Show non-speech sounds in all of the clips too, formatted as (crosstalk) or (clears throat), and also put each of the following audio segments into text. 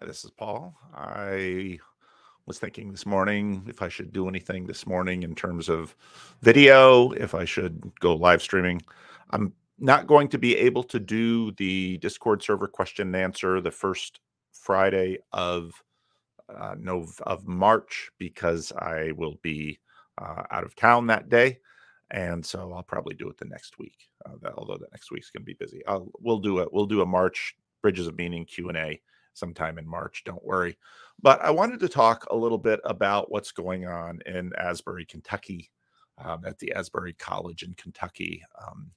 Hi, this is Paul. I was thinking this morning if I should do anything this morning in terms of video, if I should go live streaming. I'm not going to be able to do the Discord server question and answer the first Friday of uh, no of March because I will be uh, out of town that day, and so I'll probably do it the next week. Uh, although the next week's going to be busy, I'll, we'll do it. We'll do a March Bridges of Meaning Q and A sometime in March. Don't worry. But I wanted to talk a little bit about what's going on in Asbury, Kentucky, um, at the Asbury College in Kentucky. Um,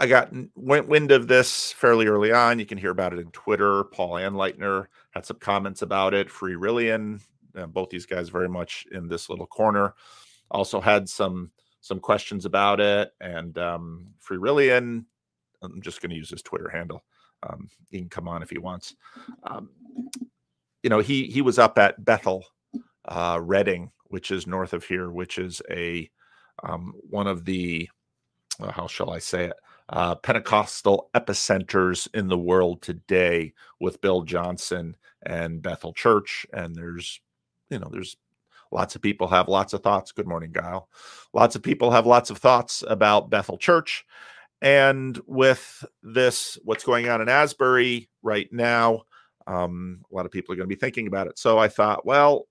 I got wind of this fairly early on. You can hear about it in Twitter. Paul Anleitner had some comments about it. Free Rillian, uh, both these guys very much in this little corner. Also had some some questions about it, and um, Free Rillian. I'm just going to use his Twitter handle. Um, he can come on if he wants. Um, you know, he he was up at Bethel, uh, Redding, which is north of here, which is a um, one of the uh, how shall I say it uh, Pentecostal epicenters in the world today with Bill Johnson and Bethel Church. And there's, you know, there's lots of people have lots of thoughts. Good morning, Guile. Lots of people have lots of thoughts about Bethel Church. And with this, what's going on in Asbury right now, um, a lot of people are going to be thinking about it. So I thought, well,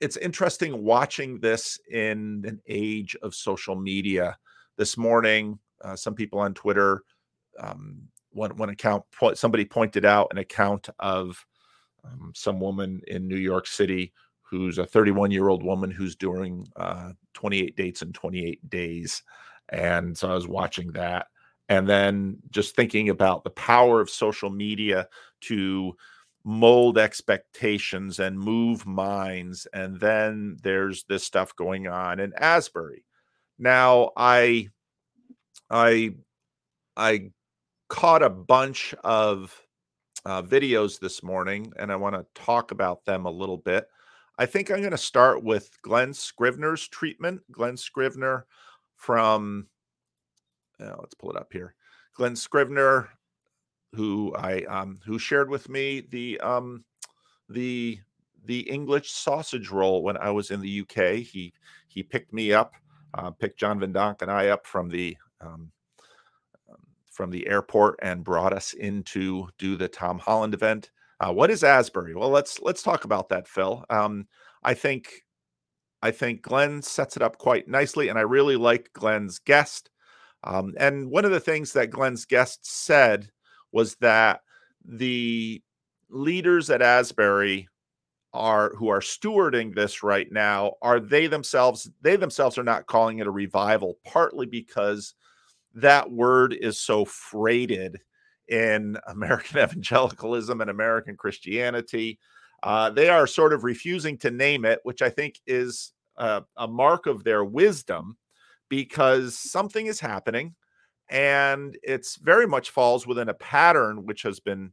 it's interesting watching this in an age of social media. This morning, uh, some people on Twitter, um, one one account somebody pointed out an account of um, some woman in New York City who's a 31 year old woman who's doing uh, 28 dates in 28 days, and so I was watching that, and then just thinking about the power of social media to mold expectations and move minds and then there's this stuff going on in Asbury. Now I I I caught a bunch of uh, videos this morning, and I want to talk about them a little bit. I think I'm going to start with Glenn Scrivener's treatment. Glenn Scrivener from, uh, let's pull it up here. Glenn Scrivener, who I um, who shared with me the um, the the English sausage roll when I was in the UK. He he picked me up, uh, picked John Van Donk and I up from the um, from the airport and brought us in to do the Tom Holland event. Uh, what is Asbury? Well, let's let's talk about that, Phil. Um, I think I think Glenn sets it up quite nicely, and I really like Glenn's guest. Um, and one of the things that Glenn's guest said was that the leaders at Asbury are who are stewarding this right now are they themselves they themselves are not calling it a revival partly because that word is so freighted in American (laughs) evangelicalism and American Christianity. Uh, they are sort of refusing to name it, which I think is a, a mark of their wisdom because something is happening and it's very much falls within a pattern which has been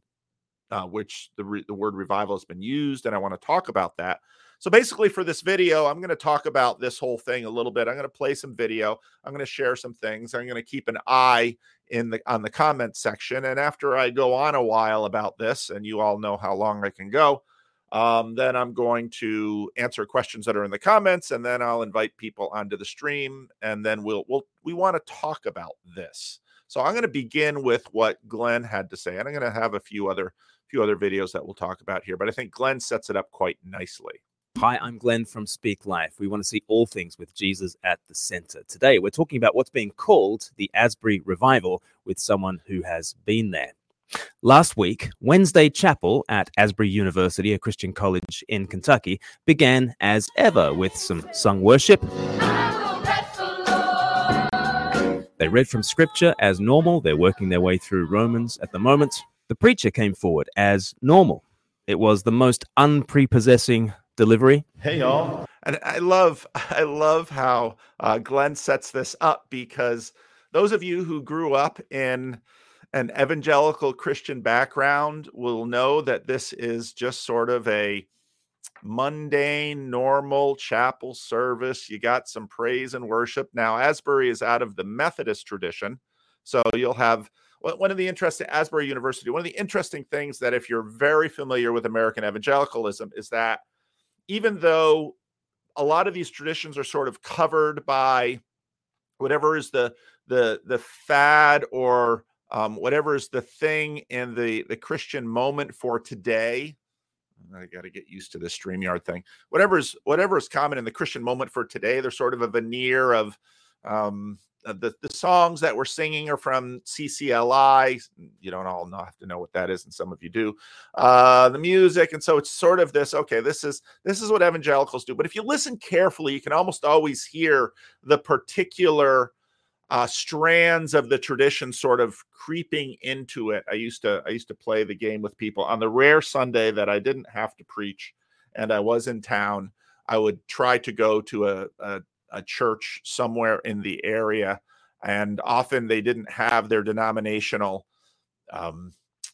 uh, which the, re- the word revival has been used and i want to talk about that so basically, for this video, I'm going to talk about this whole thing a little bit. I'm going to play some video. I'm going to share some things. I'm going to keep an eye in the on the comment section. And after I go on a while about this, and you all know how long I can go, um, then I'm going to answer questions that are in the comments, and then I'll invite people onto the stream, and then we'll we'll we want to talk about this. So I'm going to begin with what Glen had to say, and I'm going to have a few other few other videos that we'll talk about here. But I think Glen sets it up quite nicely. Hi, I'm Glen from Speak Life. We want to see all things with Jesus at the center. Today, we're talking about what's being called the Asbury Revival with someone who has been there. Last week, Wednesday Chapel at Asbury University, a Christian college in Kentucky, began as ever with some sung worship. They read from scripture as normal. They're working their way through Romans at the moment. The preacher came forward as normal. It was the most unprepossessing delivery. Hey y'all. And I love I love how uh, Glen sets this up because those of you who grew up in an evangelical Christian background will know that this is just sort of a mundane, normal chapel service. You got some praise and worship. Now, Asbury is out of the Methodist tradition. So you'll have one of the interesting Asbury University, one of the interesting things that if you're very familiar with American evangelicalism is that even though a lot of these traditions are sort of covered by whatever is the the the fad or um, whatever is the thing in the the Christian moment for today. I got to get used to this Streamyard thing. Whatever is whatever is common in the Christian moment for today, there's sort of a veneer of um, the the songs that we're singing are from CCLI. You don't all know, have to know what that is, and some of you do. Uh, the music, and so it's sort of this. Okay, this is this is what evangelicals do. But if you listen carefully, you can almost always hear the particular uh, strands of the tradition sort of creeping into it. I used to I used to play the game with people on the rare Sunday that I didn't have to preach and I was in town. I would try to go to a, a, a church somewhere in the area, and often they didn't have their denominational um,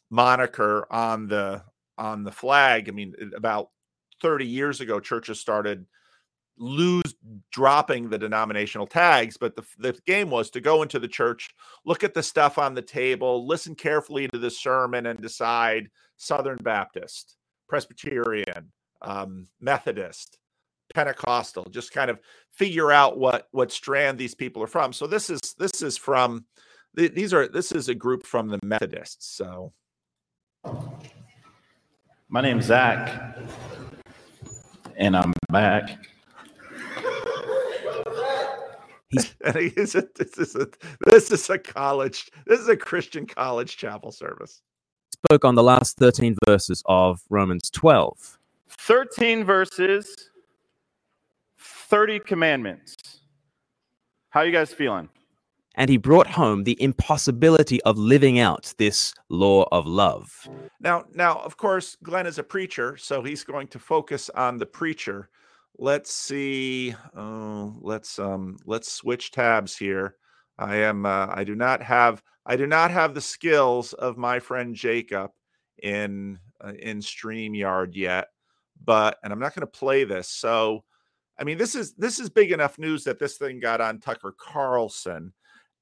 moniker on the on the flag. I mean, about 30 years ago, churches started lose dropping the denominational tags but the, the game was to go into the church look at the stuff on the table listen carefully to the sermon and decide southern baptist presbyterian um, methodist pentecostal just kind of figure out what what strand these people are from. So this is this is from these are this is a group from the methodists so. My name's zach and i'm back He's (laughs) and he is a, this is a this is a college this is a Christian college chapel service. Spoke on the last 13 verses of Romans 12. 13 verses, 30 commandments. How are you guys feeling? And he brought home the impossibility of living out this law of love. Now, now, of course, Glenn is a preacher, so he's going to focus on the preacher let's see uh, let's um let's switch tabs here. I am uh, i do not have i do not have the skills of my friend jacob in uh, in streamyard yet but and i'm not going to play this so i mean this is this is big enough news that this thing got on tucker carlson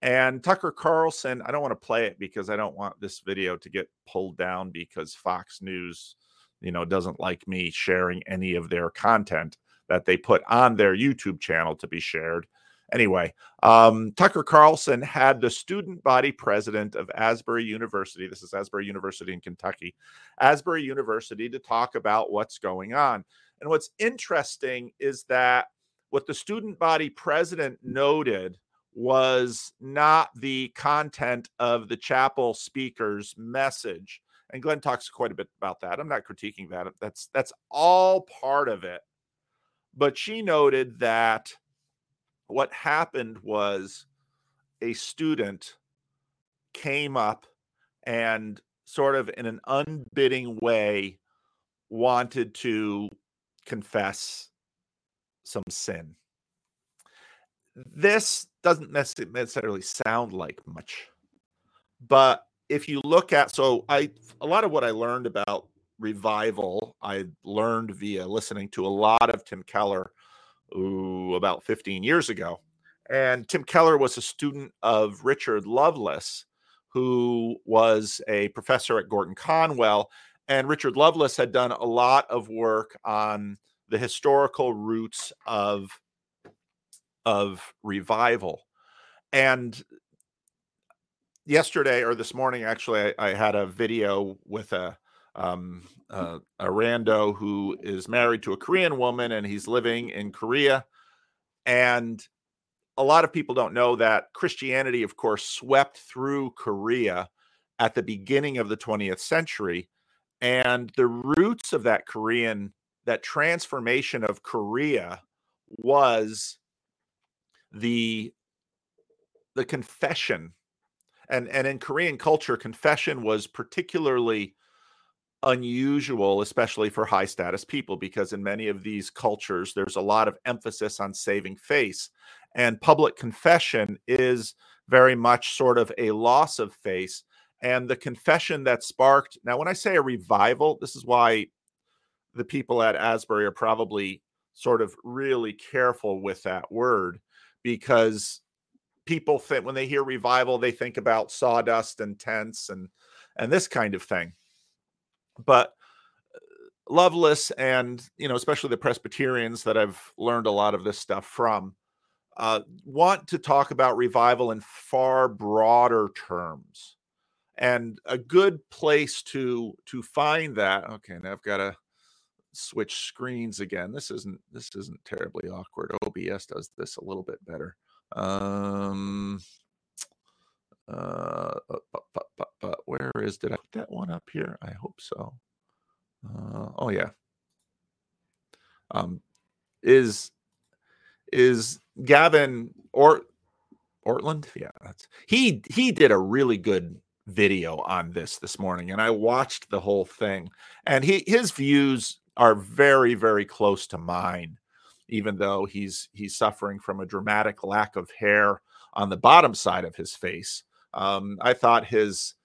and tucker carlson i don't want to play it because i don't want this video to get pulled down because fox news you know doesn't like me sharing any of their content that they put on their YouTube channel to be shared. Anyway, um, Tucker Carlson had the student body president of Asbury University, this is Asbury University in Kentucky, Asbury University, to talk about what's going on. And what's interesting is that what the student body president noted was not the content of the chapel speaker's message. And Glenn talks quite a bit about that. I'm not critiquing that. That's that's all part of it. But she noted that what happened was a student came up and sort of in an unbidding way wanted to confess some sin. This doesn't necessarily sound like much, but if you look at so I a lot of what I learned about revival I learned via listening to a lot of Tim Keller ooh, about 15 years ago. And Tim Keller was a student of Richard Lovelace, who was a professor at Gordon Conwell. And Richard Lovelace had done a lot of work on the historical roots of, of revival. And yesterday or this morning, actually, I, I had a video with a um, uh, a rando who is married to a Korean woman and he's living in Korea. And a lot of people don't know that Christianity, of course, swept through Korea at the beginning of the 20th century. And the roots of that Korean, that transformation of Korea was the the confession and and in korean culture confession was particularly unusual, especially for high status people, because in many of these cultures, there's a lot of emphasis on saving face. And public confession is very much sort of a loss of face. And the confession that sparked now, when I say a revival, this is why the people at Asbury are probably sort of really careful with that word because people think when they hear revival, they think about sawdust and tents and and this kind of thing. But uh, Lovelace and you know, especially the Presbyterians that I've learned a lot of this stuff from, uh, want to talk about revival in far broader terms. And a good place to to find that. Okay, now I've got to switch screens again. This isn't this isn't terribly awkward. OBS does this a little bit better. Um uh but, but, but, but where is did I put that one up here? I hope so. Uh oh yeah. Um is is Gavin or Ortlund? Yeah, that's he he did a really good video on this this morning and I watched the whole thing and he his views are very very close to mine even though he's he's suffering from a dramatic lack of hair on the bottom side of his face um, i thought his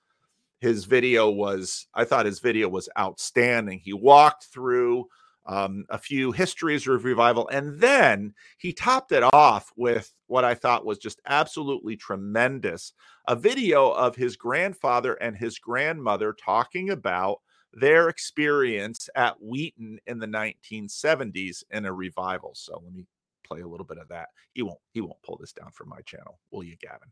his video was i thought his video was outstanding he walked through um, a few histories of revival and then he topped it off with what i thought was just absolutely tremendous a video of his grandfather and his grandmother talking about their experience at Wheaton in the 1970s in a revival. So let me play a little bit of that. He won't he won't pull this down from my channel, will you, Gavin?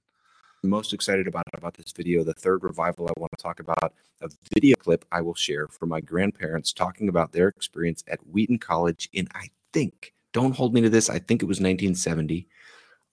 Most excited about about this video, the third revival I want to talk about, a video clip I will share from my grandparents talking about their experience at Wheaton College in I think, don't hold me to this, I think it was 1970.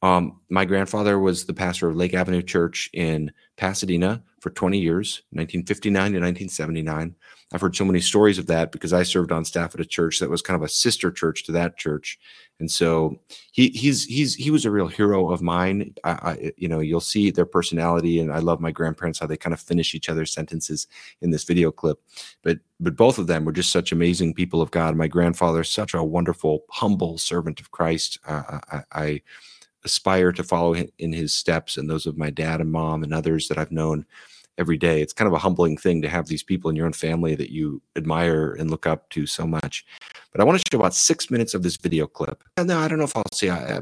Um, my grandfather was the pastor of Lake Avenue Church in Pasadena for 20 years, 1959 to 1979. I've heard so many stories of that because I served on staff at a church that was kind of a sister church to that church, and so he he's he's he was a real hero of mine. I, I you know you'll see their personality, and I love my grandparents how they kind of finish each other's sentences in this video clip. But but both of them were just such amazing people of God. My grandfather, such a wonderful, humble servant of Christ. Uh, I, I aspire to follow in his steps and those of my dad and mom and others that I've known every day. It's kind of a humbling thing to have these people in your own family that you admire and look up to so much. But I want to show about six minutes of this video clip. No, I don't know if I'll see. I,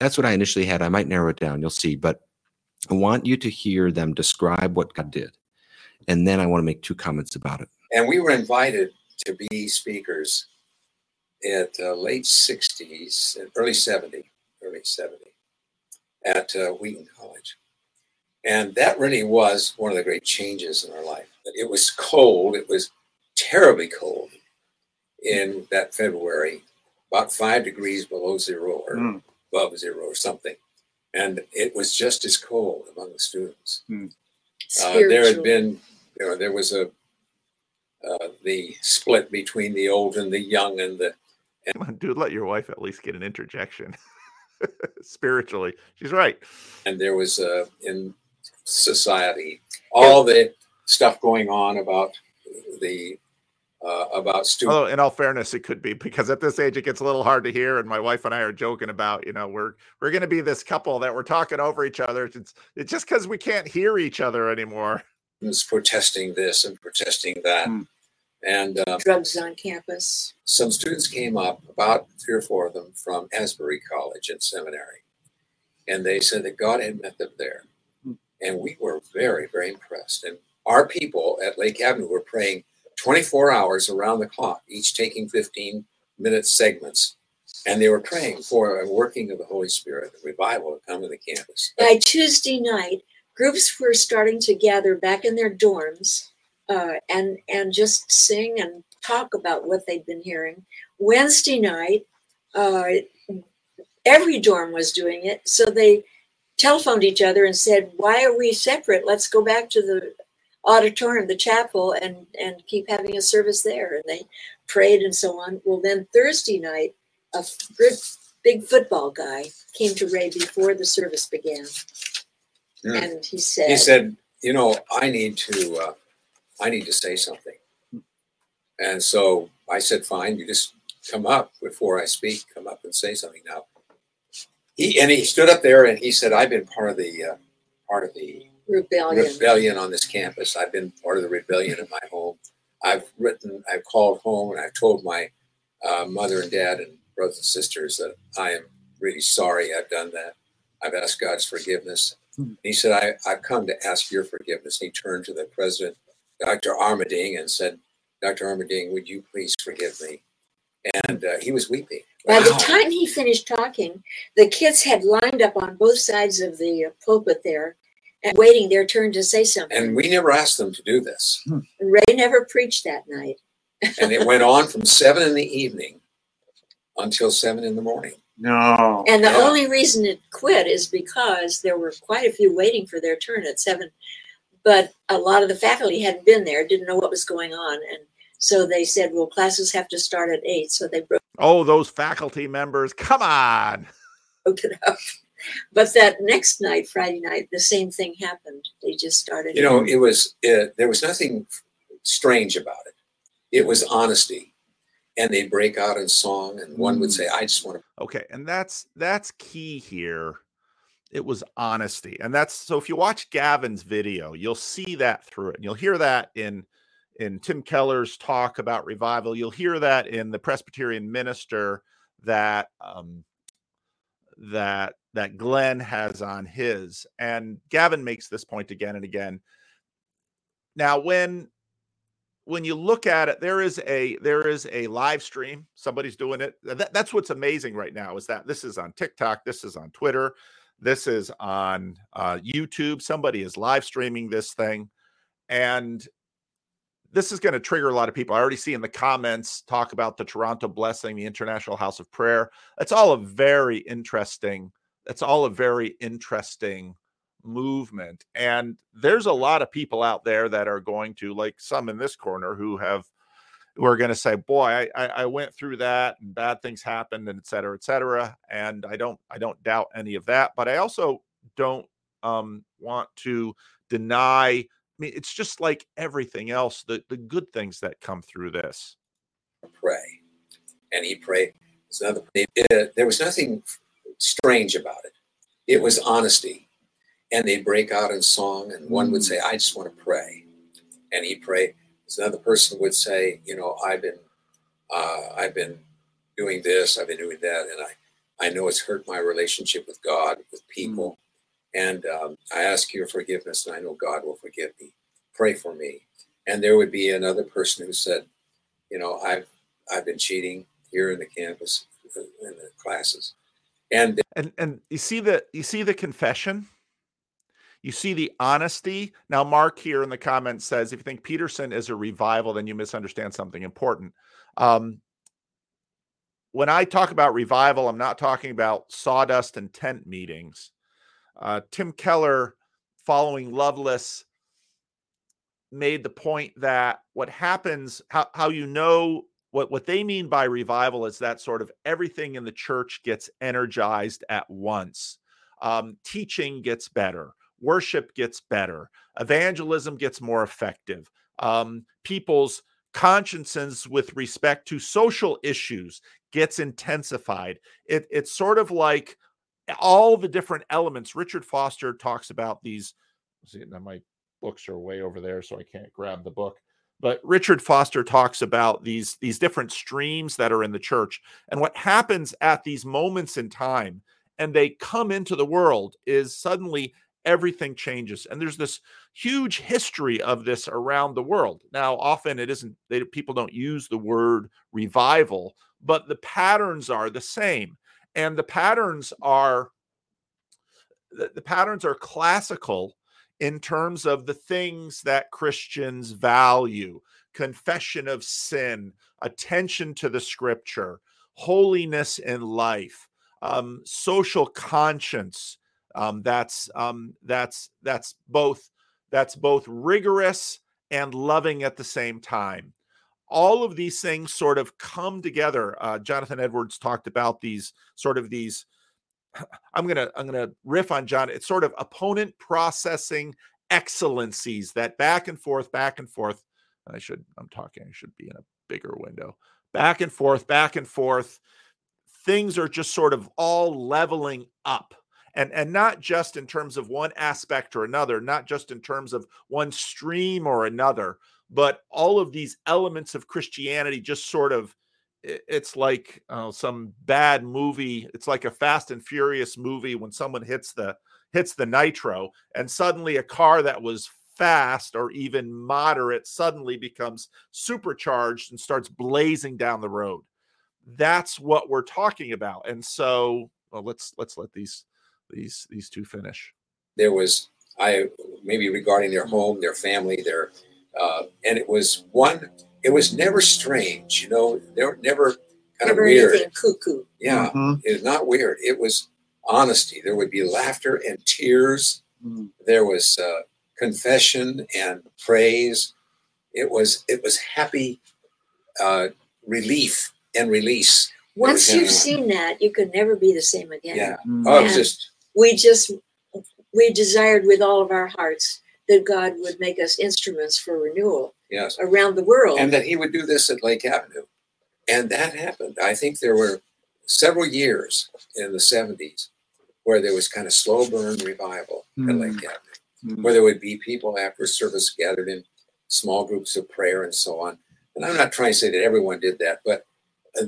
that's what I initially had. I might narrow it down. You'll see. But I want you to hear them describe what God did. And then I want to make two comments about it. And we were invited to be speakers at uh, late 60s, early 70, early 70 at uh, Wheaton College. And that really was one of the great changes in our life. It was cold, it was terribly cold in that February, about five degrees below zero or mm. above zero or something. And it was just as cold among the students. Mm. Uh, there had been, you know, there was a uh, the split between the old and the young and the. And Come on, dude, let your wife at least get an interjection. (laughs) spiritually. She's right. And there was uh, in society all the stuff going on about the uh, about students. Although, in all fairness, it could be because at this age it gets a little hard to hear. And my wife and I are joking about, you know, we're we're going to be this couple that we're talking over each other. It's it's just because we can't hear each other anymore. It's protesting this and protesting that. Hmm and uh, drugs on campus. Some students came up, about three or four of them from Asbury College and Seminary, and they said that God had met them there. And we were very, very impressed. And our people at Lake Avenue were praying 24 hours around the clock, each taking 15 minute segments. And they were praying for a working of the Holy Spirit, a revival to come to the campus. By Tuesday night, groups were starting to gather back in their dorms uh, and and just sing and talk about what they'd been hearing. Wednesday night, uh, every dorm was doing it, so they telephoned each other and said, "Why are we separate? Let's go back to the auditorium, the chapel, and and keep having a service there." And they prayed and so on. Well, then Thursday night, a big football guy came to Ray before the service began, mm. and he said, "He said, you know, I need to." Uh, I need to say something. And so I said, fine, you just come up before I speak, come up and say something now. He and he stood up there and he said, I've been part of the uh, part of the rebellion. rebellion on this campus. I've been part of the rebellion in my home. I've written, I've called home and I've told my uh, mother and dad and brothers and sisters that I am really sorry I've done that. I've asked God's forgiveness. He said, I, I've come to ask your forgiveness. He turned to the president, Dr. Armerding, and said, Dr. Armerding, would you please forgive me? And uh, he was weeping. By the time he finished talking, the kids had lined up on both sides of the uh, pulpit there and waiting their turn to say something. And we never asked them to do this. And Ray never preached that night. And it went on from seven in the evening until seven in the morning. No. And the Yeah. only reason it quit is because there were quite a few waiting for their turn at seven. But a lot of the faculty hadn't been there, didn't know what was going on. And so they said, well, classes have to start at eight. So they broke Oh, those faculty members, come on. Broke it up. But that next night, Friday night, the same thing happened. They just started. You know, it was, uh, there was nothing strange about it. It was honesty. And they'd break out in song, and one would say, I just want to Okay, and that's that's key here. It was honesty. And that's so if you watch Gavin's video, you'll see that through it. And you'll hear that in in Tim Keller's talk about revival. You'll hear that in the Presbyterian minister that um that that Glenn has on his. And Gavin makes this point again and again. Now, when when you look at it, there is a there is a live stream. Somebody's doing it. That, that's what's amazing right now is that this is on TikTok, this is on Twitter, this is on uh, YouTube. Somebody is live streaming this thing, and this is going to trigger a lot of people. I already see in the comments talk about the Toronto Blessing, the International House of Prayer. That's all a very interesting. That's all a very interesting movement. And there's a lot of people out there that are going to, like some in this corner, who have who are going to say, "Boy, I, I I went through that, and bad things happened, and et cetera, et cetera." And I don't I don't doubt any of that, but I also don't um, want to deny. I mean, it's just like everything else. The the good things that come through this. pray. And he prayed. It's another, it- there was nothing strange about it. It was honesty. And they'd break out in song, and one would say, I just want to pray. And he prayed. Another person would say, You know, I've been, uh, I've been doing this, I've been doing that, and I, I know it's hurt my relationship with God, with people. And um, I ask your forgiveness, and I know God will forgive me. Pray for me. And there would be another person who said, You know, I've I've been cheating here in the campus uh, in the classes, and and and you see the you see the confession? You see the honesty? Now mark here in the comments says if you think peterson is a revival then you misunderstand something important. Um when i talk about revival i'm not talking about sawdust and tent meetings. Uh, tim keller following Lovelace made the point that what happens how, how you know what what they mean by revival is that sort of everything in the church gets energized at once. Um, teaching gets better worship gets better evangelism gets more effective um, people's consciences with respect to social issues gets intensified. It, it's sort of like all the different elements. Richard foster talks about these see my books are way over there so i can't grab the book. But richard foster talks about these these different streams that are in the church and what happens at these moments in time and they come into the world is suddenly everything changes. And there's this huge history of this around the world. Now often it isn't they people don't use the word revival but the patterns are the same. And the patterns are the, the patterns are classical in terms of the things that Christians value confession of sin, attention to the scripture, holiness in life, um, social conscience. Um, that's um, that's that's both that's both rigorous and loving at the same time. All of these things sort of come together. Uh, Jonathan Edwards talked about these sort of these I'm gonna I'm gonna riff on John. It's sort of opponent processing excellencies that back and forth, back and forth. I should I'm talking. I should be in a bigger window. Back and forth, back and forth. Things are just sort of all leveling up. And, and not just in terms of one aspect or another, not just in terms of one stream or another, but all of these elements of Christianity just sort of it's like uh, some bad movie. It's like a Fast and Furious movie when someone hits the hits the nitro, and suddenly a car that was fast or even moderate suddenly becomes supercharged and starts blazing down the road. That's what we're talking about. And so, well, let's let's let these these these two finish. there was I maybe regarding their home, their family, their uh, and it was one. It was never strange, you know. They were never kind of Never weird. anything cuckoo. Yeah, Mhm. it's not weird. It was honesty. There would be laughter and tears. Mm. There was uh, confession and praise. It was it was happy uh, relief and release. Once you've seen that, you can never be the same again. Yeah. Mm. Oh, it was just We just we desired with all of our hearts that God would make us instruments for renewal yes. around the world. and that he would do this at Lake Avenue. And that happened. I think there were several years in the 70s where there was kind of slow burn revival at Mm. Lake Avenue, Mm. where there would be people after service gathered in small groups of prayer and so on. And I'm not trying to say that everyone did that, but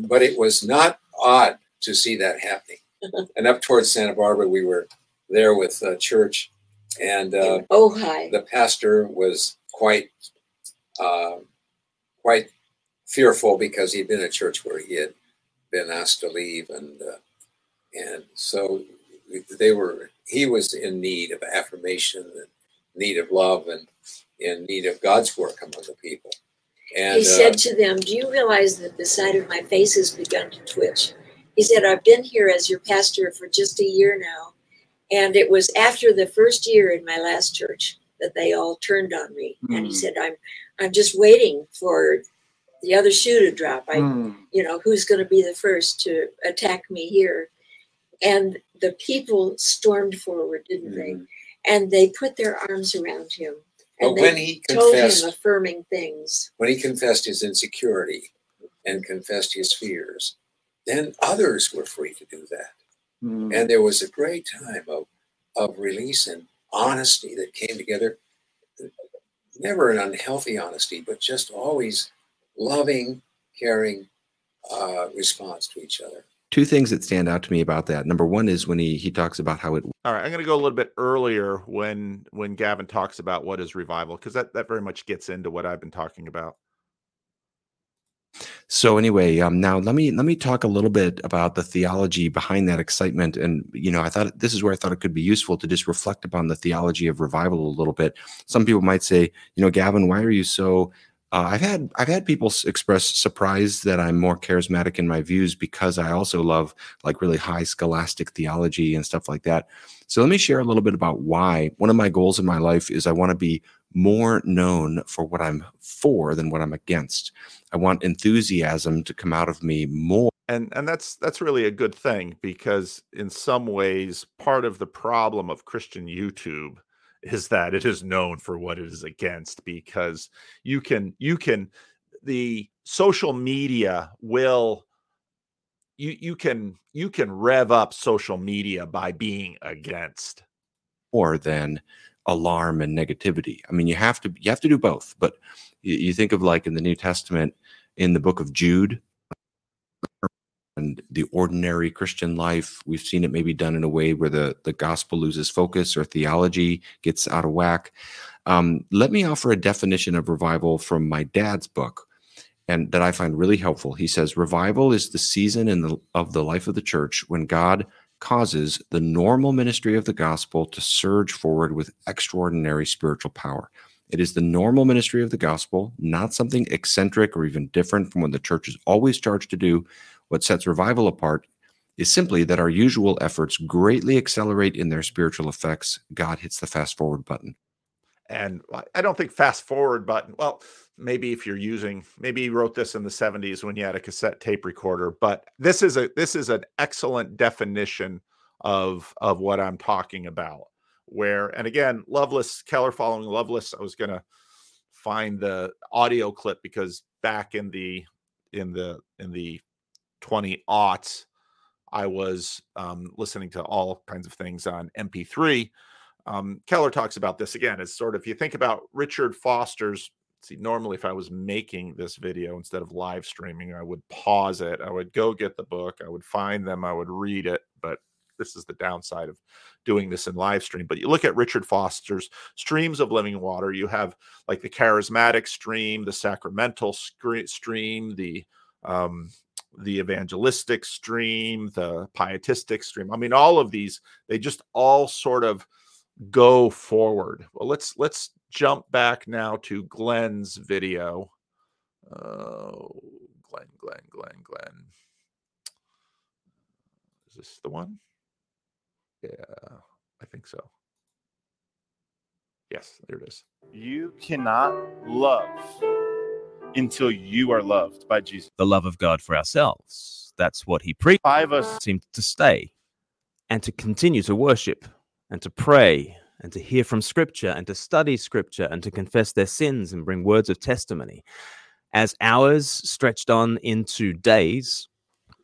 but it was not odd to see that happening. (laughs) and up towards Santa Barbara, we were there with uh, church, and uh, Ojai. the pastor was quite uh, quite fearful because he'd been at church where he had been asked to leave and uh, and so they were he was in need of affirmation and need of love and in need of God's work among the people and he uh, said to them, Do you realize that the side of my face has begun to twitch? He said, I've been here as your pastor for just a year now. And it was after the first year in my last church that they all turned on me. And he Hmm. said, I'm I'm just waiting for the other shoe to drop. I Mm. you know, who's gonna be the first to attack me here? And the people stormed forward, didn't they? mhm. And they put their arms around him. but And they when he told confessed him affirming things. when he confessed his insecurity and confessed his fears then others were free to do that Mm. and there was a great time of of release and honesty that came together never an unhealthy honesty but just always loving caring uh, response to each other Two things that stand out to me about that. Number one is when he he talks about how it All right, I'm going to go a little bit earlier when when Gavin talks about what is revival because that that very much gets into what I've been talking about. So anyway, um, now let me let me talk a little bit about the theology behind that excitement, and you know, I thought this is where I thought it could be useful to just reflect upon the theology of revival a little bit. Some people might say, you know, Gavin, why are you so? Uh, I've had I've had people express surprise that I'm more charismatic in my views because I also love like really high scholastic theology and stuff like that. So let me share a little bit about why. One of my goals in my life is I want to be more known for what I'm for than what I'm against. I want enthusiasm to come out of me more. and and that's that's really a good thing because in some ways part of the problem of christian youtube is that it is known for what it is against because you can you can the social media will you you can you can rev up social media by being against more than alarm and negativity. I mean, you have to you have to do both. But you, you think of like in the New Testament, in the book of Jude, and the ordinary Christian life, we've seen it maybe done in a way where the the gospel loses focus or theology gets out of whack. Um, let me offer a definition of revival from my dad's book, and that I find really helpful. He says revival is the season in the of the life of the church when God causes the normal ministry of the gospel to surge forward with extraordinary spiritual power. It is the normal ministry of the gospel, not something eccentric or even different from what the church is always charged to do. What sets revival apart is simply that our usual efforts greatly accelerate in their spiritual effects. God hits the fast forward button. And I- don't think fast forward button. Well, maybe if you're using, maybe you wrote this in the 70s when you had a cassette tape recorder, but this is a this is an excellent definition of of what I'm talking about. Where and again, Lovelace Keller following Lovelace, I was gonna find the audio clip because back in the in the in the 20 aughts, I was um, listening to all kinds of things on MP3 um, Keller talks about this again. It's sort of if you think about Richard Foster's see normally if i was making this video instead of live streaming i would pause it i would go get the book i would find them i would read it but this is the downside of doing this in live stream but you look at richard foster's streams of living water you have like the charismatic stream the sacramental stream the um the evangelistic stream the pietistic stream i mean all of these they just all sort of go forward. Well let's let's jump back now to glenn's video. Oh glenn glenn glenn glenn. Is this the one? Yeah i think so. Yes there it is. You cannot love until you are loved by Jesus. The love of God for ourselves. That's what he preached. Five of us Seemed to stay. And to continue to worship and to pray and to hear from scripture and to study scripture and to confess their sins and bring words of testimony. As hours stretched on into days,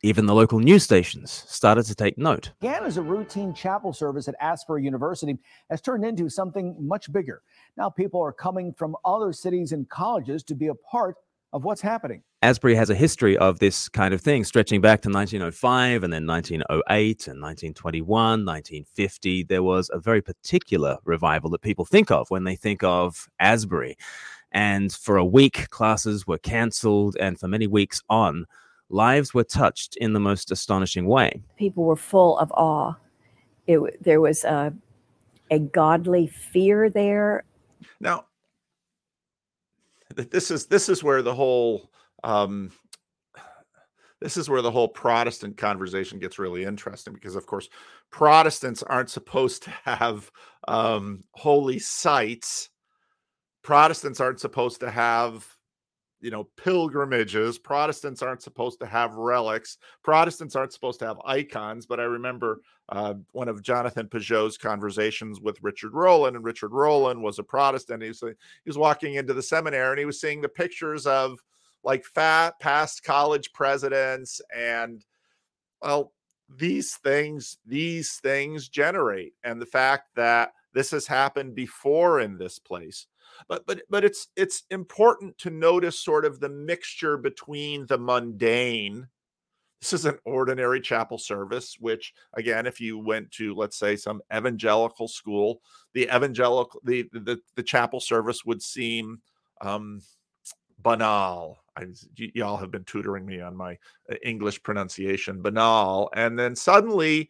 even the local news stations started to take note. began as a routine chapel service at Asbury University has turned into something much bigger. Now people are coming from other cities and colleges to be a part of what's happening. Asbury has a history of this kind of thing, stretching back to 1905 and then 1908 and 1921, 1950. There was a very particular revival that people think of when they think of Asbury. And for a week, classes were cancelled, and for many weeks on, lives were touched in the most astonishing way. people were full of awe. It, there was a, a godly fear there. Now, th- this is this is where the whole um, this is where the whole Protestant conversation gets really interesting because, of course, Protestants aren't supposed to have um, holy sites. Protestants aren't supposed to have you know pilgrimages. Protestants aren't supposed to have relics. Protestants aren't supposed to have icons but i remember uh, one of jonathan pageau's conversations with richard rohlin and richard rohlin was a protestant. He was, he was walking into the seminary and he was seeing the pictures of like fat past college presidents and well these things these things generate and the fact that this has happened before in this place but but but it's it's important to notice sort of the mixture between the mundane. This is an ordinary chapel service which again if you went to let's say some evangelical school the evangelical the the, the chapel service would seem um banal. I, y'all have been tutoring me on my uh, english pronunciation banal. And then suddenly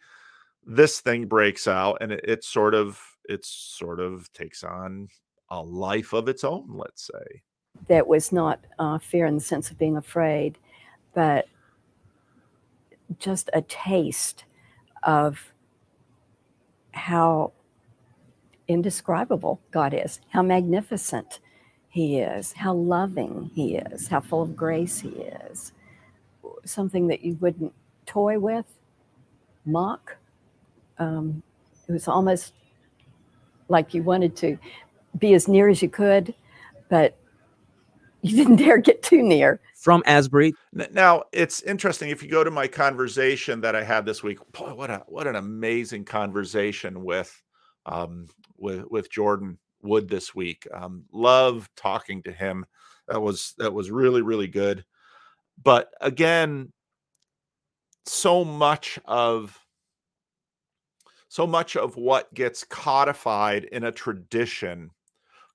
this thing breaks out and it, it sort of it sort of takes on a life of its own let's say that was not uh, fear in the sense of being afraid, but just a taste of how indescribable God is, how magnificent He is, how loving He is, how full of grace He is. Something that you wouldn't toy with, mock. Um, it was almost like you wanted to be as near as you could, but you didn't (laughs) dare get too near. From Asbury, Now it's interesting if you go to my conversation that I had this week. Boy, what a what an amazing conversation with um, with with Jordan Wood this week. Um, love talking to him. That was that was really really good. But again, so much of so much of what gets codified in a tradition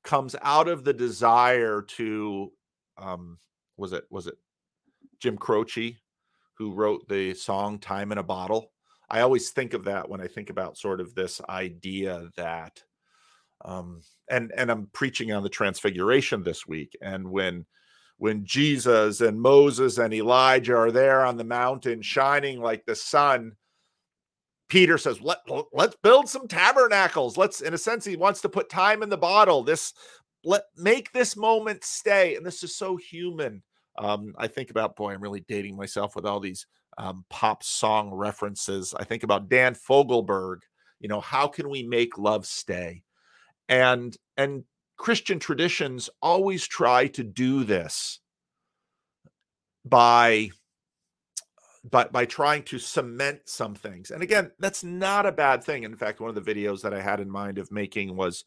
comes out of the desire to um, was it was it Jim Croce who wrote the song Time in a Bottle. I always think of that when I think about sort of this idea that um and and I'm preaching on the transfiguration this week and when when Jesus and Moses and Elijah are there on the mountain shining like the sun Peter says let let's build some tabernacles let's in a sense he wants to put time in the bottle this let make this moment stay and this is so human um, I think about boy, I'm really dating myself with all these um, pop song references. I think about Dan Fogelberg. You know, how can we make love stay? And and Christian traditions always try to do this by by by trying to cement some things. And again, that's not a bad thing. In fact, one of the videos that I had in mind of making was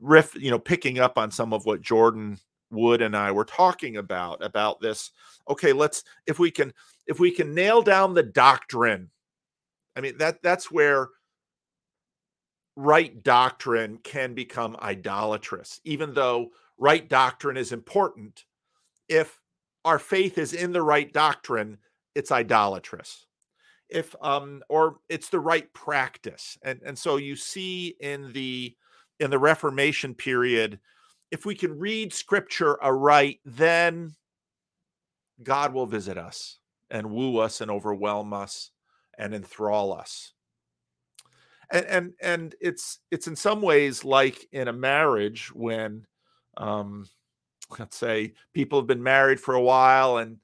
riff, you know, picking up on some of what Jordan Wood and I were talking about about this. Okay, let's if we can if we can nail down the doctrine. I mean that that's where right doctrine can become idolatrous, even though right doctrine is important. If our faith is in the right doctrine, it's idolatrous. If um or it's the right practice. And and so you see in the in the Reformation period, if we can read scripture aright, then God will visit us and woo us and overwhelm us and enthrall us. And and and it's it's in some ways like in a marriage when um let's say people have been married for a while and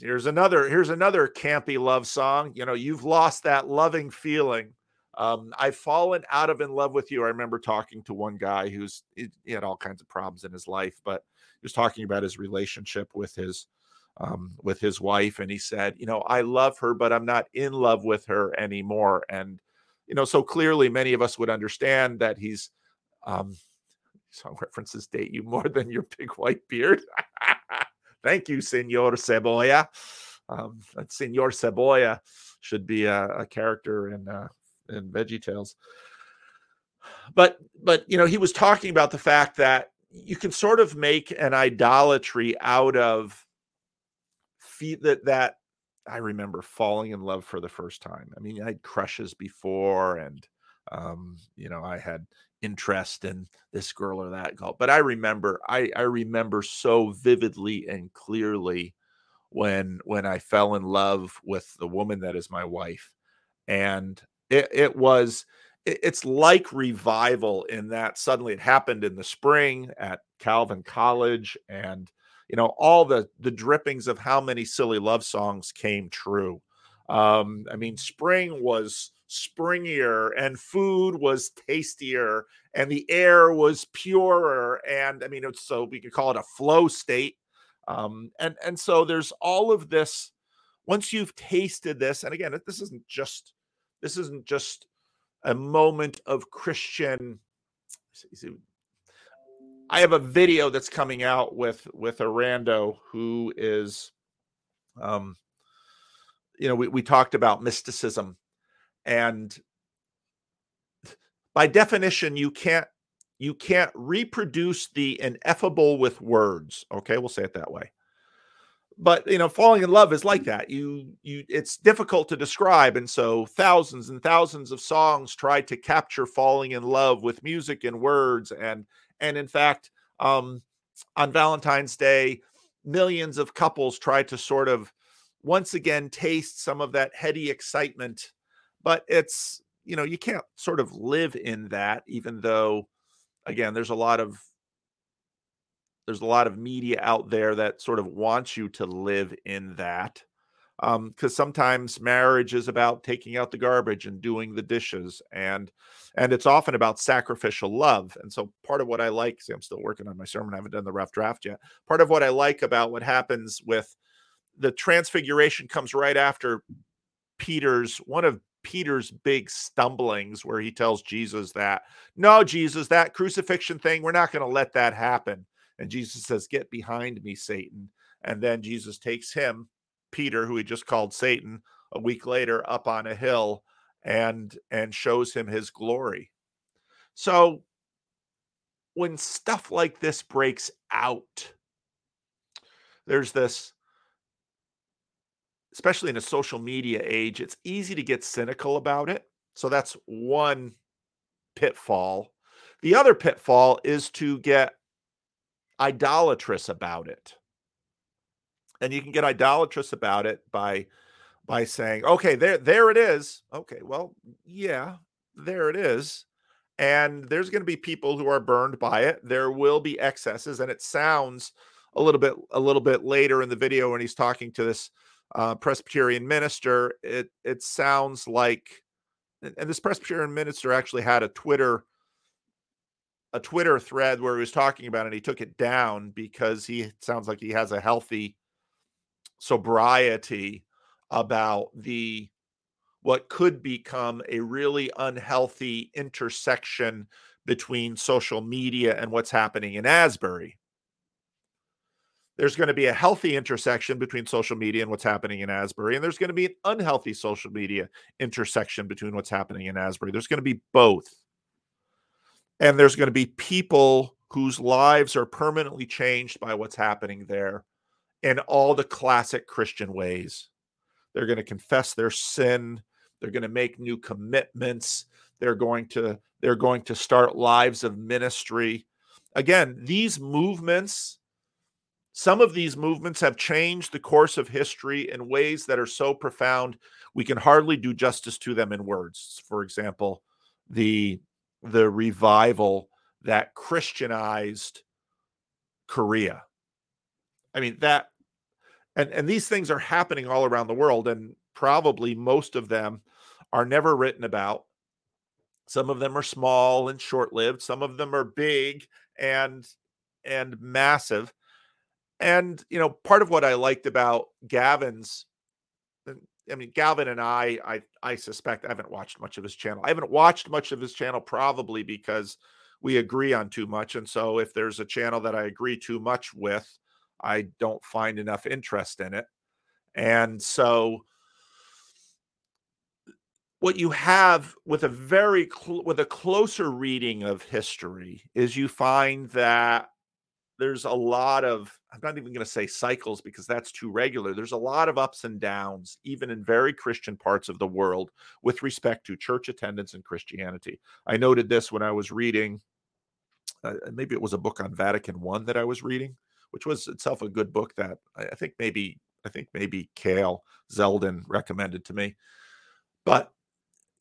here's another here's another campy love song you know you've lost that loving feeling um, I've fallen out of in love with you. I remember talking to one guy who's he had all kinds of problems in his life, but he was talking about his relationship with his um, with his wife, and he said, you know, I love her, but I'm not in love with her anymore. And you know, so clearly, many of us would understand that he's um, (laughs) song references date you more than your big white beard. (laughs) Thank you, Senor Cebolla. Um, Senor Cebolla should be a, a character in uh, in Veggie Tales. But but you know, he was talking about the fact that you can sort of make an idolatry out of feet that that I remember falling in love for the first time. I mean, I had crushes before and um, you know, I had interest in this girl or that girl. But I remember, I, I remember so vividly and clearly when when I fell in love with the woman that is my wife. And it, it was it, it's like revival in that suddenly it happened in the spring at Calvin College and you know all the the drippings of how many silly love songs came true. Um, I mean, spring was springier and food was tastier and the air was purer and i mean it's so we could call it a flow state um and and so there's all of this once you've tasted this and again this isn't just this isn't just a moment of christian i have a video that's coming out with with arando who is um you know we, we talked about mysticism and by definition you can't you can't reproduce the ineffable with words okay? We'll say it that way. But you know falling in love is like that. You you it's difficult to describe and so thousands and thousands of songs try to capture falling in love with music and words and and in fact um on valentine's day millions of couples try to sort of once again taste some of that heady excitement but it's you know you can't sort of live in that even though again there's a lot of there's a lot of media out there that sort of wants you to live in that um because sometimes marriage is about taking out the garbage and doing the dishes and and it's often about sacrificial love and so part of what i like see i'm still working on my sermon i haven't done the rough draft yet part of what i like about what happens with the transfiguration comes right after peter's one of Peter's big stumblings where he tells Jesus that, no, Jesus, that crucifixion thing, we're not going to let that happen. And Jesus says, Get behind me, Satan. And then Jesus takes him, Peter, who he just called Satan, a week later up on a hill and and shows him his glory. So when stuff like this breaks out, there's this especially in a social media age, it's easy to get cynical about it. So that's one pitfall. The other pitfall is to get idolatrous about it. And you can get idolatrous about it by by saying, "Okay, there there it is." Okay, well, yeah, there it is. And there's going to be people who are burned by it. There will be excesses and it sounds a little bit a little bit later in the video when he's talking to this uh, Presbyterian minister, it it sounds like, and this Presbyterian minister actually had a Twitter a Twitter thread where he was talking about it. and He took it down because he sounds like he has a healthy sobriety about the what could become a really unhealthy intersection between social media and what's happening in Asbury. There's going to be a healthy intersection between social media and what's happening in Asbury, and there's going to be an unhealthy social media intersection between what's happening in Asbury. There's going to be both. And there's going to be people whose lives are permanently changed by what's happening there in all the classic Christian ways. They're going to confess their sin, they're going to make new commitments, they're going to they're going to start lives of ministry. Again, these movements some of these movements have changed the course of history in ways that are so profound we can hardly do justice to them in words. For example, the the revival that Christianized Korea. I mean that and and these things are happening all around the world and probably most of them are never written about. Some of them are small and short-lived, some of them are big and and massive. And you know, part of what I liked about Gavin's uh, I mean, Galvin and I, I, I suspect I haven't watched much of his channel. I haven't watched much of his channel probably because we agree on too much. And so, if there's a channel that I agree too much with, I don't find enough interest in it. And so, what you have with a very cl- with a closer reading of history is you find that there's a lot of i'm not even going to say cycles because that's too regular there's a lot of ups and downs even in very christian parts of the world with respect to church attendance and christianity. I noted this when i was reading uh, maybe it was a book on vatican one that i was reading which was itself a good book that I think maybe i think maybe kale zelden recommended to me. But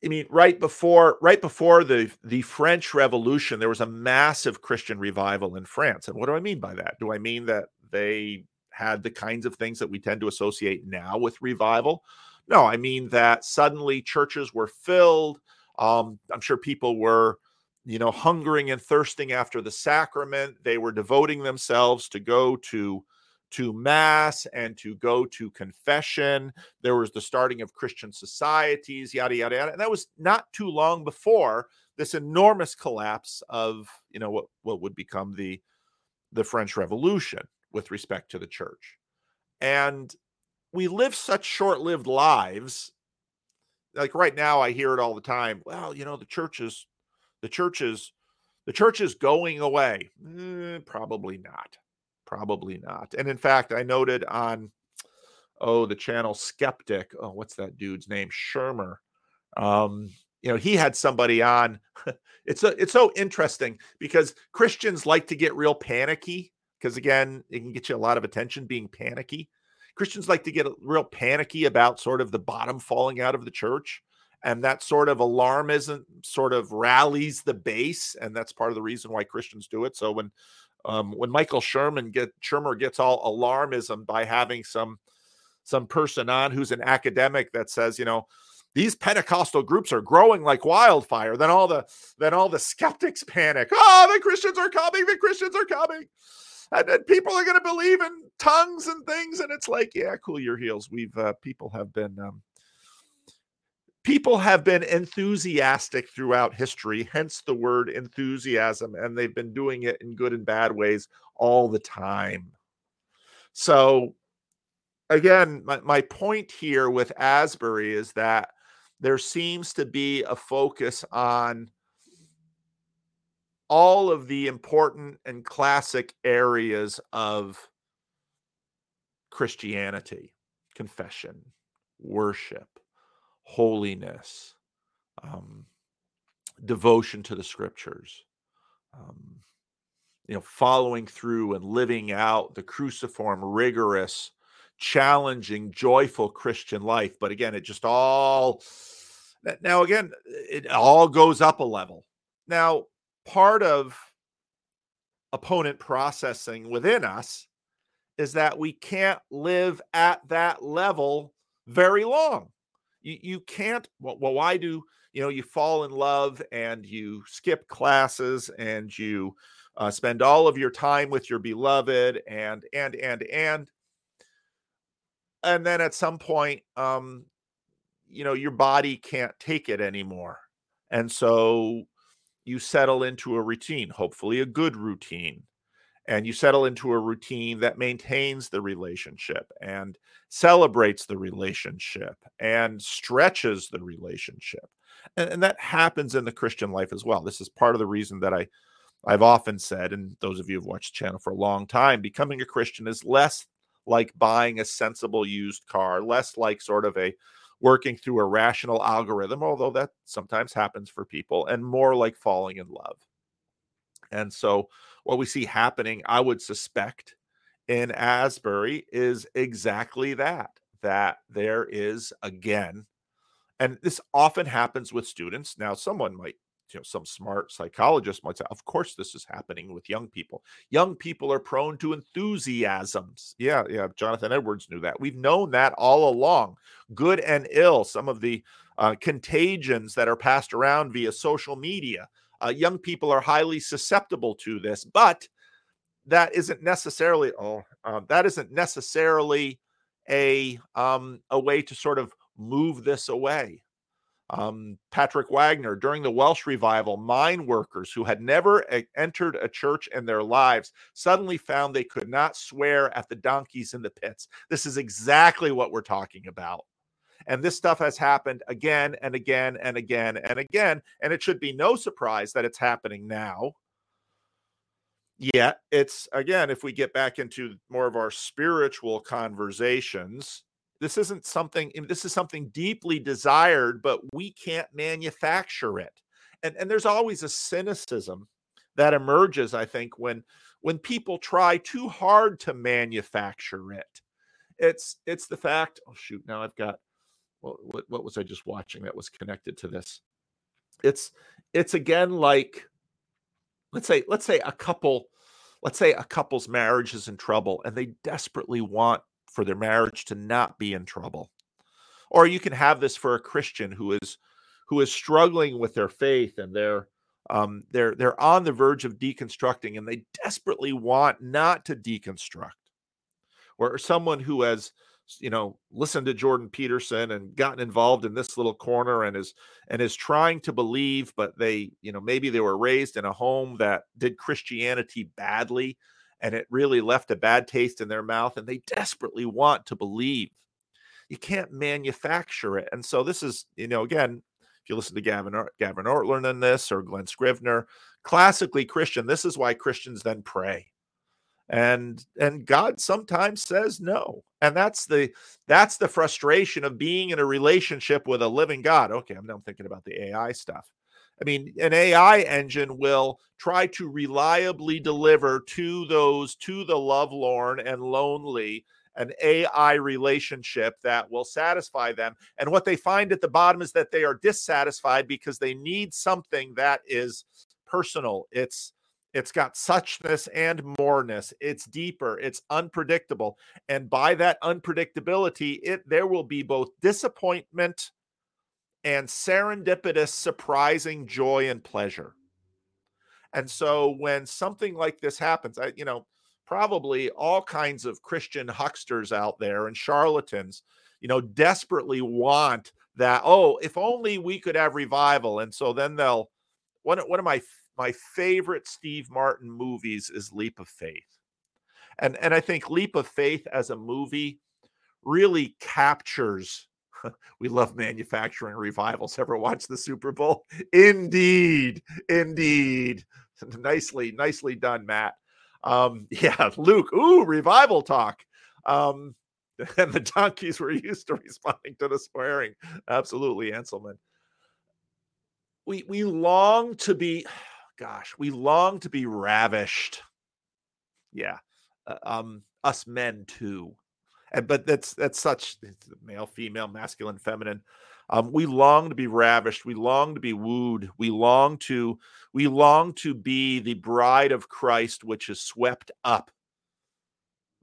I mean, right before right before the the French Revolution, there was a massive Christian revival in France. And what do I mean by that? Do I mean that they had the kinds of things that we tend to associate now with revival? No, I mean that suddenly churches were filled. Um, I'm sure people were, you know, hungering and thirsting after the sacrament. They were devoting themselves to go to to mass and to go to confession. There was the starting of Christian societies, yada yada yada. And that was not too long before this enormous collapse of you know what what would become the the French Revolution with respect to the church. And we live such short-lived lives. Like right now, I hear it all the time. Well, you know, the church is the church is the church is going away. Eh, probably not Probably not. And in fact, I noted on oh the channel Skeptic. Oh, what's that dude's name? Shermer. Um, you know, he had somebody on. (laughs) it's a, it's so interesting because Christians like to get real panicky because again, it can get you a lot of attention being panicky. Christians like to get real panicky about sort of the bottom falling out of the church. And that sort of alarmism sort of rallies the base. And that's part of the reason why Christians do it. So when um, when Michael Sherman get Shermer gets all alarmism by having some some person on who's an academic that says, you know, these Pentecostal groups are growing like wildfire. Then all the then all the skeptics panic. Oh, the Christians are coming. The Christians are coming. And then people are going to believe in tongues and things. And it's like, yeah, cool your heels. We've uh, people have been um, people have been enthusiastic throughout history, hence the word enthusiasm, and they've been doing it in good and bad ways all the time. So, again, my, my point here with Asbury is that there seems to be a focus on all of the important and classic areas of Christianity confession, worship, holiness, um, devotion to the scriptures, um, you know, following through and living out the cruciform, rigorous, challenging, joyful Christian life. But again, it just all now again, it all goes up a level. Now, part of opponent processing within us is that we can't live at that level very long you, you can't well, well why do you know you fall in love and you skip classes and you uh, spend all of your time with your beloved and and and and and then at some point um you know your body can't take it anymore and so you settle into a routine, hopefully a good routine. And you settle into a routine that maintains the relationship and celebrates the relationship and stretches the relationship. And, and that happens in the Christian life as well. This is part of the reason that I I've often said, and those of you who've watched the channel for a long time, becoming a Christian is less like buying a sensible used car, less like sort of a working through a rational algorithm, although that sometimes happens for people, and more like falling in love. And so, what we see happening, I would suspect, in Asbury is exactly that that there is again, and this often happens with students. Now, someone might you know some smart psychologist might say of course this is happening with young people. Young people are prone to enthusiasms. Yeah yeah jonathan edwards knew that. We've known that all along. Good and ill some of the uh, contagions that are passed around via social media uh, young people are highly susceptible to this but that isn't necessarily oh uh, that isn't necessarily a um, a way to sort of move this away um, Patrick Wagner during the Welsh revival, mine workers who had never a- entered a church in their lives suddenly found they could not swear at the donkeys in the pits. This is exactly what we're talking about. And this stuff has happened again and again and again and again. And it should be no surprise that it's happening now. Yet, it's again, if we get back into more of our spiritual conversations, this isn't something, this is something deeply desired, but we can't manufacture it. And, and there's always a cynicism that emerges, I think, when when people try too hard to manufacture it. It's it's the fact, oh shoot, now I've got what, what, was I just watching that was connected to this? It's it's again like let's say let's say a couple let's say a couple's marriage is in trouble and they desperately want for their marriage to not be in trouble. Or you can have this for a Christian who is who is struggling with their faith and they're um, they're they're on the verge of deconstructing and they desperately want not to deconstruct. Or someone who has you know listened to Jordan Peterson and gotten involved in this little corner and is and is trying to believe but they you know maybe they were raised in a home that did Christianity badly and it really left a bad taste in their mouth and they desperately want to believe. You can't manufacture it. And so this is you know again if you listen to gavin gavin ortlund in this or Glen scrivener classically christian this is why christians then pray and and god sometimes says no and that's the that's the frustration of being in a relationship with a living god okay i'm now thinking about the ai stuff I mean, an AI engine will try to reliably deliver to those, to the lovelorn and lonely, an AI relationship that will satisfy them. And what they find at the bottom is that they are dissatisfied because they need something that is personal. It's it's got suchness and moreness. It's deeper. It's unpredictable. And by that unpredictability, it there will be both disappointment and serendipitous, surprising joy and pleasure. And so when something like this happens, I, you know, probably all kinds of Christian hucksters out there and charlatans, you know, desperately want that. Oh, if only we could have revival. And so then they'll, one, one of my, my favorite Steve Martin movies is Leap of Faith. And, and I think Leap of Faith as a movie really captures (laughs) we love manufacturing revivals. Ever watch the Super Bowl? Indeed, indeed. (laughs) nicely, nicely done, Matt. Um, (laughs) yeah, Luke. Ooh, revival talk. Um, and the donkeys were used to responding to the swearing. Absolutely, Anselman. We we long to be, gosh, we long to be ravished. Yeah, uh, um, us men too and but that's that's such male, female, masculine, feminine. Um, we long to be ravished. We long to be wooed. We long to we long to be the bride of Christ, which is swept up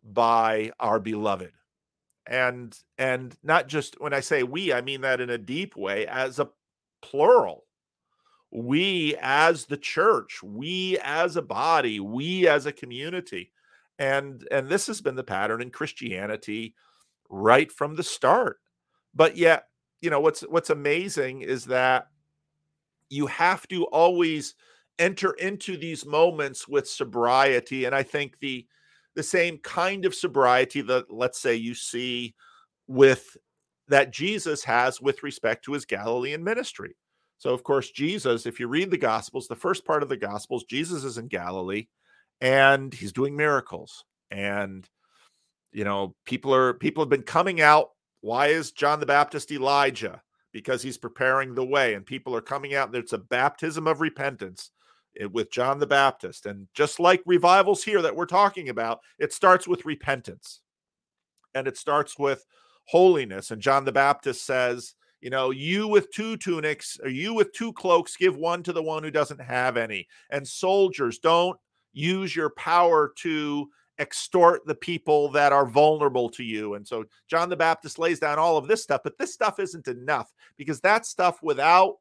by our beloved. And and not just when I say we, I mean that in a deep way, as a plural. We as the church, we as a body, we as a community and and this has been the pattern in christianity right from the start. But yet you know what's what's amazing is that you have to always enter into these moments with sobriety and i think the the same kind of sobriety that let's say you see with that jesus has with respect to his galilean ministry so of course jesus if you read the gospels the first part of the gospels jesus is in galilee and he's doing miracles. And you know people are people have been coming out why is john the baptist elijah? Because he's preparing the way and people are coming out there's a baptism of repentance eh, with john the baptist. And just like revivals here that we're talking about it starts with repentance and it starts with holiness. And john the baptist says you know you with two tunics or you with two cloaks give one to the one who doesn't have any and soldiers don't use your power to extort the people that are vulnerable to you. And so John the Baptist lays down all of this stuff, but this stuff isn't enough because that stuff without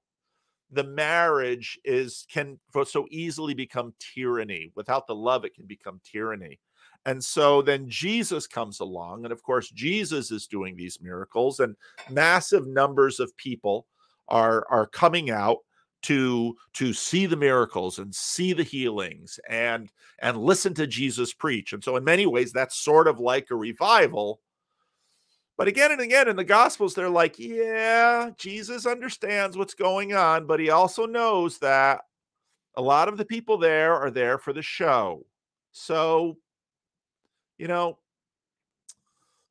the marriage is can so easily become tyranny. Without the love, it can become tyranny. And so then Jesus comes along, and of course, Jesus is doing these miracles, and massive numbers of people are are coming out to to see the miracles and see the healings and and listen to Jesus preach. And so in many ways that's sort of like a revival. But again and again in the gospels they're like, yeah, Jesus understands what's going on, but he also knows that a lot of the people there are there for the show. So you know,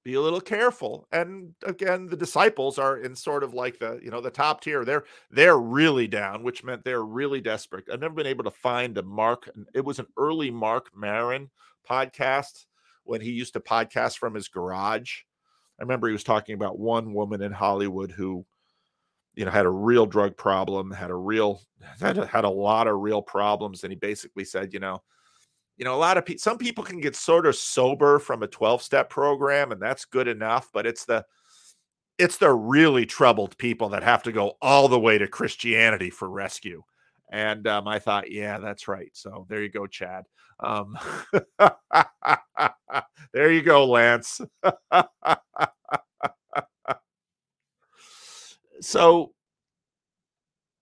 be a little careful. And again the disciples are in sort of like the you know the top tier. They're they're really down which meant they're really desperate. I've never been able to find a mark it was an early Marc Maron podcast when he used to podcast from his garage. I remember he was talking about one woman in hollywood who you know had a real drug problem had a real had a, had a lot of real problems. And he basically said you know you know, a lot of people, some people can get sort of sober from a 12 step program, and that's good enough, but it's the, it's the really troubled people that have to go all the way to Christianity for rescue. And um, I thought, yeah, that's right. So there you go, Chad. Um, (laughs) there you go, Lance. (laughs) so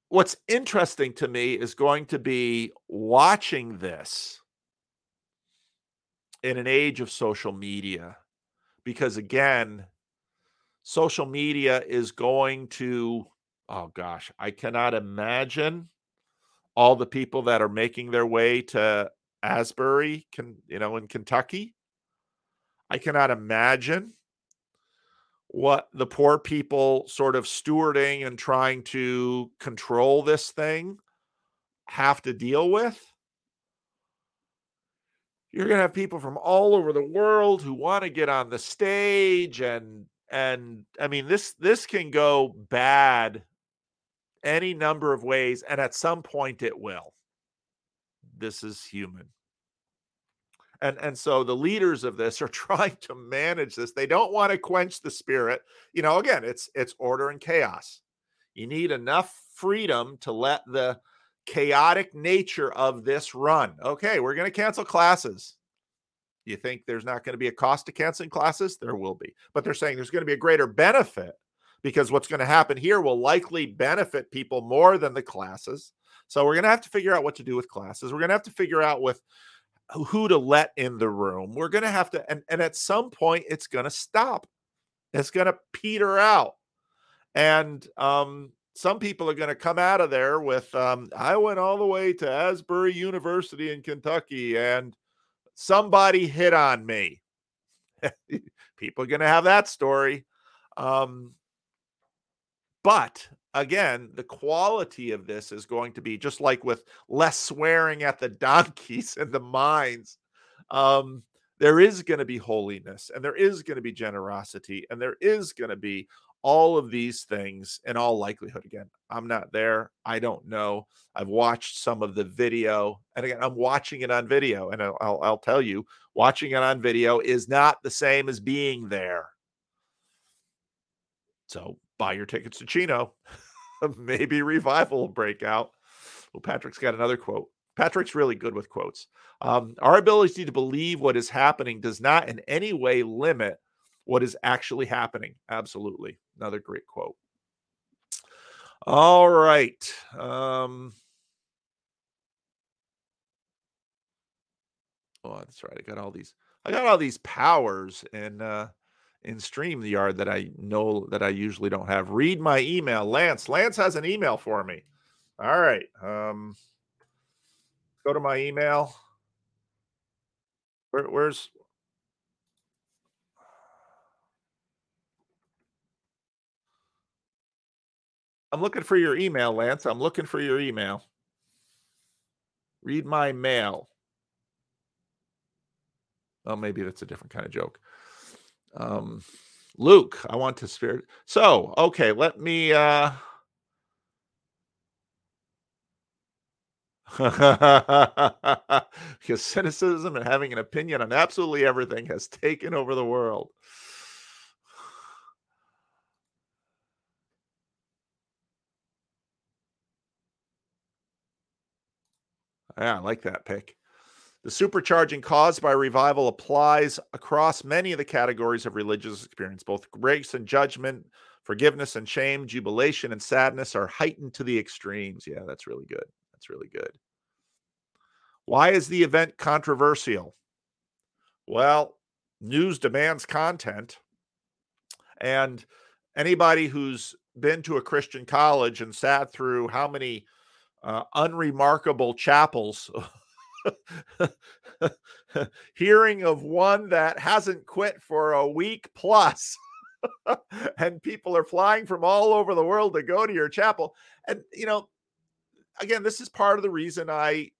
what's interesting to me is going to be watching this in an age of social media because again social media is going to oh gosh i cannot imagine all the people that are making their way to asbury can you know in kentucky. I cannot imagine what the poor people sort of stewarding and trying to control this thing have to deal with you're going to have people from all over the world who want to get on the stage and and i mean this this can go bad any number of ways and at some point it will. This is human. And and so the leaders of this (laughs) are trying to manage this. They don't want to quench the spirit. You know again it's it's order and chaos. You need enough freedom to let the chaotic nature of this run. Okay, we're going to cancel classes. You think there's not going to be a cost to canceling classes? There will be. But they're saying there's going to be a greater benefit because what's going to happen here will likely benefit people more than the classes. So we're going to have to figure out what to do with classes. We're going to have to figure out with who to let in the room. We're going to have to and and at some point it's going to stop. It's going to peter out. And um some people are going to come out of there with um, I went all the way to Asbury University in Kentucky and somebody hit on me. (laughs) people are going to have that story. Um, but again, the quality of this is going to be just like with less swearing at the (laughs) donkeys and the mines. Um, there is going to be holiness and there is going to be generosity and there is going to be all of these things in all likelihood again i'm not there i don't know i've watched some of the video and again i'm watching it on video and i'll, I'll, tell you watching it on video is not the same as being there so buy your tickets to chino (laughs) maybe revival will break out well patrick's got another quote patrick's really good with quotes um, our ability to believe what is happening does not in any way limit what is actually happening. Absolutely. Another great quote. All right. Um, Oh, that's right. I got all these. I got all these powers and uh, in StreamYard that I know that I usually don't have. Read my email, Lance. Lance has an email for me. All right. Um, go to my email. Where, where's I'm looking for your email, Lance. I'm looking for your email. Read my mail. Oh, maybe that's a different kind of joke. Um, Luke, I want to spirit. So, okay, let me uh (laughs) because cynicism and having an opinion on absolutely everything has taken over the world. Yeah, I like that pick. The supercharging caused by revival applies across many of the categories of religious experience. Both grace and judgment, forgiveness and shame, jubilation and sadness are heightened to the extremes. Yeah, that's really good. That's really good. Why is the event controversial? Well, news demands content. And anybody who's been to a Christian college and sat through how many uh, unremarkable chapels, (laughs) hearing of one that hasn't quit for a week plus, (laughs) and people are flying from all over the world to go to your chapel. And, you know, again, this is part of the reason I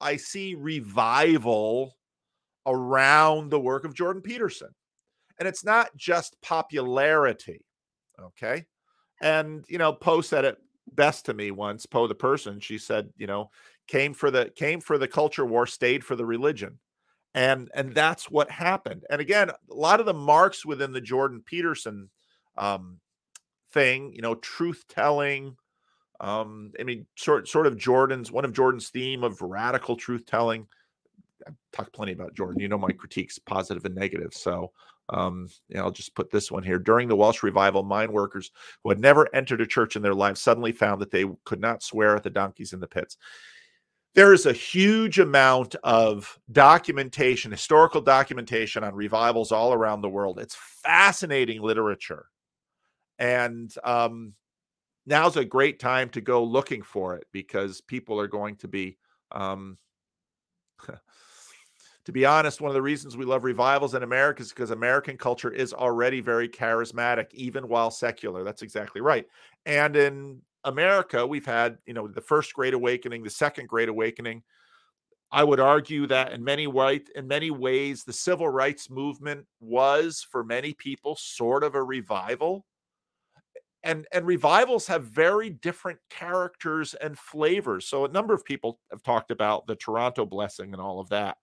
I see revival around the work of Jordan Peterson. And it's not just popularity. Okay. And, you know, Poe said it best to me once, Poe the person. She said, you know, came for the came for the culture war, stayed for the religion. And and that's what happened. And again, a lot of the marks within the Jordan Peterson um thing, you know, truth telling, um, I mean, sort sort of Jordan's one of Jordan's theme of radical truth telling. I've talked plenty about Jordan. You know my critiques, positive and negative. So um, I'll just put this one here. During the Welsh revival, mine workers who had never entered a church in their lives suddenly found that they could not swear at the donkeys in the pits. There is a huge amount of documentation, historical documentation on revivals all around the world. It's fascinating literature. And um, now's a great time to go looking for it because people are going to be um, to be honest one of the reasons we love revivals in america is because american culture is already very charismatic even while secular. That's exactly right. And in america we've had you know the first great awakening the second great awakening. I would argue that in many white in many ways the civil rights movement was for many people sort of a revival. And and revivals have very different characters and flavors. So a number of people have talked about the toronto blessing and all of that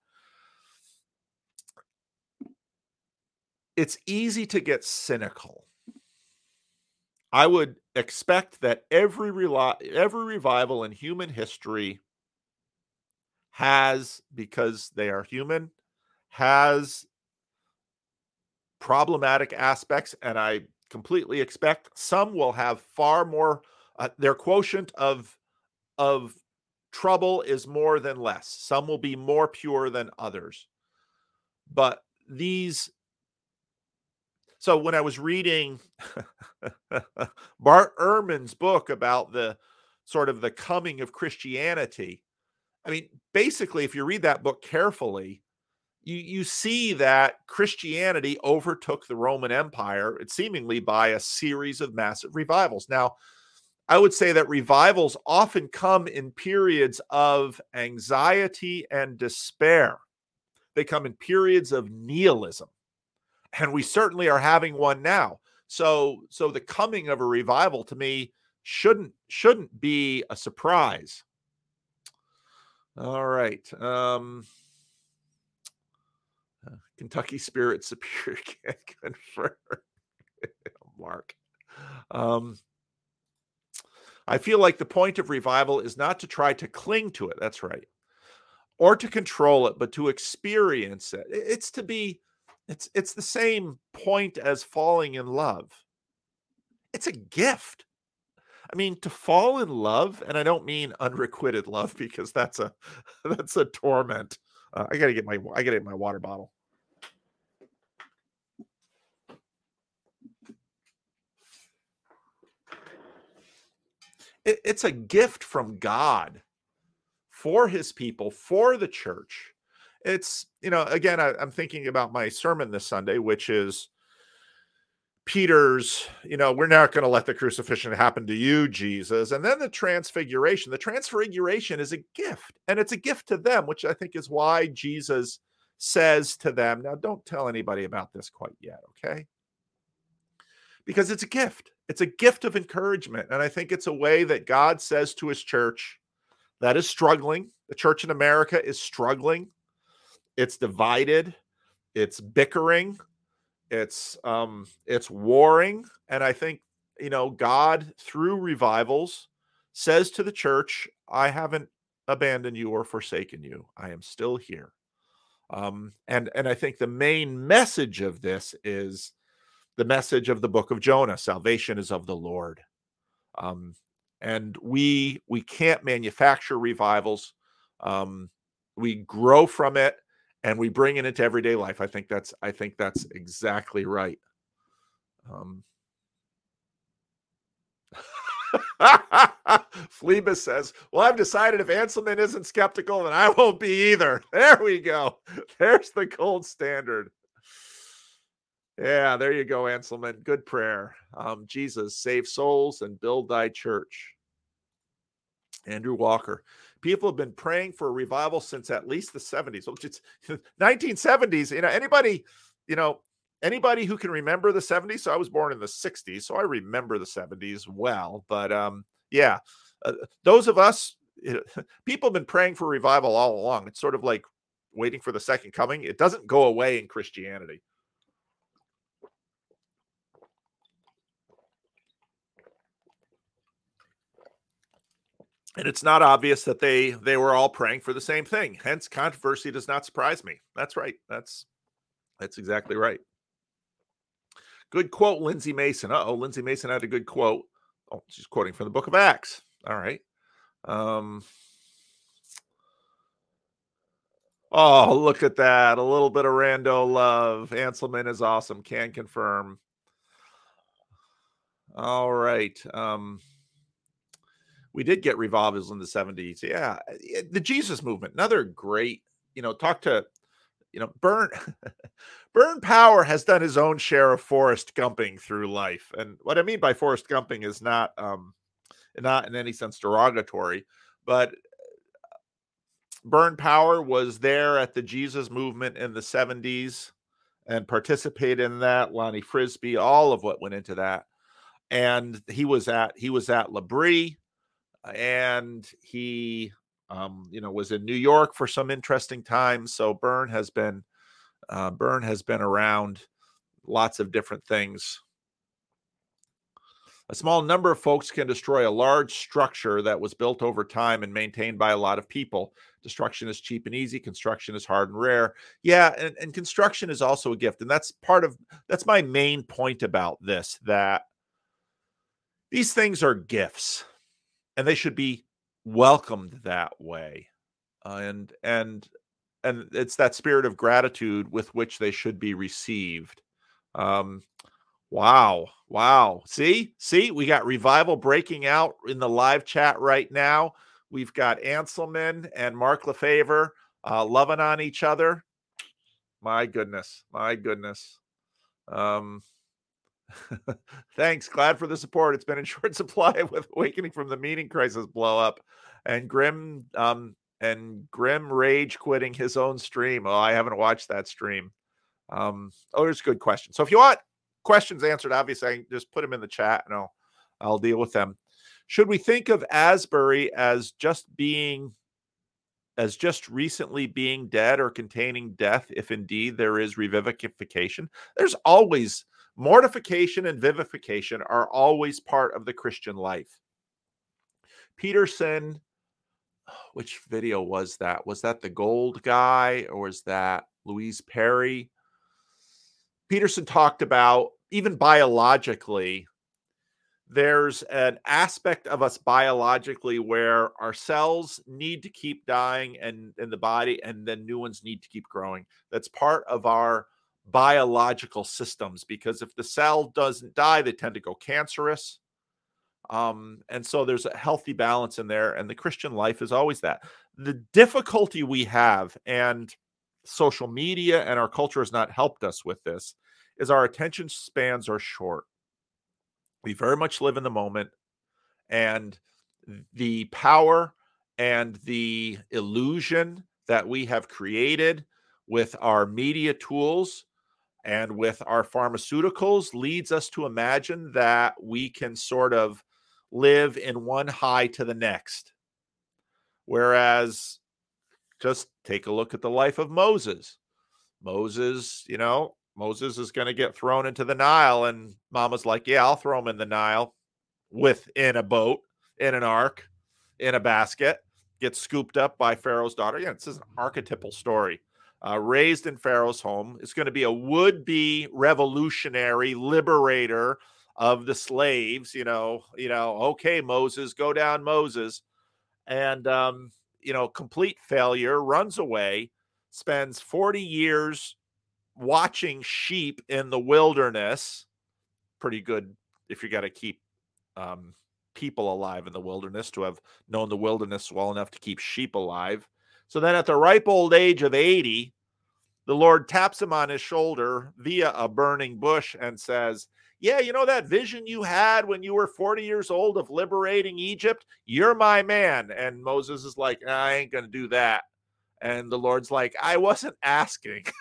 it's easy to get cynical i would expect that every every revival in human history has because they are human has problematic aspects and i completely expect. Some will have far more. Uh, their quotient of of trouble is more than less. Some will be more pure than others. But these. So when I was reading (laughs) Bart Ehrman's book about the sort of the coming of Christianity, I mean, basically, if you read that book carefully, you you see that Christianity overtook the Roman Empire, seemingly by a series of massive revivals. Now, I would say that revivals often come in periods of anxiety and despair. They come in periods of nihilism. And we certainly are having one now. So so the coming of a revival to me shouldn't shouldn't be a surprise. All right. Um uh, Kentucky Spirit (laughs) Superior can (laughs) confirm. (laughs) Mark. Um, I feel like the point of revival is not to try to cling to it. That's right. Or to control it, but to experience it. It's to be, it's it's the same point as falling in love. It's a gift. I mean, to fall in love, and I don't mean unrequited love because that's a (laughs) that's a torment Uh, I gotta get my I gotta get my water bottle. It, it's a gift from God for His people, for the church. It's you know again I, I'm thinking about my sermon this Sunday, which is Peter's, you know, we're not going to let the crucifixion happen to you, Jesus. And then the transfiguration. The transfiguration is a gift, and it's a gift to them, which I think is why Jesus says to them, Now, don't tell anybody about this quite yet, okay? Because it's a gift. It's a gift of encouragement. And I think it's a way that God says to his church that is struggling. The church in America is struggling, it's divided, it's bickering it's um it's warring and i think you know god through revivals says to the church i haven't abandoned you or forsaken you. I am still here. Um and and i think the main message of this is the message of the book of jonah salvation is of the lord. Um and we we can't manufacture revivals. Um we grow from it and we bring it into everyday life. I think that's I think that's exactly right. Um, (laughs) Fleba says, Well, I've decided if Anselman isn't skeptical, then I won't be either. (laughs) There we go. (laughs) There's the gold standard. Yeah, there you go, Anselman. Good prayer. Um, Jesus, save souls and build thy church. Andrew Walker people have been praying for a revival since at least the 70s. Well, it's 1970s. You know, anybody, you know, anybody who can remember the 70s. So I was born in the 60s, so I remember the 70s well. But um, yeah, uh, those of us, (laughs) people have been praying for revival all along. It's sort of like waiting for the second coming. It doesn't go away in Christianity. And it's not obvious that they they were all praying for the same thing hence controversy does not surprise me. That's right. That's that's exactly right. Good quote lindsay mason. Oh lindsay mason had a good quote. Oh she's quoting from the book of acts. All right. Um oh look at that. A little bit of rando love. Anselman is awesome. Can confirm. All right. Um we did get revivals in the 70s. Yeah. Eh, the Jesus movement, another great, you know, talk to, you know, Burn (laughs) Burn Power has done his own share of Forrest Gumping through life. And what I mean by Forrest Gumping is not um not in any sense derogatory, but Burn Power was there at the Jesus movement in the 70s and participated in that. Lonnie Frisbee, all of what went into that. And he was at he was at L'Abri and he um, you know was in New York for some interesting times. So Burn has been uh, Burn has been around lots of different things. A small number of folks can destroy a large structure that was built over time and maintained by a lot of people. Destruction is cheap and easy. Construction is hard and rare. Yeah, and, and construction is also a gift. And that's part of that's my main point about this that these things are gifts and they should be welcomed that way uh, and and and it's that spirit of gratitude with which they should be received um wow wow see see we got revival breaking out in the live chat right now. We've got anselman and mark lefevre uh loving on each other. My goodness my goodness um (laughs) Thanks. Glad for the support. It's been in (laughs) short supply with awakening from the meaning crisis blow up and Grim um and Grim Rage quitting his own stream. Oh, I haven't watched that stream. Um, oh, there's a good question. So if you want questions answered, obviously I just put them in the chat and I'll I'll deal with them. Should we think of Asbury as just being as just recently being dead or containing death if indeed there is revivification? There's always Mortification and vivification are always part of the Christian life. Peterson, (sighs) which video was that? Was that the gold guy or was that Louise Perry? Peterson talked about, even biologically, there's an aspect of us biologically where our cells need to keep dying and in the body and then new ones need to keep growing that's part of our biological systems because if the cell doesn't die they tend to go cancerous. Um, and so there's a healthy balance in there and the christian life is always that. The difficulty we have and social media and our culture has not helped us with this is our attention spans are short. We very much live in the moment and the power and the illusion that we have created with our media tools and with our pharmaceuticals leads us to imagine that we can sort of live in one high to the next. Whereas, just take a look at the life of Moses. Moses, you know, Moses is going to get thrown into the Nile, and Mama's like, "Yeah, I'll throw him in the Nile, within a boat, in an ark, in a basket." Gets scooped up by Pharaoh's daughter. Yeah, it's an archetypal story. Uh, raised in Pharaoh's home, it's going to be a would-be revolutionary liberator of the slaves. You know, you know. Okay, Moses, go down, Moses, and um, you know, complete failure. Runs away. Spends forty years watching sheep in the wilderness pretty good if you got to keep um, people alive in the wilderness to have known the wilderness well enough to keep sheep alive so then at the ripe old age of 80 the lord taps him on his shoulder via a burning bush and says yeah you know that vision you had when you were 40 years old of liberating egypt you're my man and moses is like i ain't gonna do that and the lord's like i wasn't asking (laughs)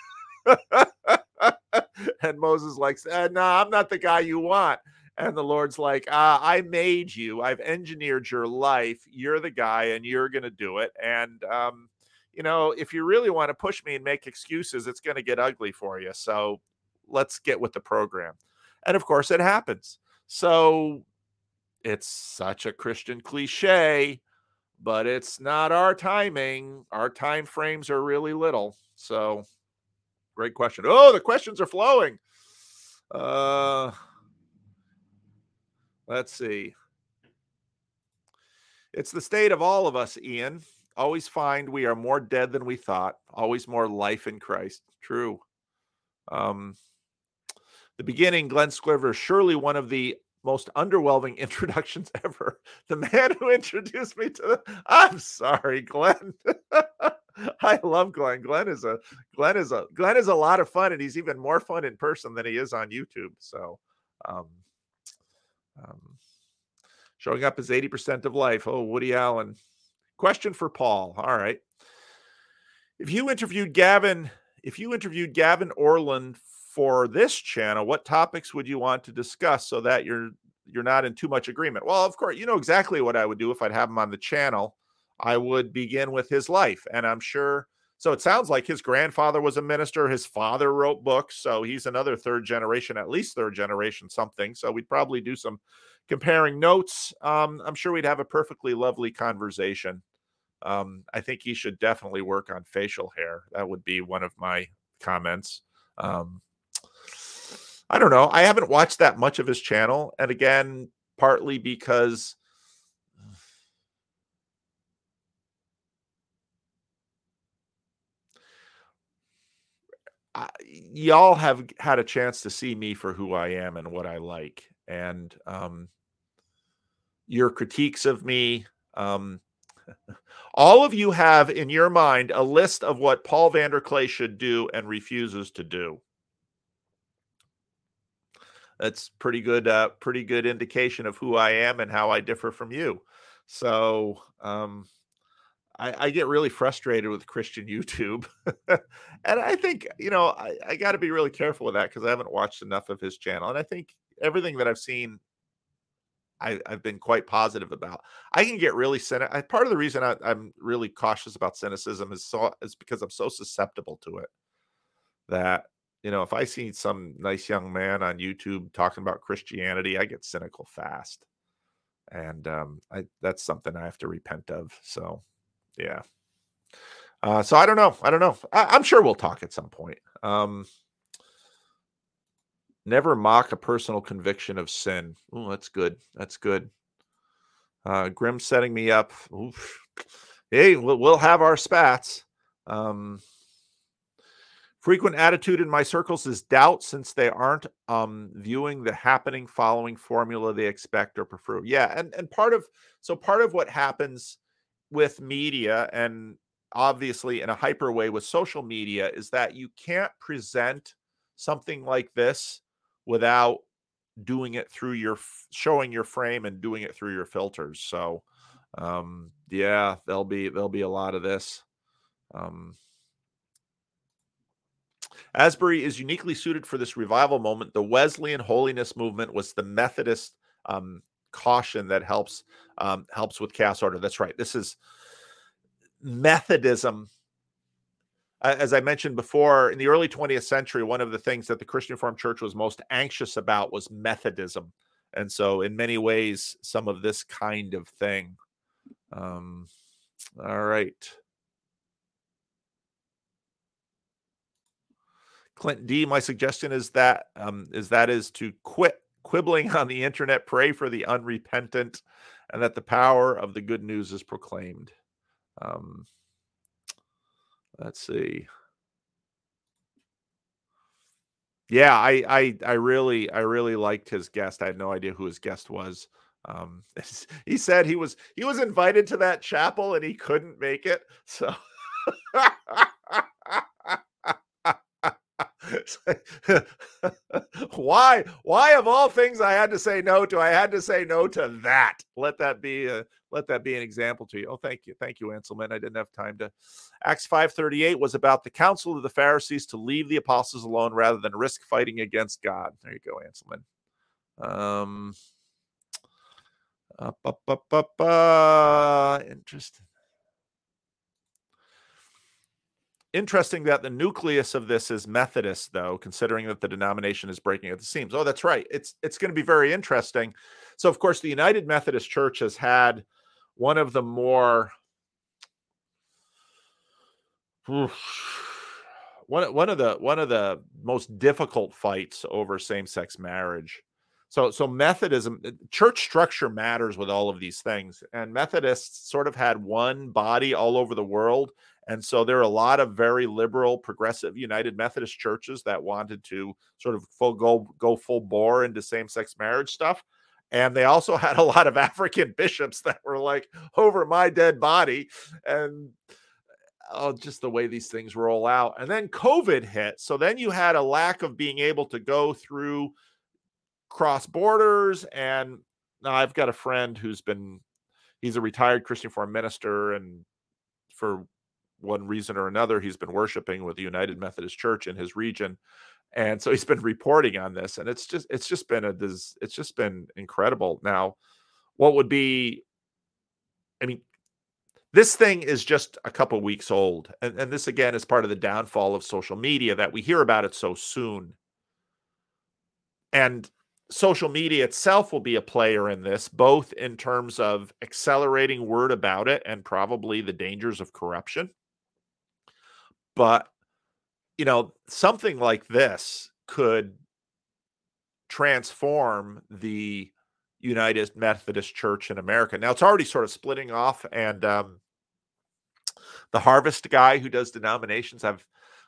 and Moses like, uh, "No, nah, I'm not the guy you want." And the Lord's like, uh, "I made you. I've engineered your life. You're the guy, and you're going to do it." And um, you know, if you really want to push me and make excuses, it's going to get ugly for you. So let's get with the program. And of course, it happens. So it's such a Christian cliche, but it's not our timing. Our time frames are really little. So Great question. Oh, the questions are flowing. Uh, let's see. It's the state of all of us, Ian. Always find we are more dead than we thought. Always more life in Christ. True. Um, the beginning, Glen Scrivener, surely one of the most underwhelming (laughs) introductions ever. The man who introduced me to the. I'm sorry, Glen. (laughs) I love Glen. Glen is a Glen is a Glen is a lot of fun, and he's even more fun in person than he is on YouTube. So, um, um, showing up is eighty percent of life. Oh, Woody Allen. Question for Paul. All right. If you interviewed Gavin, if you interviewed Gavin Ortlund for this channel, what topics would you want to discuss so that you're you're not in too much agreement? Well, of course, you know exactly what I would do if I'd have him on the channel. I would begin with his life. And I'm sure, so it sounds like his grandfather was a minister. His father wrote books. So he's another third generation, at least third generation something. So we'd probably do some comparing notes. Um, I'm sure we'd have a perfectly lovely conversation. Um, I think he should definitely work on facial hair. That would be one of my comments. Um, I don't know. I haven't watched that much of his channel. And again, partly because I, y'all have had a chance to see me for who I am and what I like, and um, your critiques of me. Um, (laughs) all of you have in your mind a list of what Paul VanderKlay should do and refuses to do. That's pretty good. Uh, pretty good indication of who I am and how I differ from you. So. Um, I, I get really frustrated with Christian (laughs) YouTube. and I think, you know, I, I got to be really careful with that because I haven't watched enough of his channel. And I think everything that I've seen, I, have been quite positive about. I can get really cynical. Part of the reason I, am really cautious about cynicism is so is because I'm so susceptible to it. That you know, if I see some nice young man on YouTube talking about Christianity, I get cynical fast, and um, I that's something I have to repent of. So yeah. Uh, so I don't know. I don't know. I, am sure we'll talk at some point. Um, Never mock a personal conviction of sin. Oh, that's good. That's good. Uh, Grim setting me up. Oof. Hey, we'll, have our spats. Um, frequent attitude in my circles is doubt since they aren't um, viewing the happening following formula they expect or prefer. Yeah, and and part of so part of what happens with media and obviously in a hyper way with social media is that you can't present something like this without doing it through your showing your frame and doing it through your filters so um yeah there'll be there'll be a lot of this um asbury is uniquely suited for this revival moment. The wesleyan holiness movement was the methodist um caution that helps um helps with chaos order. That's right. This is methodism as I mentioned before, in the early 20th century, one of the things that the Christian Reformed Church was most anxious about was Methodism. And so, in many ways, some of this kind of thing. Um, all right. Clint D, my suggestion is that um, is that is to quit quibbling on the internet, pray for the unrepentant, and that the power of the good news is proclaimed. Um, let's see. Yeah, I, I I really I really liked his guest. I had no idea who his guest was. Um, (laughs) he said he was he was invited to that chapel and he couldn't make it. So (laughs) (laughs) why why of all things i had to say no to i had to say no to that. Let that be a let that be an example to you. Oh thank you thank you anselman. I didn't have time to. Acts 538 was about the counsel of the pharisees to leave the apostles alone rather than risk fighting against god. There you go anselman. Um up, up, up, up, uh, interesting Interesting that the nucleus of this is Methodist, though, considering that the denomination is breaking at the seams. Oh, that's right. It's it's going to be very interesting. So, of course, the United Methodist Church has had one of the more one one of the one of the most difficult fights over same-sex marriage. So so Methodism eh, church structure matters with all of these things and Methodists sort of had one body all over the world and so there are a lot of very liberal, progressive United Methodist churches that wanted to sort of full go go full bore into same-sex marriage stuff. And they also (laughs) had a lot of African bishops that were like over my dead body. And oh, just the way these things roll out. And then COVID hit. So then you had a lack of being able to go through cross borders. And now I've got a friend who's been, he's a retired Christian Reformed minister. And for one reason or another, he's been worshiping with the United Methodist Church in his region, and so he's been (laughs) reporting on this, and it's just it's just been a it's just been incredible. Now, what would be, I mean, this thing is just a couple weeks old, and, and this again is part of the downfall of social media that we hear about it so soon, and social media itself will be a player in this, both in terms of accelerating word about it and probably the dangers of corruption but, you know, something like this could transform the United Methodist Church in America. Now it's already sort of splitting off, and um, the Harvest guy who does denominations, I've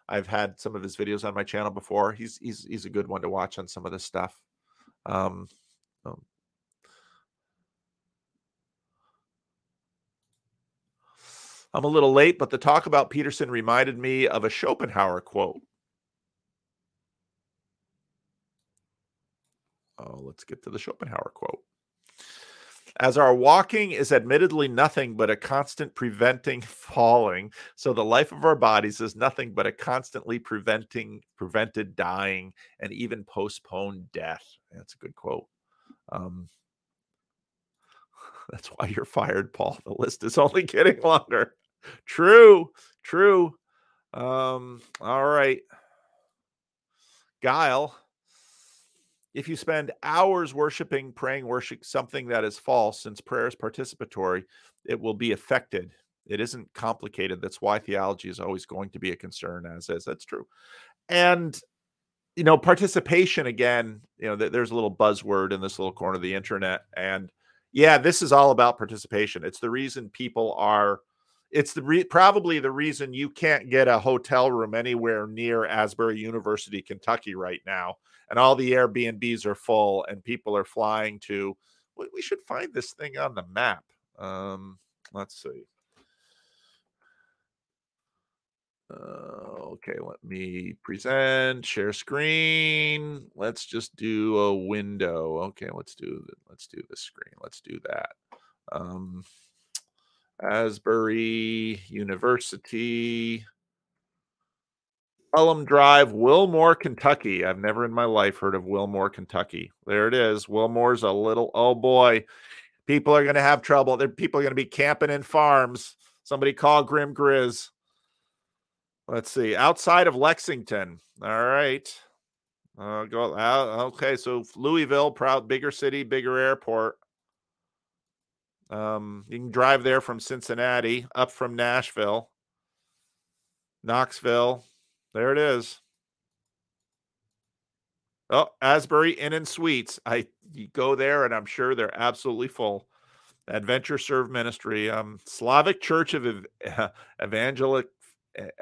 I've had some of his videos on my channel before. He's he's he's a good one to watch on some of this stuff. Um, um, I'm a little late, but the talk about Peterson reminded me of a Schopenhauer quote. Oh, let's get to the Schopenhauer quote. As our walking is admittedly nothing but a constant preventing (laughs) falling, so the life of our bodies is nothing but a constantly preventing prevented dying and even postponed death. That's a good quote. Um, (laughs) that's why you're fired, Paul. The list is only (laughs) getting longer true, true. Um, all right. Guile, if you spend hours worshiping, praying, worship something that is false, since prayer is participatory, it will be affected. It isn't complicated. That's why theology is always going to be a concern, as is. That's true. And you know, participation again, you know, th- there's a little buzzword in this little corner of the internet. And yeah, this is all about participation. It's the reason people are, it's the re- probably the reason you can't get a hotel room anywhere near Asbury University, Kentucky right now. And all the Airbnbs are full and people are flying to, we, should find this thing on the map. Um, let's see. Uh, okay, let me present, share screen. Let's just do a window. Okay, let's do let's do the screen. Let's do that. Um, Asbury University, Pelham Drive, Wilmore, Kentucky. I've never in my life heard of Wilmore, Kentucky. There it is. Wilmore's a little. Oh boy, people are going to have trouble. There, people are going to be camping in farms. Somebody call Grim Grizz. Let's see. Outside of Lexington. All right. Uh, go out. Okay. So Louisville, proud, bigger city, bigger airport. Um, you can drive there from Cincinnati, up from Nashville, Knoxville. There it is. Oh, Asbury Inn and Suites. I you go there, and I'm sure they're absolutely full. Adventure Serve Ministry, um, Slavic Church of Ev- (laughs) Evangelic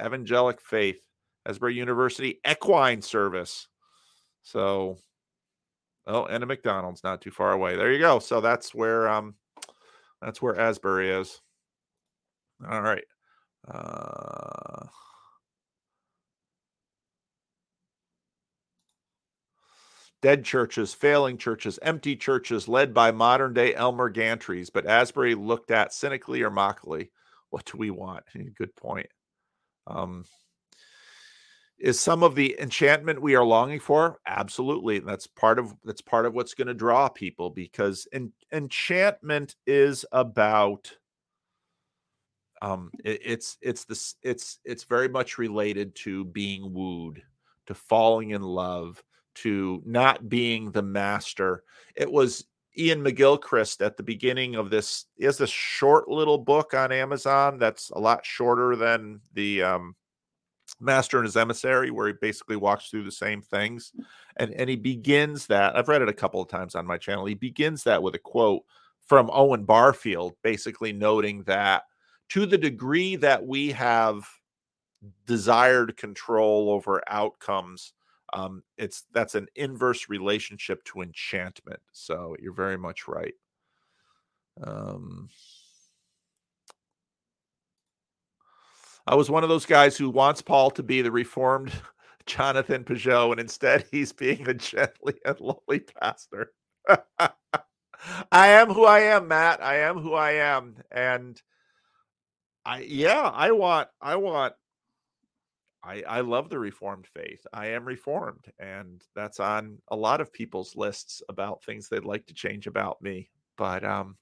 Evangelic Faith, Asbury University Equine Service. So, oh, and a McDonald's not too far away. There you go. So that's where um, that's where Asbury is. All right. Uh, dead churches, failing churches, empty churches led by modern day Elmer Gantries, but Asbury looked at cynically or mockily. What do we want? (laughs) Good point. Um, is some of the enchantment we are longing for absolutely that's part of that's part of what's going to draw people because en- enchantment is about um it, it's it's this it's it's very much related to being wooed to falling in love to not being the master it was Iain McGilchrist at the beginning of this he has this short little book on Amazon that's a lot shorter than the um, Master and His Emissary, where he basically walks through the same things. And, and he begins that. I've read it a couple of times on my channel. He begins that with a quote from Owen Barfield, basically noting that to the degree that we have desired control over outcomes um, it's that's an inverse relationship to enchantment. So you're very much right. Um, I was one of those guys who wants Paul to be the reformed (laughs) Jonathan Pageau, and instead he's being a (laughs) gently and lowly pastor. (laughs) I am who I am, Matt. I am who I am, and I yeah, I want I want I, I love the Reformed faith. I am Reformed, and that's on a lot of people's lists about things they'd like to change about me. But um,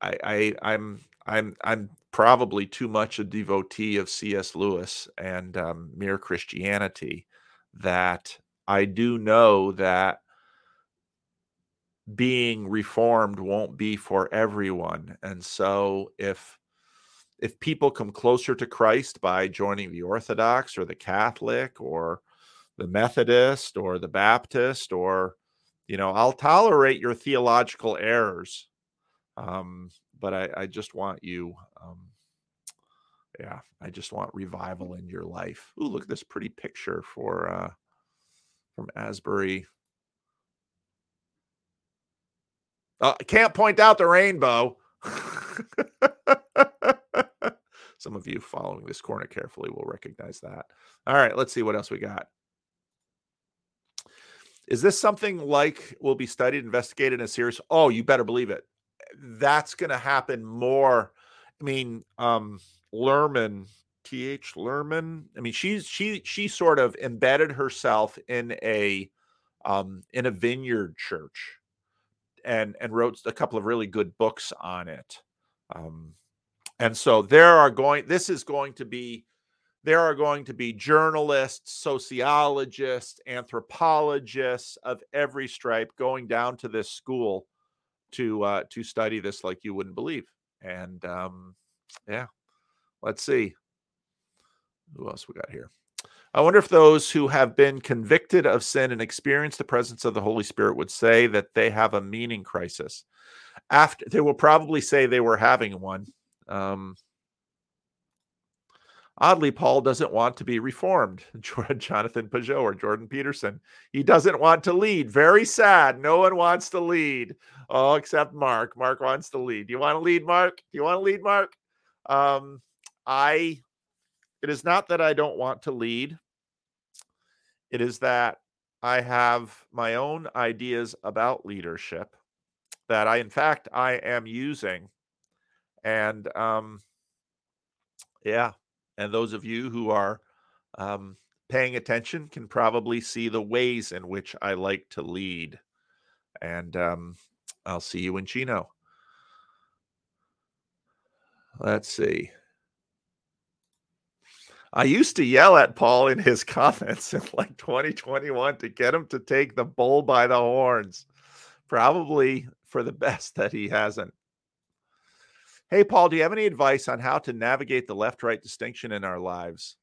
I, I I'm I'm I'm probably too much a devotee of C.S. Lewis and um, mere Christianity that I do know that being reformed won't be for everyone, and so if if people come closer to Christ by joining the Orthodox or the Catholic or the Methodist or the Baptist, or, you know, I'll tolerate your theological errors. Um, but I, I just want you, um, yeah, I just want revival in your life. Ooh, look at this pretty picture for, uh, from Asbury. Uh, I can't point out the rainbow. (laughs) Some of you following this corner carefully will recognize that. All right, let's see what else we got. Is this something like will be studied, investigated in a series? Oh, you better believe it. That's going to happen more. I mean, um, Luhrmann, T.H. Luhrmann. I mean, she's she she sort of embedded herself in a um, in a vineyard church, and and wrote a couple of really good books on it. Um, and so there are going, this is going to be, there are going to be journalists, sociologists, anthropologists of every stripe going down to this school to uh, to study this like you wouldn't believe. And um, yeah, let's see who else we got here. I wonder if those who have been convicted of sin and experienced the presence of the Holy Spirit would say that they have a meaning crisis. After they will probably say they were having one. Um, oddly, Paul doesn't want to be reformed. (laughs) Jonathan Pageau or Jordan Peterson. He doesn't want to lead. Very sad. No one wants to lead. Oh, except Mark. Mark wants to lead. Do you want to lead, Mark? Do you want to lead, Mark? Um, I it is not that I don't want to lead. It is that I have my own ideas about leadership that I, in fact, I am using. And um, yeah, and those of you who are um, paying attention can probably see the ways in which I like to lead. And um, I'll see you in Chino. Let's see. I used to yell at Paul in his (laughs) comments in like 2021 to get him to take the bull by the horns. Probably for the best that he hasn't. Hey, Paul, do you have any advice on how to navigate the left right distinction in our lives?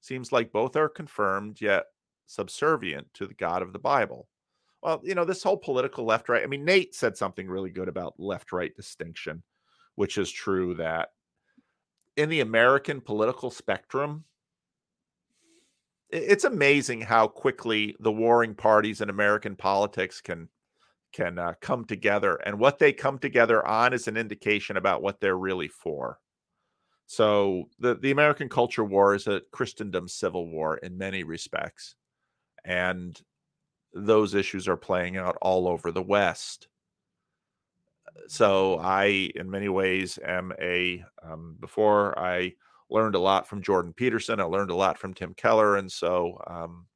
Seems like both are confirmed, yet subservient to the God of the Bible. Well, you know, this whole political left right, I mean, Nate said something really good about left right distinction, which is true that in the American political spectrum, it's amazing how quickly the warring parties in American politics can can uh, come together, and what they come together on is an indication about what they're really for. So the the American culture war is a Christendom civil war in many respects, and those issues are playing out all over the West so I, in many ways, am a um, before I learned a lot from Jordan Peterson. I learned a lot from Tim Keller, and so um,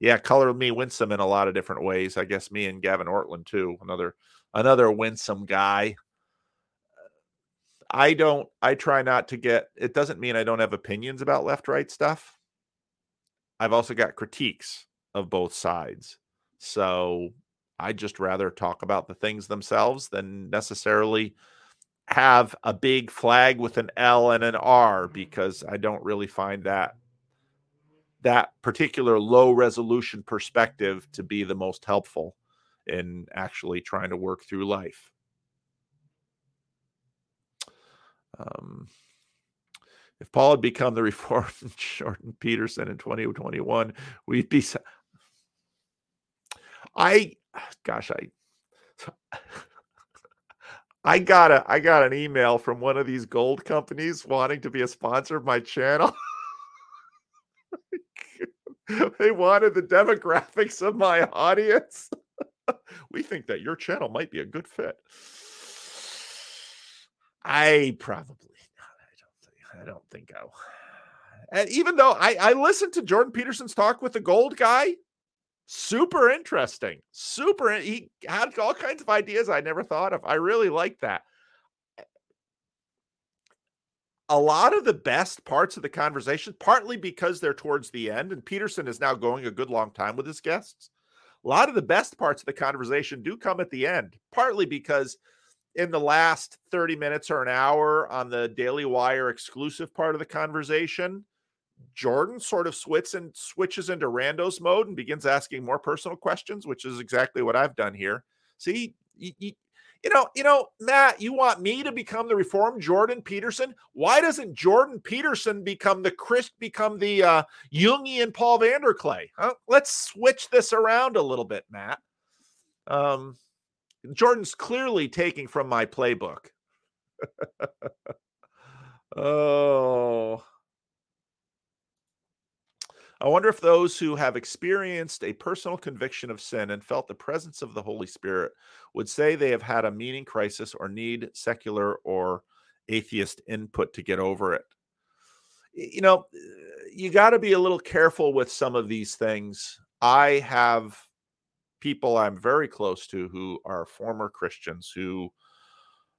yeah, color me winsome in a lot of different ways. I guess me and Gavin Ortlund too. Another another winsome guy. I don't. I try not to get. It doesn't mean I don't have opinions about left right stuff. I've also got critiques of both sides. So I just rather talk about the things themselves than necessarily have a big flag with an L and an R mm-hmm. because I don't really find that that particular low resolution perspective to be the most helpful in actually trying to work through life. Um, if Paul had become the (laughs) reformed Jordan Peterson in 2021, we'd be. I gosh, I (laughs) I got a I got an email from one of these gold companies wanting to be a sponsor of my channel. (laughs) (laughs) they wanted the demographics of my audience. (laughs) we think that your channel might be a good fit. I probably I don't think I don't think I and even though I, I listened to Jordan Peterson's talk with the gold guy, super interesting. Super. He had all kinds of ideas I never thought of. I really like that. A lot of the best parts of the conversation, partly because they're towards the end, and Peterson is now going a good long time with his guests. A lot of the best parts of the conversation do come at the end, partly because in the last 30 minutes or an hour on the Daily Wire exclusive part of the conversation, Jordan sort of switches and switches into randos mode and begins asking more personal questions, which is exactly what I've done here. See, you, you know, you know, Matt, you want me to become the reformed Jordan Peterson? Why doesn't Jordan Peterson become the Chris, become the uh, Jungian Paul VanderKlay? Huh? Let's switch this around a little bit, Matt. Um, Jordan's clearly taking from my playbook. (laughs) oh. I wonder if those who have experienced a personal conviction of sin and felt the presence of the Holy Spirit would say they have had a meaning crisis or need secular or atheist input to get over it. You know, you got to be a little careful with some of these things. I have people I'm very close to who are former Christians who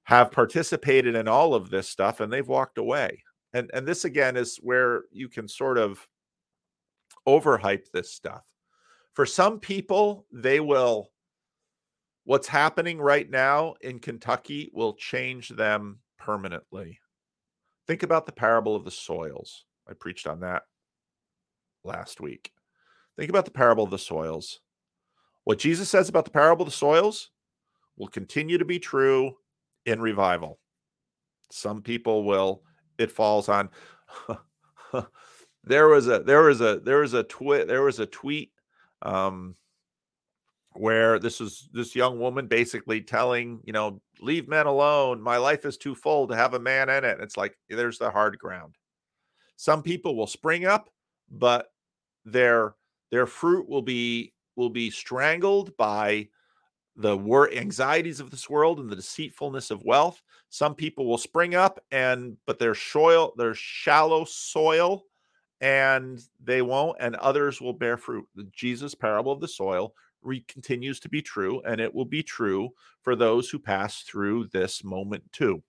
have participated in all of this stuff and they've walked away. And and this again is where you can sort of overhype this stuff. For some people, they will, what's happening right now in Kentucky will change them permanently. Think about the parable of the soils. I preached on that last week. Think about the parable of the soils. What Jesus says about the parable of the soils will continue to be true in revival. Some people will, it falls on. (laughs) there was a there was a there was a tweet there was a tweet um where this was this young woman basically telling you know leave men alone. My life is too full to have a man in it. It's like there's the hard ground. Some people will spring up but their their fruit will be will be strangled by the war anxieties of this world and the deceitfulness of wealth. Some people will spring up and but they're soil they're shallow soil and they won't and others will bear fruit the jesus parable of the soil re- continues to be true and it will be true for those who pass through this moment too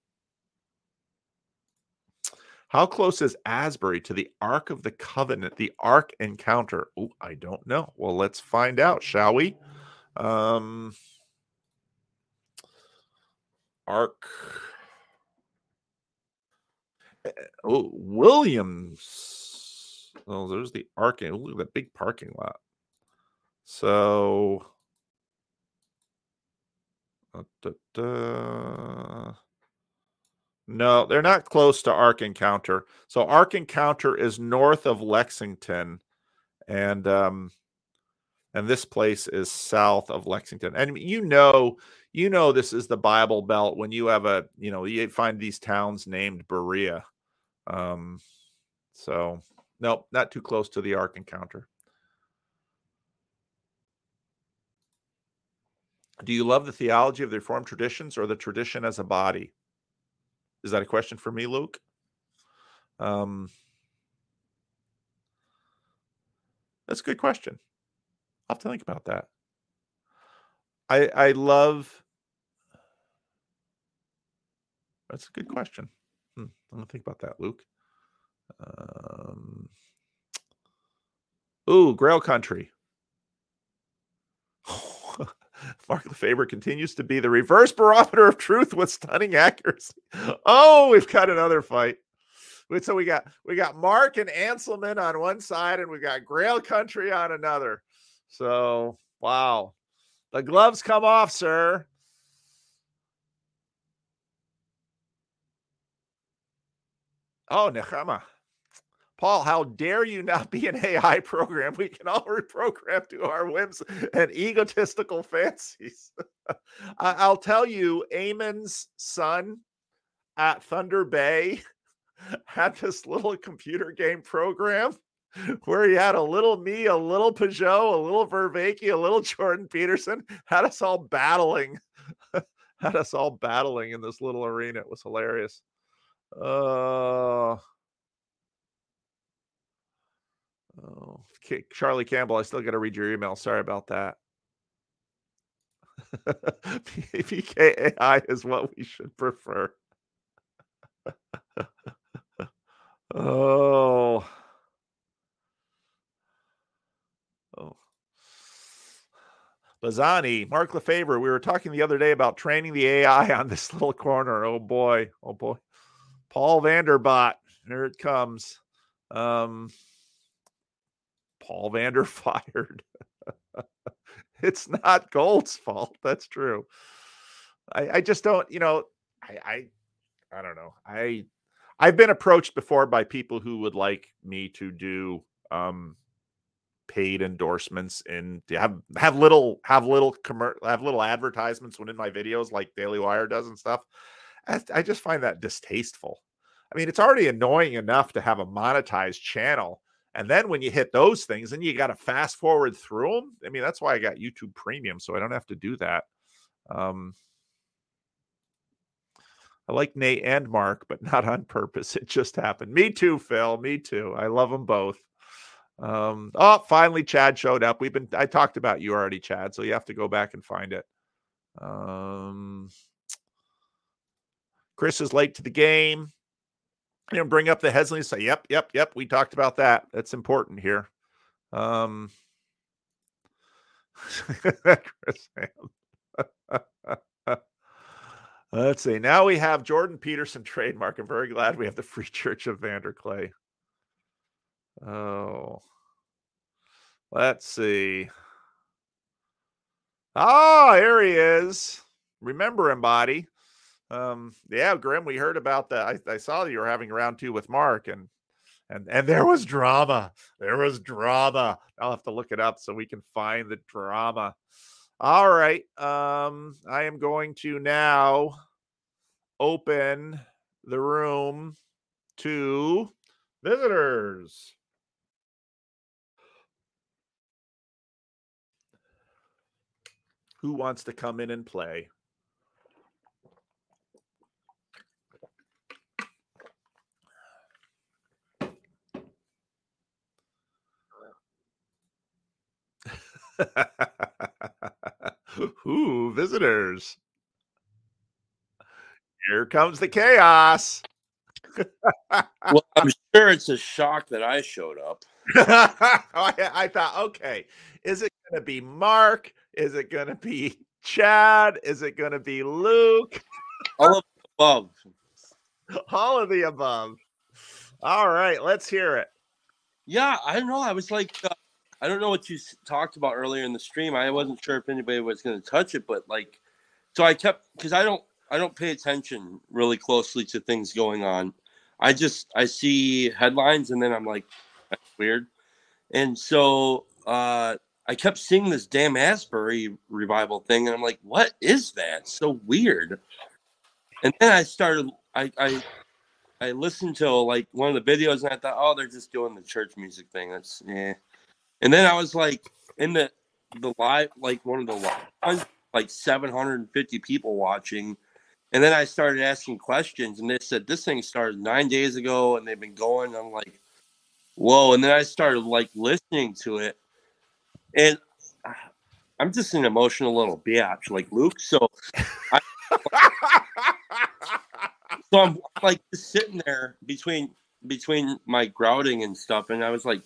how close is Asbury to the Ark of the Covenant, the Ark encounter? Oh, I don't know. Well, let's find out, shall we? Um, Ark. Eh, Oh, Williams. Oh, there's the Ark. Look at that big parking lot. So, uh, da, da. no, they're not close to Ark Encounter. So, Ark Encounter is north of Lexington, and um, and this place is south of Lexington. And you know, you know, this is the Bible Belt when you have a, you know, you find these towns named Berea. Um, so, nope, not too close to the Ark Encounter. Do you love the theology of the Reformed traditions or the tradition as a body? Is that a question for me, Luke? Um, that's a good question. I'll have to think about that. I I love. That's a good question. Hmm, I'm gonna think about that, Luke. Um, ooh, Grail Country. (laughs) Mark Lefebvre continues to be the reverse barometer of truth with stunning accuracy. Oh, we've got another fight. So we got we got Mark and Anselman on one side, and we've got Grail Country on another. So wow, the gloves come off, sir. Oh, Nechama. Paul, how dare you not be an AI program? We can all reprogram to our whims and egotistical fancies. (laughs) I'll tell you, Eamon's son at Thunder Bay (laughs) had this little computer game program (laughs) where he had a little me, a little Pageau, a little Vervaeke, a little Jordan Peterson, had us all battling, had us all battling in this little arena. It was hilarious. Oh, oh, Charlie Campbell, I still got to read your email. Sorry about that. (laughs) PKAI is what we should prefer. (laughs) oh. Oh. Bazani, Mark Lefebvre, we were talking the other day about training the AI on this (laughs) little corner. Oh boy. Oh boy. Paul Vanderbot. Here it comes. Um Paul Vander (laughs) fired. it's not Gold's fault. That's true. I, I just don't, you know, I, I I don't know. I I've been approached before by people who would like me to do um paid endorsements and have have little have little commer- have little advertisements within my videos like Daily Wire does and stuff. I, I just find that distasteful. I mean, it's already annoying enough to have a monetized channel, and then when you hit those things, then you got to fast forward through them. I mean, that's why I got YouTube Premium, so I don't have to do that. Um, I like Nate and Mark, but (laughs) not on purpose. It just happened. Me too, Phil. Me too. I love them both. Um, oh, finally, Chad showed up. We've been I talked about you already, Chad, so you have to go back and find it. Um, Chris is late to the game. You know, bring up the Hesley and say, Yep, yep, yep. We talked about that. That's important here. Um. (laughs) (laughs) Let's see. Now we have Jordan Peterson (laughs) trademark. I'm very glad we have the Free Church of VanderKlay. Oh. Let's see. Oh, here he is. Remember him, body. Um, yeah, Grim, we heard about that. I, I saw that you were having round two with Mark, and and and there was drama. There was drama. I'll have to look it up so we can find the drama. All right. Um, I am going to now open the room to visitors. Who wants to come in and play? Ooh, visitors. Here comes the chaos. Well, (laughs) I'm sure it's a shock that I showed up. (laughs) I, I thought, okay, is it going to be Mark? Is it going to be Chad? Is it going to be Luke? All of the above. (laughs) All of the above. All right, let's hear it. Yeah, I don't know. I was like, uh, I don't know what you talked about earlier in the stream. I wasn't sure if anybody was going to touch it, but like, so I kept because I don't I don't pay attention really closely to things going on. I just I see headlines and then I'm like, that's weird. And so uh, I kept seeing this damn Asbury revival thing, and I'm like, what is that? So weird. And then I started I I I listened to like one of the videos and I thought, oh, they're just doing the church music thing. That's yeah. And then I was like in the the live like one of the live like 750 people watching. And then I started asking questions and they said this thing started nine days ago and they've been going. I'm like, whoa. And then I started like listening to it. And (sighs) I'm just an emotional little bitch, like Luke. So (laughs) so I'm like just sitting there between between my grouting and stuff, and I was like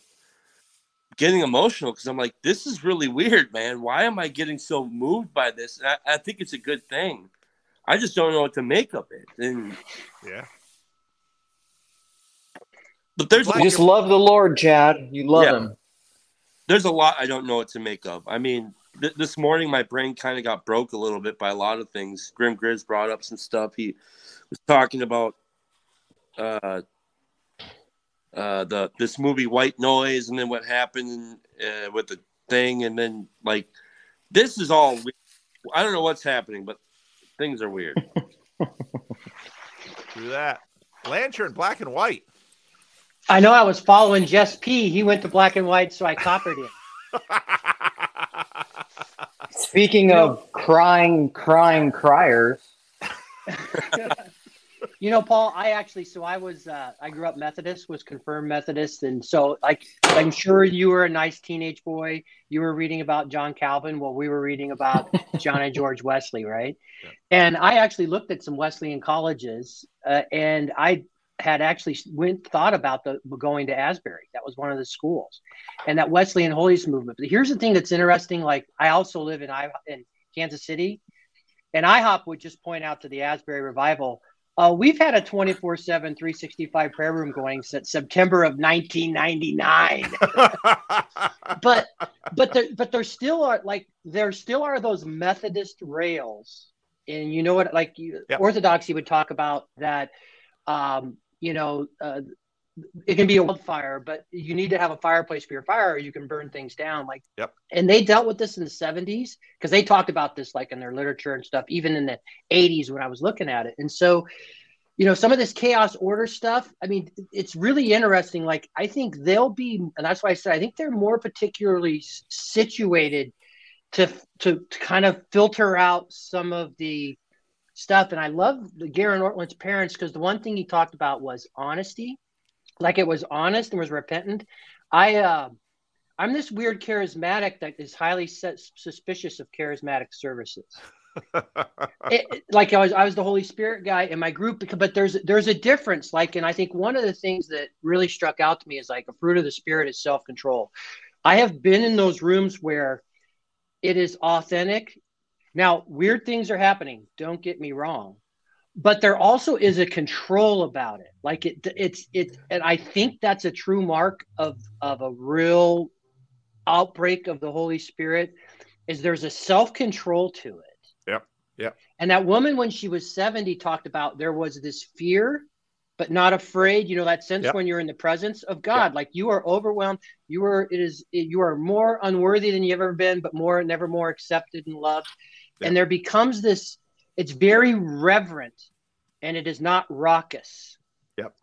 getting emotional because I'm like, this is really weird, man. Why am I getting so moved by this? And I, I think it's a good thing. I just don't know what to make of it. And yeah. but there's You just love the Lord, Chad. You love Yeah. him. there's a lot I don't know what to make of. I mean, th- this morning my brain kind of got broke a little bit by a lot of things. Grim Grizz brought up some stuff. He was talking about uh, uh, the this movie White Noise, and then what happened uh, with the thing, and then like this is all. we- I don't know what's happening, but things are weird. (laughs) Do that. Lantern, black and white. I know I was following Jess P. He went to black and white, so I copied him. (laughs) Speaking of crying, crying criers, (laughs) You know, Paul, I actually, so I was, uh, I grew up Methodist, was confirmed Methodist. And so, like, I'm sure you were a nice teenage boy. You were reading about John Calvin while we were reading about (laughs) John and George Wesley, right? And I actually looked at some Wesleyan colleges uh, and I had actually went thought about the going to Asbury. That was one of the schools, and that Wesleyan Holiness movement. But here's the thing that's interesting. Like I also live in I in Kansas City, and IHOP would just point out to the Asbury revival. Uh, we've had a 24 7 365 prayer room going since September of 1999 (laughs) but but there but there still are like there still are those Methodist rails, and you know what? Like you, Yep. Orthodoxy would talk about that. Um, you know, uh, it can be a wildfire, but you need to have a fireplace for your fire, or you can burn things down. Like, Yep. and they dealt with this in the '70s because they talked about this like in their literature and stuff, even in the '80s when I was looking at it. And so, you know, some of this chaos order stuff, I mean, it's really interesting. Like, I think they'll be, and that's why I said I think they're more particularly situated to, to, to kind of filter out some of the stuff. And I love the Gavin Ortlund's parents because the one thing he talked about was honesty, like it was honest and was repentant. I, uh, I'm this weird charismatic that is highly suspicious of charismatic services (laughs) it, like I was, I was the Holy Spirit guy in my group, because, but there's there's a difference. Like, and I think one of the things that really struck out to me is like a fruit of the Spirit is self control. I have been in those rooms where it is authentic. Now, weird things are happening. Don't get me wrong, but there also is a control about it. Like it, it's it, and I think that's a true mark of of a real outbreak of the Holy Spirit is there's a self control to it. Yep. Yep. And that woman, when she was 70, talked about there was this fear, but not afraid. You know, that sense Yep. when you're in the presence of God, like you are overwhelmed. You are, it is, you are more unworthy than you've ever been, but more, never more accepted and loved. Yep. And there becomes this, it's very reverent and it is not raucous. Yep.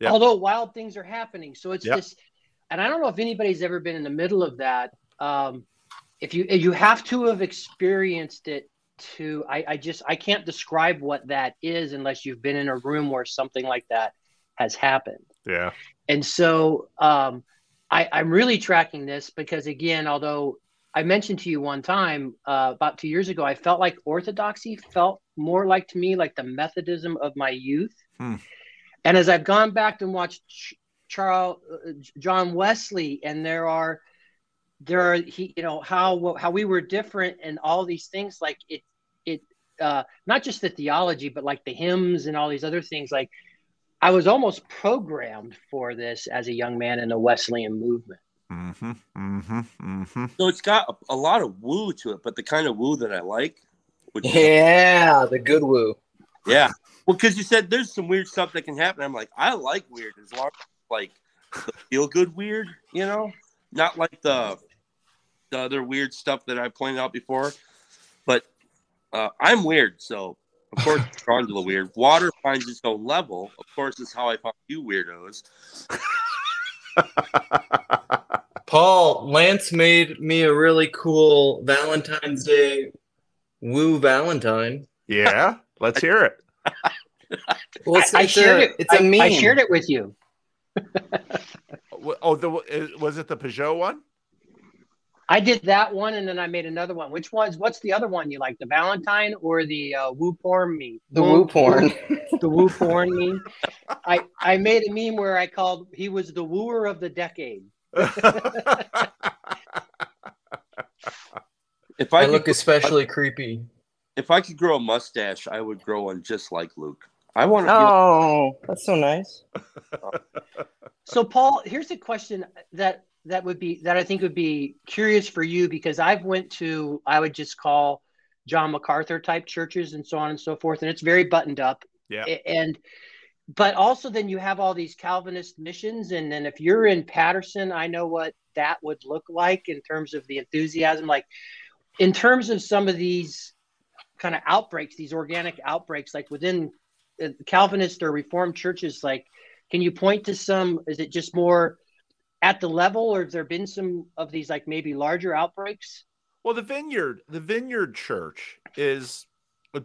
Yep. Although wild things are happening. So it's Yep. this, and I don't know if anybody's ever been in the middle of that. Um, if you you have to have experienced it to I, I just I can't describe what that is unless you've been in a room where something like that has happened. Yeah. And so um, I, I'm really tracking this because, again, although I mentioned to you one time uh, about two years ago, I felt like Orthodoxy felt more like to me like the Methodism of my youth. Hmm. And as I've gone back and watched Ch- Charles uh, John Wesley, and there are there are he you know how how we were different and all these things like it it uh, not just the theology but like the hymns and all these other things like I was almost programmed for this as a young man in the Wesleyan movement. Mm-hmm. Mm-hmm. Mm-hmm. So it's got a, a lot of woo to it, but the kind of woo that I like. Which is- Yeah, the good woo. yeah. Well, because you said there's some weird stuff that can happen. I'm like, I like weird as long as like the feel good weird, you know, not like the the other weird stuff that I pointed out before. But uh, I'm weird, so of course I'm drawn to the weird. Water finds its own level. Of course, is how I found you weirdos. (laughs) Paul, Lance made me a really cool Valentine's Day woo Valentine. Yeah. Let's hear it. (laughs) Well, it's, I, I shared a, it. It's a I, meme. I shared it with you. (laughs) Oh, the was it the Pageau one? I did that one, and then I made another one. Which one's? What's the other one you like? The Valentine or the uh, woo porn meme? The woo porn. (laughs) the woo porn meme. I I made a meme where I called he was the wooer of the decade. If I, I could, look especially creepy. if I could grow a mustache, I would grow one just like Luke. I want to. Oh, that's so nice. So Paul, here's a question that that would be that I think would be curious for you because I've went to I would just call John MacArthur type churches and so on and so forth, and it's very buttoned up. Yeah. A- And but also then you have all these Calvinist missions, and then if you're in Patterson, I know what that would look like in terms of the enthusiasm. Like in terms of some of these kind of outbreaks, these organic outbreaks, like within uh, Calvinist or Reformed churches, like can you point to some? Is it just more at the level, or has there been some of these like maybe larger outbreaks? Well, the Vineyard, the Vineyard Church is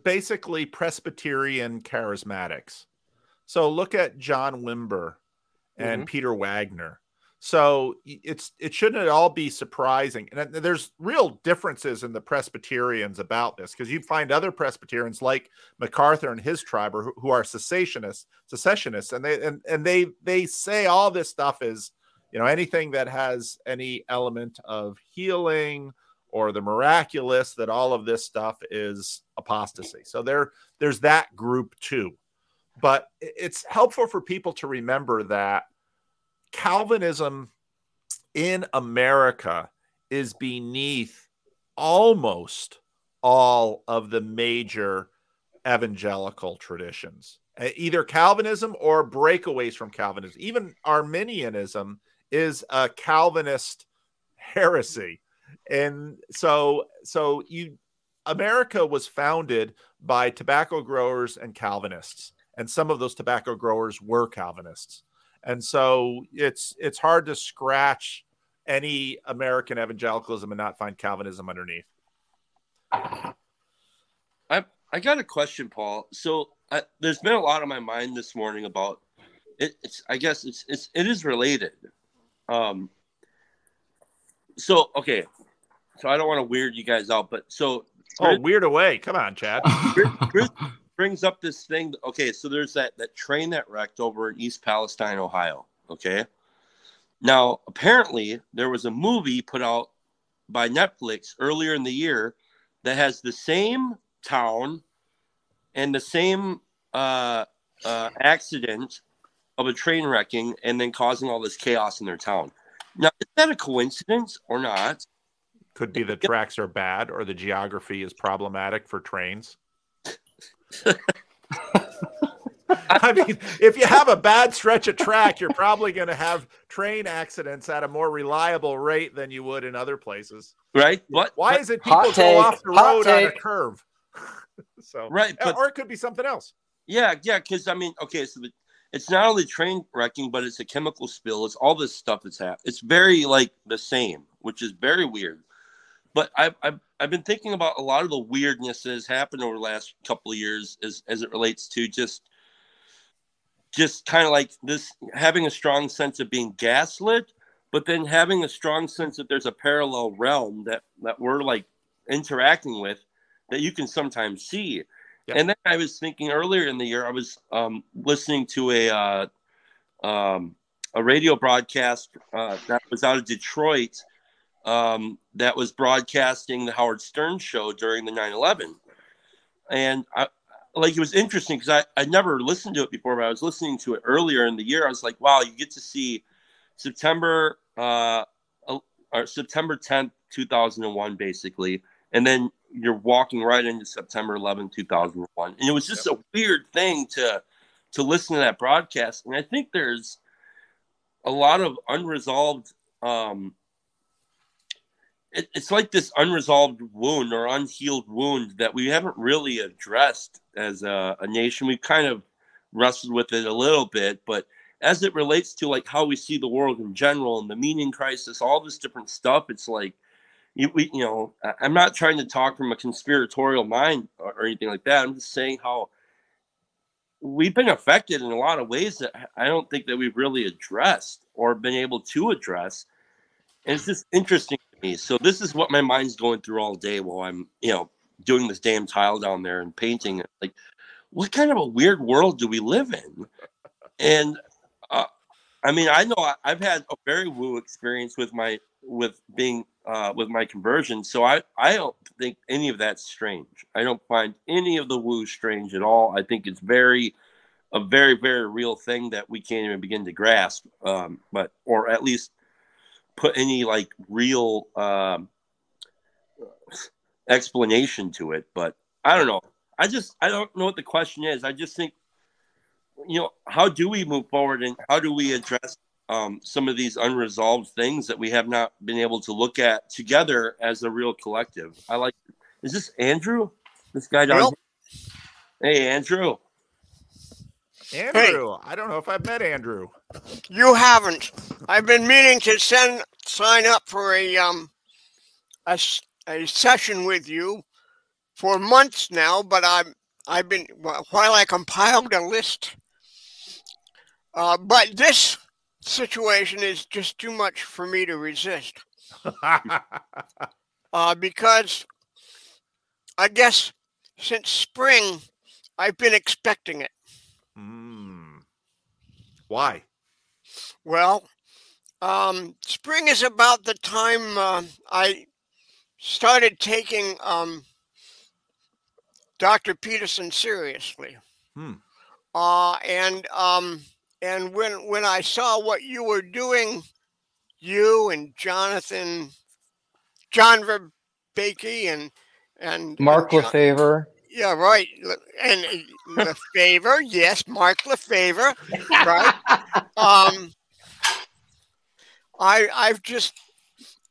basically Presbyterian charismatics. So look at John Wimber and mm-hmm. Peter Wagner. So it's it shouldn't at all be surprising. And there's real differences in the Presbyterians about this because you find other Presbyterians like MacArthur and his tribe are, who are cessationists, secessionists, and they and, and they they say all this stuff is you know anything that has any element of healing or the miraculous that all of this stuff is apostasy so there there's that group too but it's helpful for people to remember that calvinism in america is beneath almost all of the major evangelical traditions. Either calvinism or breakaways from calvinism. Even arminianism is a calvinist heresy. And so so you america was founded by tobacco growers and calvinists and some of those tobacco growers were calvinists and so it's it's hard to scratch any american evangelicalism and not find calvinism underneath I I got a question, Paul. So I, there's been a lot on my mind this morning about it. It's I guess it's it's it is related. Um. So okay, so I don't want to weird you guys out, but so oh weird away come on chad brings up this thing. Okay, so there's that that train that wrecked over in East Palestine, Ohio. Okay. Now, apparently, there was a movie put out by Netflix earlier in the year that has the same town and the same uh, uh, accident of a train wrecking and then causing all this chaos in their town. Now, is that a coincidence or not? Could be the tracks are bad or the geography is problematic for trains. (laughs) I mean, if you have a bad stretch of track, you're probably going to have train accidents at a more reliable rate than you would in other places. Right? What? Why but- is it people Hot go take. off the Hot road on a curve? (laughs) so Right, but- or it could be something else. Yeah, yeah, because I mean, okay, so the, it's not only train wrecking, but it's a chemical spill. It's all this stuff that's happened. It's very like the same, which is very weird. But I've, I've I've been thinking about a lot of the weirdness that has happened over the last couple of years as as it relates to just just kind of like this having a strong sense of being gaslit, but then having a strong sense that there's a parallel realm that that we're like interacting with that you can sometimes see. And then I was thinking earlier in the year, I was um, listening to a uh, um, a radio broadcast uh, that was out of Detroit um, that was broadcasting the Howard Stern show during the 9/11, and I, like it was interesting because I I never listened to it before, but I was listening to it earlier in the year. I was like, wow, you get to see September uh, or September 10th, 2001, basically, and then you're walking right into September 11, 2001. And it was just a weird thing to to listen to that broadcast. And I think there's a lot of unresolved um it, it's like this unresolved wound or unhealed wound that we haven't really addressed as a, a nation. We've kind of wrestled with it a little bit, but as it relates to like how we see the world in general and the meaning crisis, all this different stuff, it's like you, we, you know, I'm not trying to talk from a conspiratorial mind or, or anything like that. I'm just saying how we've been affected in a lot of ways that I don't think that we've really addressed or been able to address. And it's just interesting me. So this is what my mind's going through all day while I'm, you know, doing this damn tile down there and painting it. Like, what kind of a weird world do we live in? And uh, I mean, I know I, I've had a very woo experience with my with being uh, with my conversion, so I I don't think any of that's strange. I don't find any of the woo strange at all. I think it's very a very very real thing that we can't even begin to grasp, um, but or at least put any like real um, explanation to it. But I don't know. I just I don't know what the question is. I just think you know how do we move forward and how do we address um, some of these unresolved things that we have not been able to look at together as a real collective. I like. Is this Andrew? This guy down here? Hey, Andrew. Andrew, I don't know if I've met Andrew. You haven't. I've been meaning to send sign up for a um a, a session with you for months now, but I'm I've been while I compiled a list. Uh, but this situation is just too much for me to resist. (laughs) uh, because I guess since spring I've been expecting it. Why? Well, um, spring is about the time uh, I started taking um, Dr. Peterson seriously. Hmm. Uh, and um, and when when I saw what you were doing, you and Jonathan, John Vervaeke and and Mark and John- Lefevre. Yeah, right. And uh, Lefevre, yes, Mark Lefevre, right? um, I I've just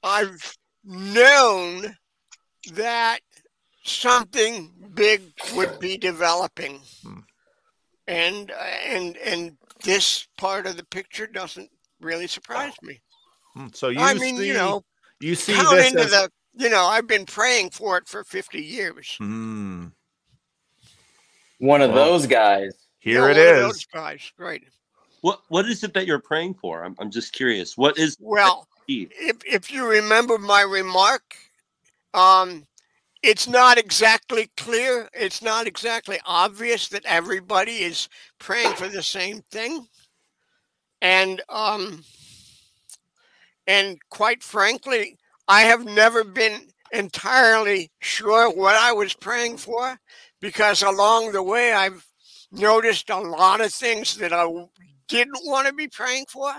I've known that something big would be developing, and uh, and and this part of the picture doesn't really surprise me. Hmm, So you I mean, see, you know, you see count this into as the you know I've been praying for it for fifty years. Hmm. One of Well, those guys. Here Yeah, it one of is. those guys, right? What what is it that you're praying for? I'm I'm just curious. What is Well, if if you remember my remark, um, it's not exactly clear. It's not exactly obvious that everybody is praying for the same thing, and um, and quite frankly, I have never been entirely sure what I was praying for, because along the way I've noticed a lot of things that I didn't want to be praying for.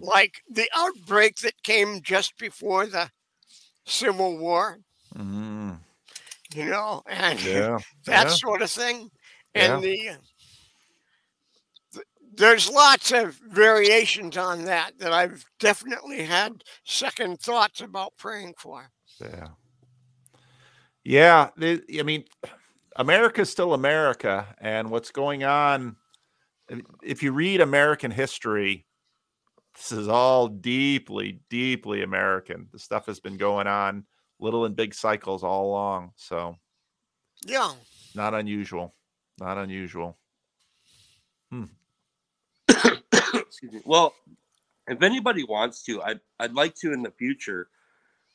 like the outbreak that came just before the Civil War, Mm, you know, and yeah. (laughs) that yeah. sort of thing. And the th- there's lots of variations on that that I've definitely had second thoughts about praying for. Yeah. Yeah. the- I mean, America's still America. And what's going on, if- if you read American history, this is all deeply, deeply American. The stuff has been going on little and big cycles all along. So, Yeah. not unusual. Not unusual. Excuse me. Well, if anybody wants to, I'd, I'd like to in the future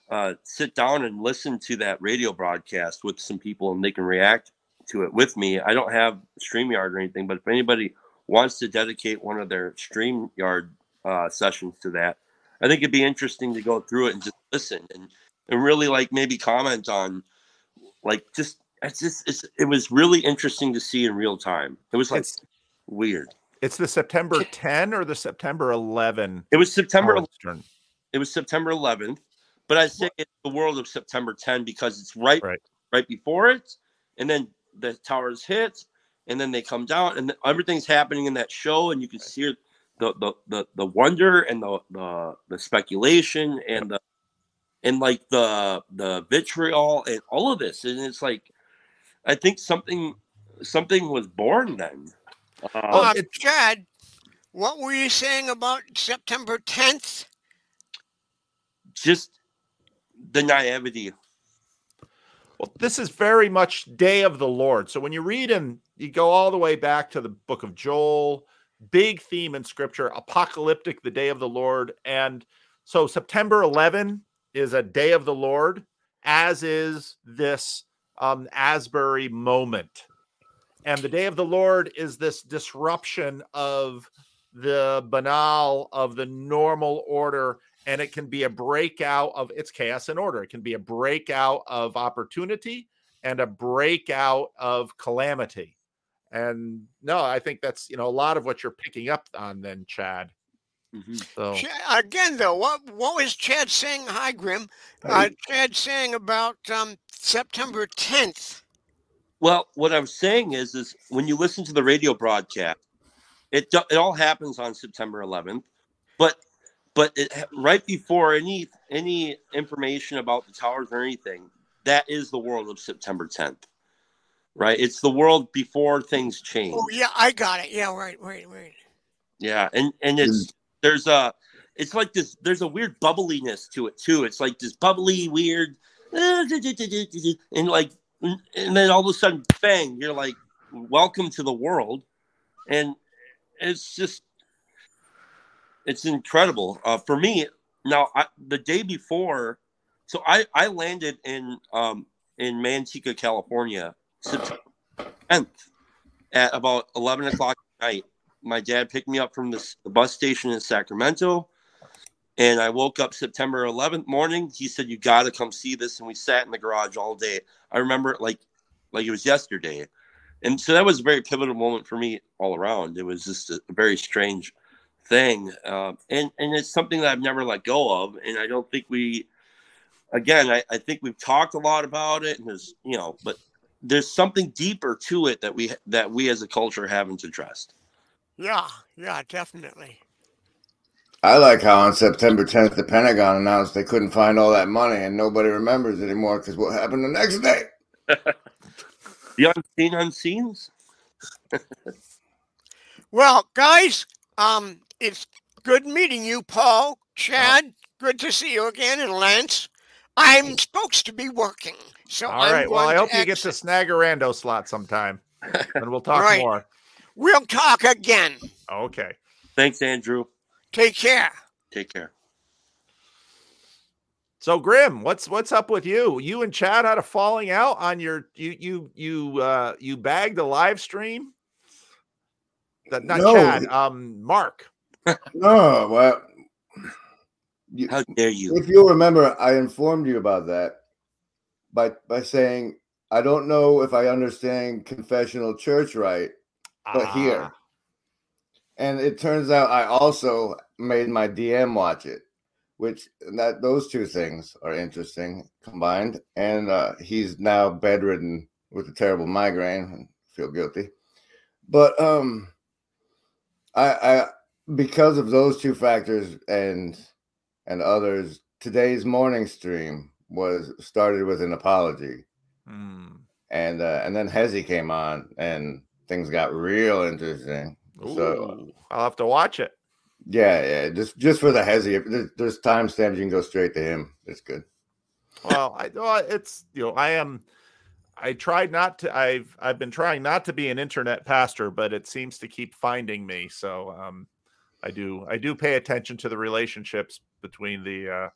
uh, sit down and listen to that radio broadcast with some people and they can react to it with me. I don't have StreamYard or anything, but if anybody wants to dedicate one of their StreamYard uh, sessions to that, I think it'd be interesting to go through it and just listen and, and really like maybe comment on like just it's just it's it was really interesting to see in real time. It was like It's- weird. It's the September 10 or the September 11. It was September turn. It was September 11th, but I say it's the world of September 10 because it's right Right. right before it, and then the towers hit, and then they come down, and everything's happening in that show, and you can see the the the, the wonder and the, the the speculation and the and like the the vitriol and all of this, and it's like I think something something was born then. Um, Uh, Chad, what were you saying about September 10th? just the naivety Well, this is very much day of the Lord. So when you read and you go all the way back to the book of Joel, big theme in scripture, apocalyptic, the day of the Lord. And so September 11 is a day of the Lord, as is this um, Asbury moment. And the day of the Lord is this disruption of the banal, of the normal order. And it can be a breakout of its chaos and order. It can be a breakout of opportunity and a breakout of calamity. And no, I think that's you know a lot of what you're picking up on then, Chad. So Again, though, what what was Chad saying? Hi, Grim. Uh, Chad saying about um, September 10th. Well, what I'm saying is, is when you listen to the radio broadcast, it do- it all happens on September 11th, but but it, right before any any information about the towers or anything, that is the world of September 10th, right? It's the world before things change. Oh, yeah, I got it. Yeah, right, right, right. Yeah, and and it's mm. there's a it's like this there's a weird bubbliness to it too. It's like this bubbly weird and like and then all of a sudden bang, you're like welcome to the world. And it's just it's incredible. Uh for me now I, the day before so I I landed in um in Manteca, California, September 10th at about 11 o'clock at night my dad picked me up from this, the bus station in Sacramento. And I woke up September 11th morning. He said, "You got to come see this." And we sat in the garage all day. I remember it like, like it was yesterday. And so that was a very pivotal moment for me all around. It was just a, very strange thing, uh, and and it's something that I've never let go of. And I don't think we, again, I, I think we've talked a lot about it, and there's you know, but there's something deeper to it that we that we as a culture haven't addressed. Yeah, yeah, definitely. I like how on September 10th, the Pentagon announced they couldn't find all that money and nobody remembers anymore because what happened the next day? (laughs) The unseen unseens. Well, guys, um, it's good meeting you, Paul, Chad. Good to see you again, and Lance. I'm supposed to be working, so all I'm right. Well, I hope to you get to Snagarando slot sometime, and we'll talk All right. more. We'll talk again. Okay. Thanks, Andrew. Take care. Take care. So Grim, what's what's up with you? You and Chad had a falling out on your you you you uh you bagged a live stream. That not No. Chad, um Mark. No, well, you, How dare you? if you'll remember, I informed you about that by by saying I don't know if I understand confessional church right, but here, Ah. And it turns out I also made my DM watch it, which that those two things are interesting combined. And uh, he's now bedridden with a terrible migraine. And feel guilty, but um, I, I because of those two factors and and others, today's morning stream was started with an apology, Hmm. and uh, and then Hezi came on, and things got real interesting. So I'll have to watch it. yeah, yeah, just just for the Hezi, if there's, there's timestamps, you can go straight to him. It's good. well, I well, it's you know, I am I tried not to I've I've been trying not to be an internet pastor, but it seems to keep finding me. So um I do I do pay attention to the relationships between the uh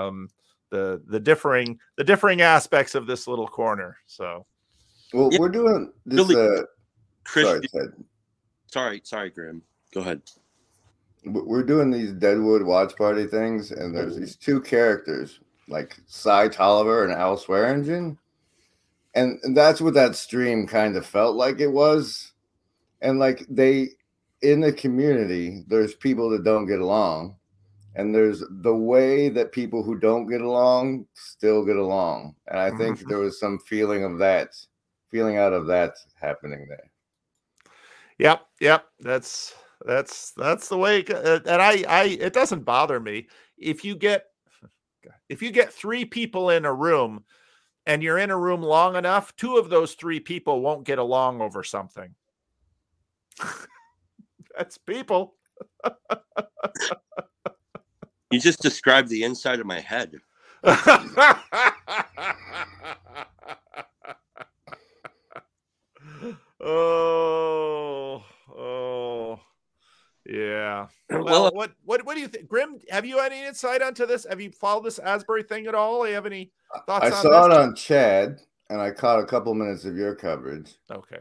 um the the differing the differing aspects of this little corner. So Well, Yeah, we're doing this. really Uh, Christian. sorry, Ted. Sorry, sorry, Grim. Go ahead. we're doing these Deadwood watch party things, and there's these two characters like Cy Tolliver and Al Swearingen, and, and that's what that stream kind of felt like it was. And like they in the community, there's people that don't get along, and there's the way that people who don't get along still get along. And I think mm-hmm. there was some feeling of that, feeling out of that happening there. Yep, yep. That's that's that's the way. it And I, I, it doesn't bother me if you get if you get three people in a room, and you're in a room long enough, two of those three people won't get along over something. (laughs) that's people. You just described the inside of my head. (laughs) oh, oh, yeah. (clears throat) Well, Well, uh what what what do you think, Grim? Have you any insight onto this? Have you followed this Asbury thing at all? Do you have any thoughts I on saw this? it on Chad, and I caught a couple minutes of your coverage. Okay.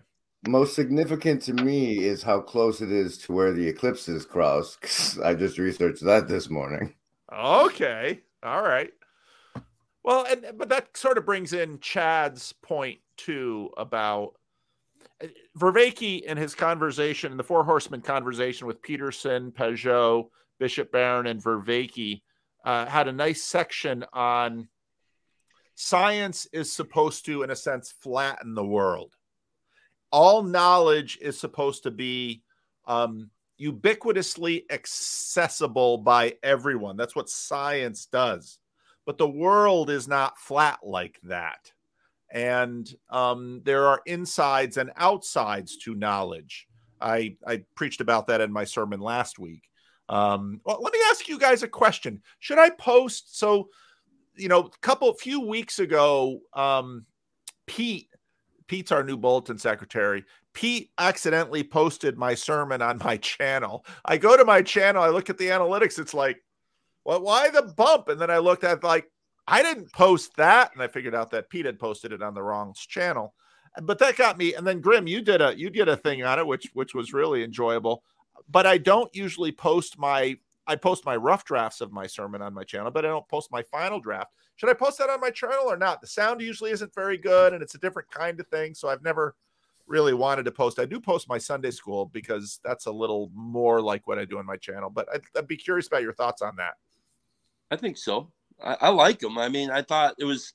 Most significant to me is how close it is to where the eclipses cross. 'cause I just researched that this morning. Okay. All right. Well, and but that sort of brings in Chad's point too about uh, Vervaeke in his conversation, the Four Horsemen conversation with Peterson, Pageau, Bishop Barron, and Vervaeke, uh, had a nice section on science is supposed to, in a sense, flatten the world. All knowledge is supposed to be um, ubiquitously accessible by everyone. That's what science does. But the world is not flat like that. And um, there are insides and outsides to knowledge. I, I preached about that in my sermon last week. Um, well, let me ask you guys a question. Should I post? So, you know, a couple, few weeks ago, um, Pete, Pete's our new bulletin secretary. Pete accidentally posted my sermon on my channel. I go to my channel, I look at the analytics, it's like, well, why the bump? And then I looked at like, I didn't post that, and I figured out that Pete had posted it on the wrong channel. But that got me. And then Grim, you did a you did a thing on it, which which was really enjoyable. But I don't usually post my I post my rough drafts of my sermon on my channel, but I don't post my final draft. Should I post that on my channel or not? The sound usually isn't very good, and it's a different kind of thing. So I've never really wanted to post. I do post my Sunday school because that's a little more like what I do on my channel. But I'd, I'd be curious about your thoughts on that. I think so. I, I like them. I mean, I thought it was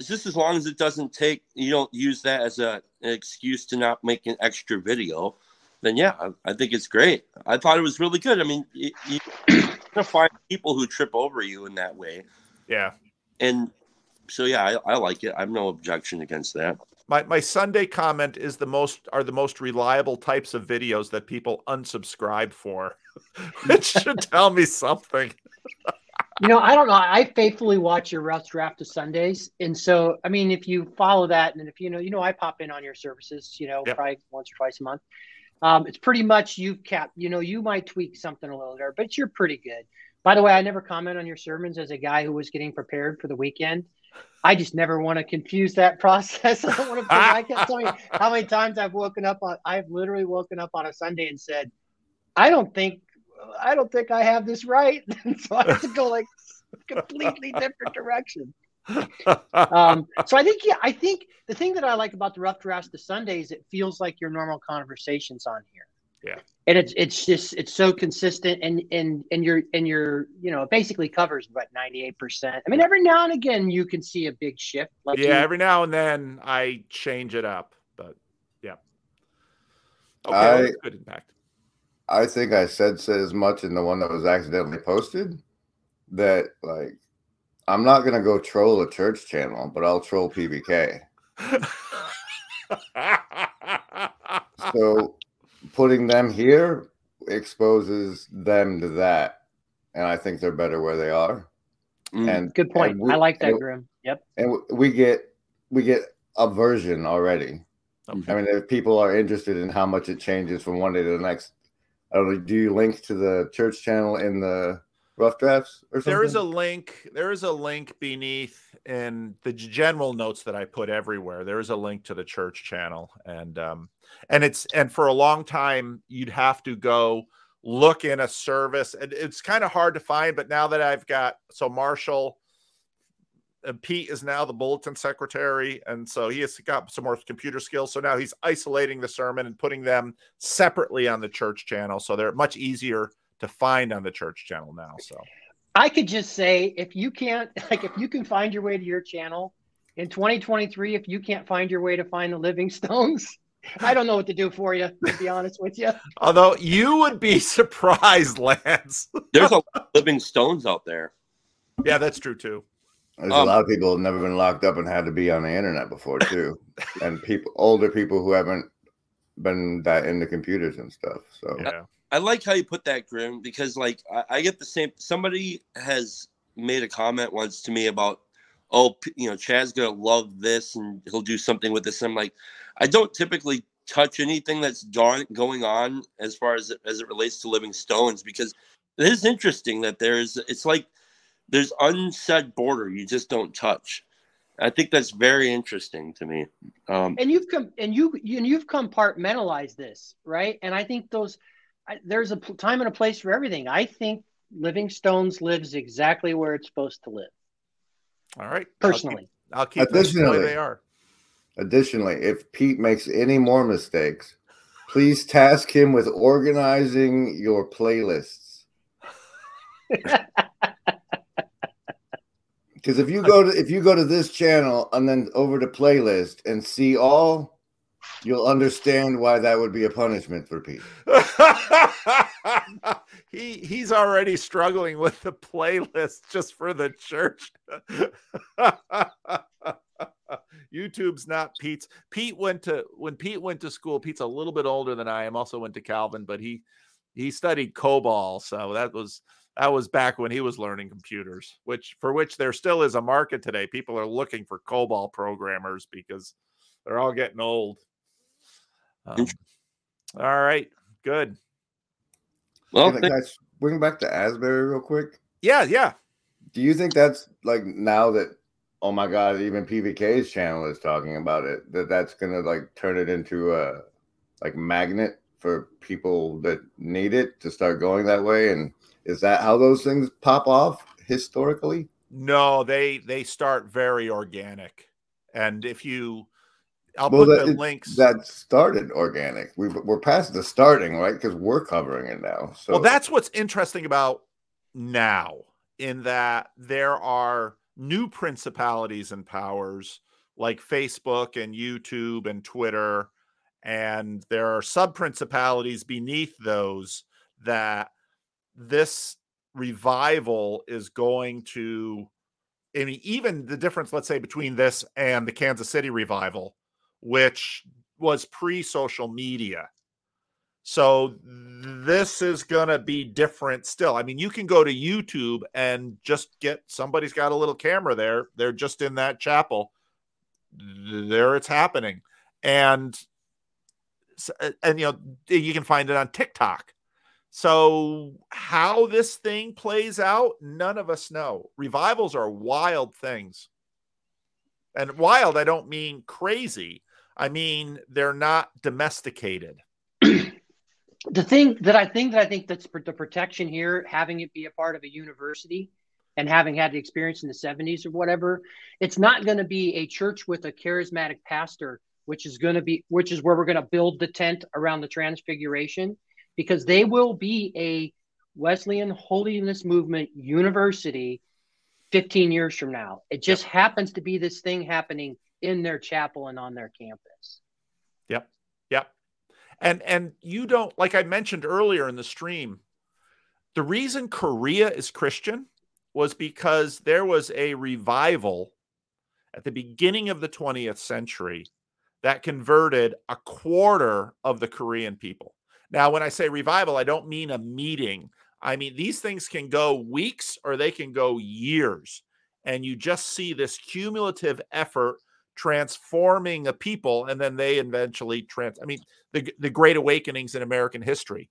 just as long as it doesn't take you don't use that as a, an excuse to not make an extra video. Then yeah, I, I think it's great. I thought it was really good. I mean, you, you, you're gonna find people who trip over you in that way, Yeah. and so yeah, I, I like it. I have no objection against that. My my Sunday comment is the most are the most reliable types of videos that people unsubscribe for, (laughs) which should (laughs) tell me something. You know, I don't know. I faithfully watch your rough draft of Sundays, and so I mean, if you follow that, and if you know, you know, I pop in on your services, you know, Yep. probably once or twice a month. Um, it's pretty much you've kept, You know, you might tweak something a little there, but you're pretty good. By the way, I never comment on your sermons as a guy who was getting prepared for the weekend. I just never want to confuse that (laughs) process. I don't want to. I can't tell you how many times I've woken up on. I've literally woken up on a Sunday and said, "I don't think, I don't think I have this right." And (laughs) so I have to go like completely different direction. Um, (laughs) so I think, yeah, I think the thing that I like about the rough drafts the Sundays, it feels like your normal conversations on here. Yeah. And it's it's just it's so consistent and and and you're and you're you know it basically covers about ninety eight percent. I mean every now and again you can see a big shift. Like yeah, you- every now and then I change it up, but yeah. Okay, I- well, good impact. I think I said said as much in the one that was accidentally posted that like I'm not gonna go troll a church channel, but I'll troll PVK. so putting them here exposes them to that, and I think they're better where they are. Mm. And good point. and we- I like that, and- Grim. Yep. and we get we get a version already. I mean, if people are interested in how much it changes from one day to the next, I don't know. Do you link to the church channel in the rough drafts or something? There is a link. There is a link beneath in the general notes that I put everywhere. There is a link to the church channel, and um, and it's and for a long time you'd have to go look in a service, and it's kind of hard to find. But now that I've got so Marshall. And Pete is now the bulletin secretary, and so he has got some more computer skills. So now he's isolating the sermon and putting them separately on the church channel, so they're much easier to find on the church channel now. So I could just say if you can't (laughs) like if you can find your way to your channel in 2023, if you can't find your way to find the Living (laughs) Stones, I don't know what to do for you, to be honest with you. (laughs) Although you would be surprised, Lance. There's a lot of living stones out there. Yeah, that's true too. There's Um, a lot of people who've never been locked up and had to be on the internet before too, and people older people who haven't been that into computers and stuff. So Yeah. I like how you put that, Grim, because like I, I get the same. Somebody has made a comment once to me about, oh, you know, Chad's gonna love this and he'll do something with this. And I'm like, I don't typically touch anything that's going on as far as it, as it relates to Living Stones because it is interesting that there's it's like there's unsaid border you just don't touch. I think that's very interesting to me. Um, and you've come and you and you've compartmentalized this right and i think those I, there's a p- time and a place for everything i think living stones lives exactly where it's supposed to live All right. personally I'll keep, I'll keep them the way Additionally- they are. Additionally, if Pete makes any more mistakes, please task him with organizing your playlists. (laughs) Because if you go to if you go to this channel and then over to playlist and see all, you'll understand why that would be a punishment for Pete. (laughs) he he's already struggling with the playlist just for the church. (laughs) YouTube's not Pete's. Pete went to when Pete went to school. Pete's a little bit older than I am. Also went to Calvin, but he he studied COBOL, so that was that was back when he was learning computers, which for which there still is a market today. People are looking for COBOL programmers because they're all getting old. Um, all right, good. Well, Can I- guys, bring back to Asbury real quick. Yeah, yeah. Do you think that's like now that oh my god, even PVK's channel is talking about it, that that's gonna like turn it into a like magnet for people that need it to start going that way? And is that how those things pop off historically? No, they they start very organic, and if you, I'll well, put that, the it- links. that started organic. We we're past the starting, right? Because we're covering it now. So well, that's what's interesting about now, in that there are new principalities and powers like Facebook and YouTube and Twitter, and there are sub principalities beneath those that this revival is going to I mean, even the difference, let's say, between this and the Kansas City revival, which was pre social media. So this is going to be different still. I mean, you can go to YouTube and just get somebody's got a little camera there. They're just in that chapel. There it's happening. And uh, and you know, you can find it on TikTok. So, how this thing plays out, none of us know. Revivals are wild things. And wild, I don't mean crazy. I mean, they're not domesticated. (clears throat) the thing that I think that I think that's the protection here, having it be a part of a university and having had the experience in the 70s or whatever, it's not going to be a church with a charismatic pastor, which is going to be which is where we're going to build the tent around the transfiguration. because they will be a Wesleyan Holiness Movement University 15 years from now. It just happens to be this thing happening in their chapel and on their campus. Yep. Yep. And and you don't like I mentioned earlier in the stream, the reason Korea is Christian was because there was a revival at the beginning of the 20th century that converted a quarter of the Korean people. Now, when I say revival, I don't mean a meeting. I mean, these things can go weeks or they can go years. And you just see this cumulative effort transforming a people, and then they eventually trans. I mean, the, the great awakenings in American history.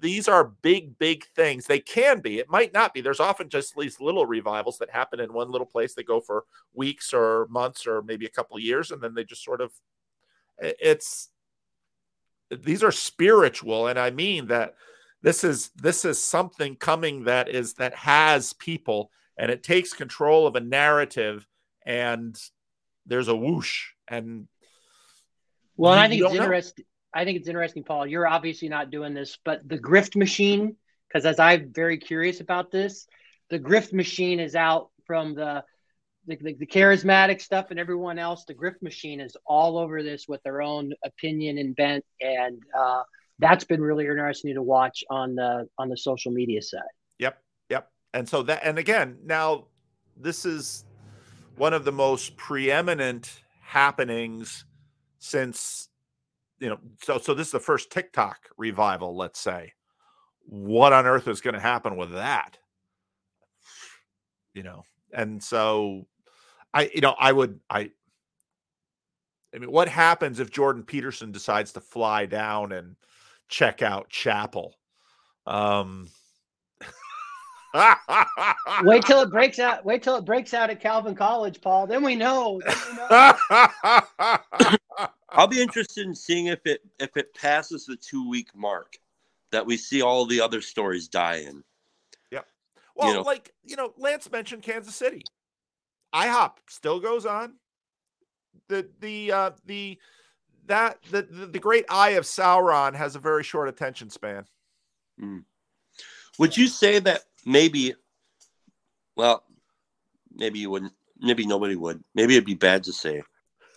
These are big, big things. They can be. It might not be. There's often just these little revivals that happen in one little place. They go for weeks or months or maybe a couple of years, and then they just sort of. It's these are spiritual, and I mean that this is this is something coming that is that has people and it takes control of a narrative and there's a whoosh and well you- and i think it's interesting i think it's interesting paul you're obviously not doing this but the grift machine because as i'm very curious about this the grift machine is out from the the, the the charismatic stuff and everyone else the grift machine is all over this with their own opinion and bent and uh, that's been really interesting to watch on the on the social media side Yep, yep. And so that, and again, now this is one of the most preeminent happenings since, you know, so so this is the first TikTok revival, let's say. What on earth is going to happen with that? You know, and so I, you know, I would, I, I mean, what happens if Jordan Peterson decides to fly down and check out Chapel? Um, (laughs) wait till it breaks out wait till it breaks out at calvin college paul then we know, then we know. (laughs) I'll be interested in seeing if it if it passes the two week mark that we see all the other stories die in. Yep. Well, know. like you know, Lance mentioned Kansas City. IHOP still goes on. The the uh the that the the, the great eye of Sauron has a very short attention span. Mm. Would you say that maybe? Well, maybe you wouldn't. Maybe nobody would. Maybe it'd be bad to say,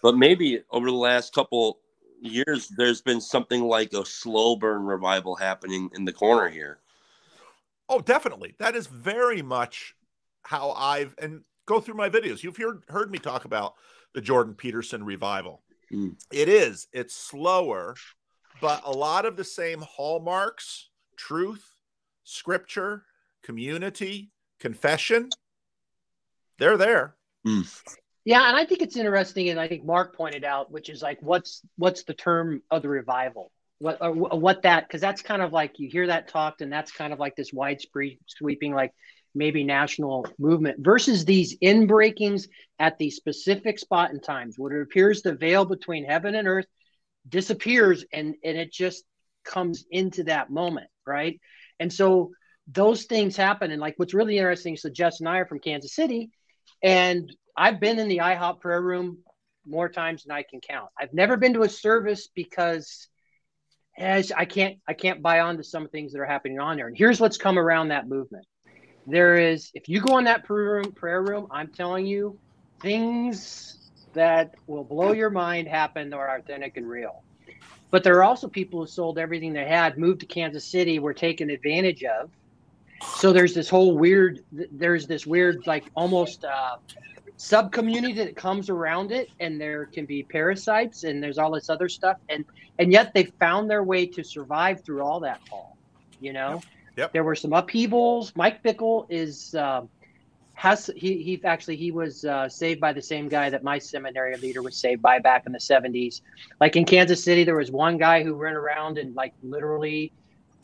but maybe over the last couple years, there's been something like a slow burn revival happening in the corner here. Oh, definitely. That is very much how I've and go through my videos. You've heard heard me talk about the Jordan Peterson revival. Mm. It is. It's slower, but a lot of the same hallmarks, truth, scripture, community, confession, they're there. Mm. Yeah, and I think it's interesting, and I think Mark pointed out, which is like, what's what's the term of the revival? What or what that? Because that's kind of like you hear that talked, and that's kind of like this widespread sweeping, like maybe national movement versus these inbreakings at the specific spot and times, where it appears the veil between heaven and earth disappears, and and it just comes into that moment, right? And so those things happen, and like what's really interesting. So Jess and I are from Kansas City, and I've been in the IHOP prayer room more times than I can count. I've never been to a service because as I can't I can't buy on to some things that are happening on there. And here's what's come around that movement. There is if you go in that prayer room, prayer room, I'm telling you, things that will blow your mind happen that are authentic and real. But there are also people who sold everything they had, moved to Kansas City, were taken advantage of. So there's this whole weird, there's this weird, like almost uh, sub community that comes around it, and there can be parasites, and there's all this other stuff, and and yet they found their way to survive through all that, Paul. You know, Yep. there were some upheavals. Mike Bickle is uh, has he he actually he was uh, saved by the same guy that my seminary leader was saved by back in the 70s. Like in Kansas City, there was one guy who ran around and like literally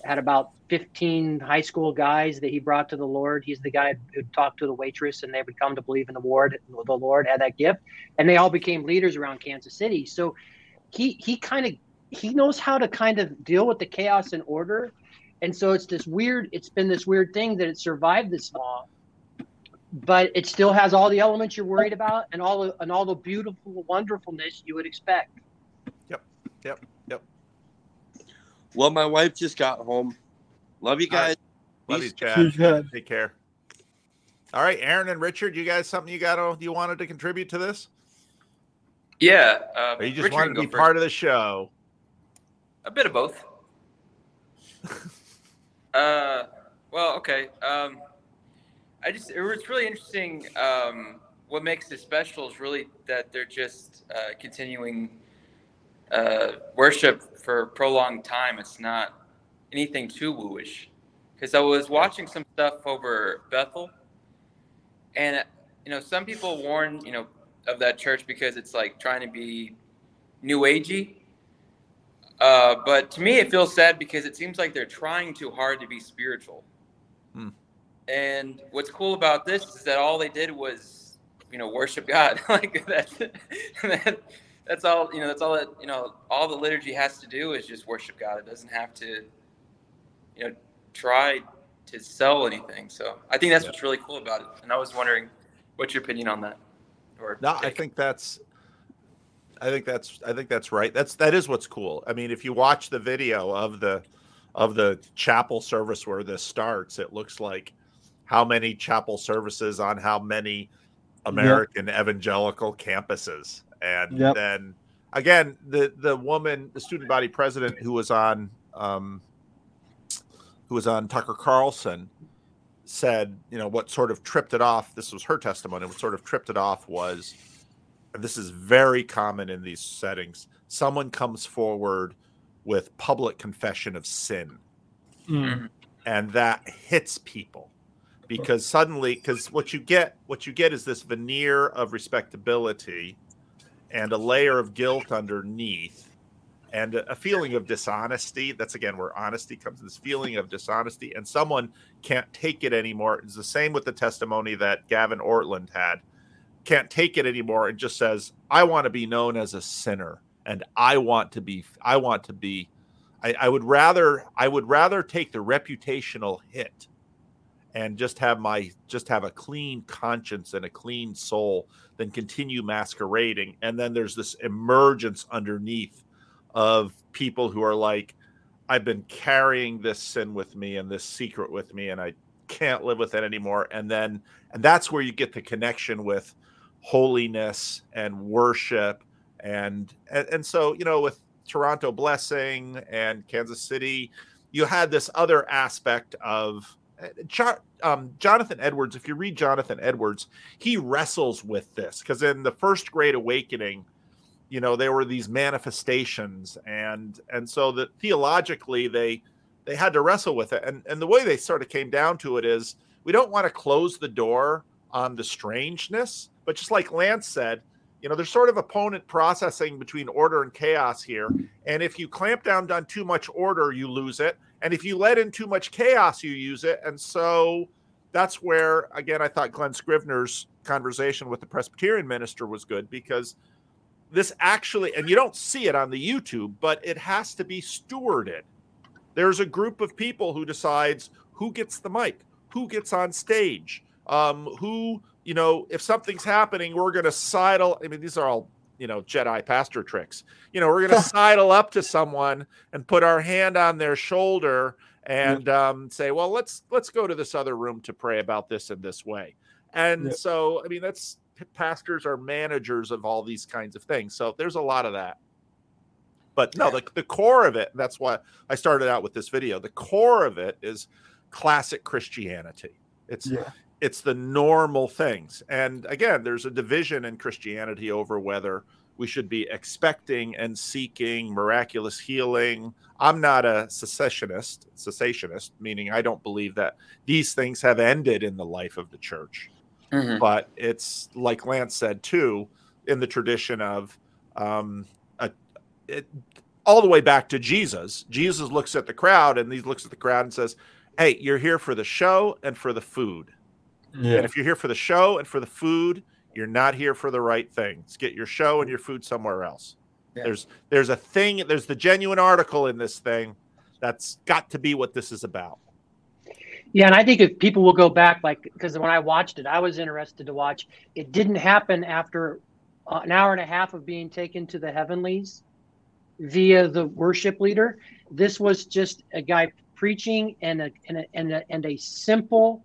had about 15 high school guys that he brought to the Lord. He's the guy who talked to the waitress and they would come to believe in the Lord. The Lord had that gift, and they all became leaders around Kansas City. So he he kind of he knows how to kind of deal with the chaos and order. And so it's this weird. It's been this weird thing that it survived this long, but it still has all the elements you're worried about and all the and all the beautiful wonderfulness you would expect. Yep. Yep. Yep. Well, my wife just got home. Love you All right. guys. Love you, Chad. Take care. All right, Aaron and Richard, you guys something you got you wanted to contribute to this? Yeah. Uh, Or you just Richard wanted to be go part of the show? A bit of both. (laughs) uh, well, okay. Um, I just it was really interesting. Um, what makes it special is really that they're just uh, continuing uh, worship for a prolonged time. It's not anything too wooish. Because I was watching some stuff over Bethel, and you know, some people warn you know of that church because it's like trying to be new agey. Uh, but to me, it feels sad because it seems like they're trying too hard to be spiritual. Hmm. And what's cool about this is that all they did was, you know, worship God. (laughs) like that's (laughs) that, that's all. You know, that's all that you know. All the liturgy has to do is just worship God. It doesn't have to, you know, try to sell anything. So I think that's Yeah. what's really cool about it. And I was wondering, what's your opinion on that? Or No, I think that's I think that's I think that's right. That's that is what's cool. I mean, if you watch the video of the of the chapel service where this starts, it looks like how many chapel services on how many American evangelical campuses. And Yep. then again, the the woman, the student body president who was on um who was on Tucker Carlson said, you know, what sort of tripped it off, this was her testimony, what sort of tripped it off was, and this is very common in these settings, someone comes forward with public confession of sin. Mm. And that hits people because suddenly, because what you get, what you get is this veneer of respectability and a layer of guilt underneath and a feeling of dishonesty. That's again where honesty comes. This feeling of dishonesty, and someone can't take it anymore. It's the same with the testimony that Gavin Ortlund had. Can't take it anymore and just says, "I want to be known as a sinner, and I want to be. I want to be. I, I would rather. I would rather take the reputational hit." and just have my just have a clean conscience and a clean soul than continue masquerading. And then there's this emergence underneath of people who are like i've been carrying this sin with me and this secret with me and i can't live with it anymore. And then and that's where you get the connection with holiness and worship. And and, and so you know with toronto blessing and kansas city you had this other aspect of Um, Jonathan Edwards, if you read Jonathan Edwards, he wrestles with this because in the first Great Awakening, you know, there were these manifestations, and and so that theologically they they had to wrestle with it, and and the way they sort of came down to it is we don't want to close the door on the strangeness, but just like Lance said, you know, there's sort of opponent processing between order and chaos here, and if you clamp down on too much order, you lose it. And if you let in too much chaos, you use it. And so that's where, again, I thought Glen Scrivener's conversation with the Presbyterian minister was good because this actually, and you don't see it on the YouTube, but it has to be stewarded. There's a group of people who decides who gets the mic, who gets on stage, um, who, you know, if something's happening, we're going to sidle. I mean, these are all you know jedi pastor tricks. You know we're going (laughs) to sidle up to someone and put our hand on their shoulder and um, say well let's let's go to this other room to pray about this in this way. And Yeah. so i mean that's pastors are managers of all these kinds of things so there's a lot of that. But no the, the core of it that's why i started out with this video the core of it is classic christianity. It's Yeah. It's the normal things. And again, there's a division in Christianity over whether we should be expecting and seeking miraculous healing. I'm not a secessionist, cessationist, meaning I don't believe that these things have ended in the life of the church. Mhm. But it's like Lance said too, in the tradition of um, a, it, all the way back to Jesus. Jesus looks at the crowd and he looks at the crowd and says, Hey, you're here for the show and for the food. Yeah. And if you're here for the show and for the food, you're not here for the right things. Get your show and your food somewhere else. Yeah. There's there's a thing, there's the genuine article in this thing that's got to be what this is about. Yeah, and I think if people will go back, like, because when I watched it, I was interested to watch. It didn't happen after an hour and a half of being taken to the heavenlies. via the worship leader. This was just a guy preaching and a and a and a, and a simple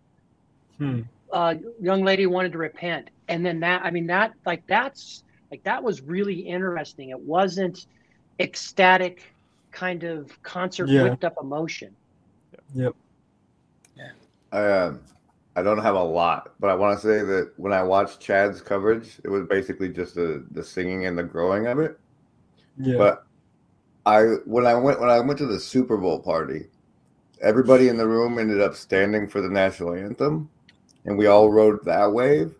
Hmm. Uh, young lady wanted to repent, and then that I mean that like that's like that was really interesting. It wasn't ecstatic kind of concert Yeah. whipped up emotion. Yep. Yeah. I um, I don't have a lot, but I want to say that when I watched Chad's coverage, it was basically just the the singing and the growing of it. Yeah. But I when I went when I went to the Super Bowl party, everybody in the room ended up standing for the national anthem, and we all rode that wave.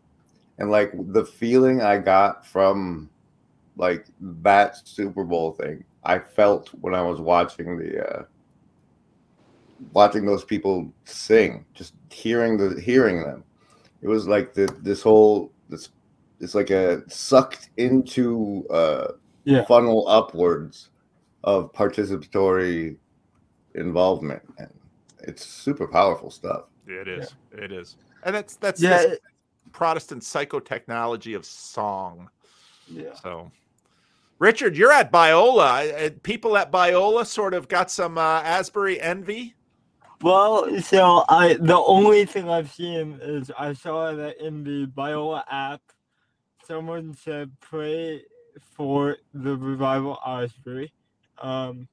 And like the feeling I got from like that Super Bowl thing, I felt when I was watching the uh watching those people sing, just hearing the hearing them. It was like the this whole this it's like a sucked into uh Yeah. funnel upwards of participatory involvement and it's super powerful stuff. It is. It is. And that's that's Yeah, it- Protestant psychotechnology of song. Yeah. So, Richard, you're at Biola. People at Biola sort of got some uh, Asbury envy. Well, so I the only thing I've seen is I saw that in the Biola app, someone said pray for the revival Asbury. Um,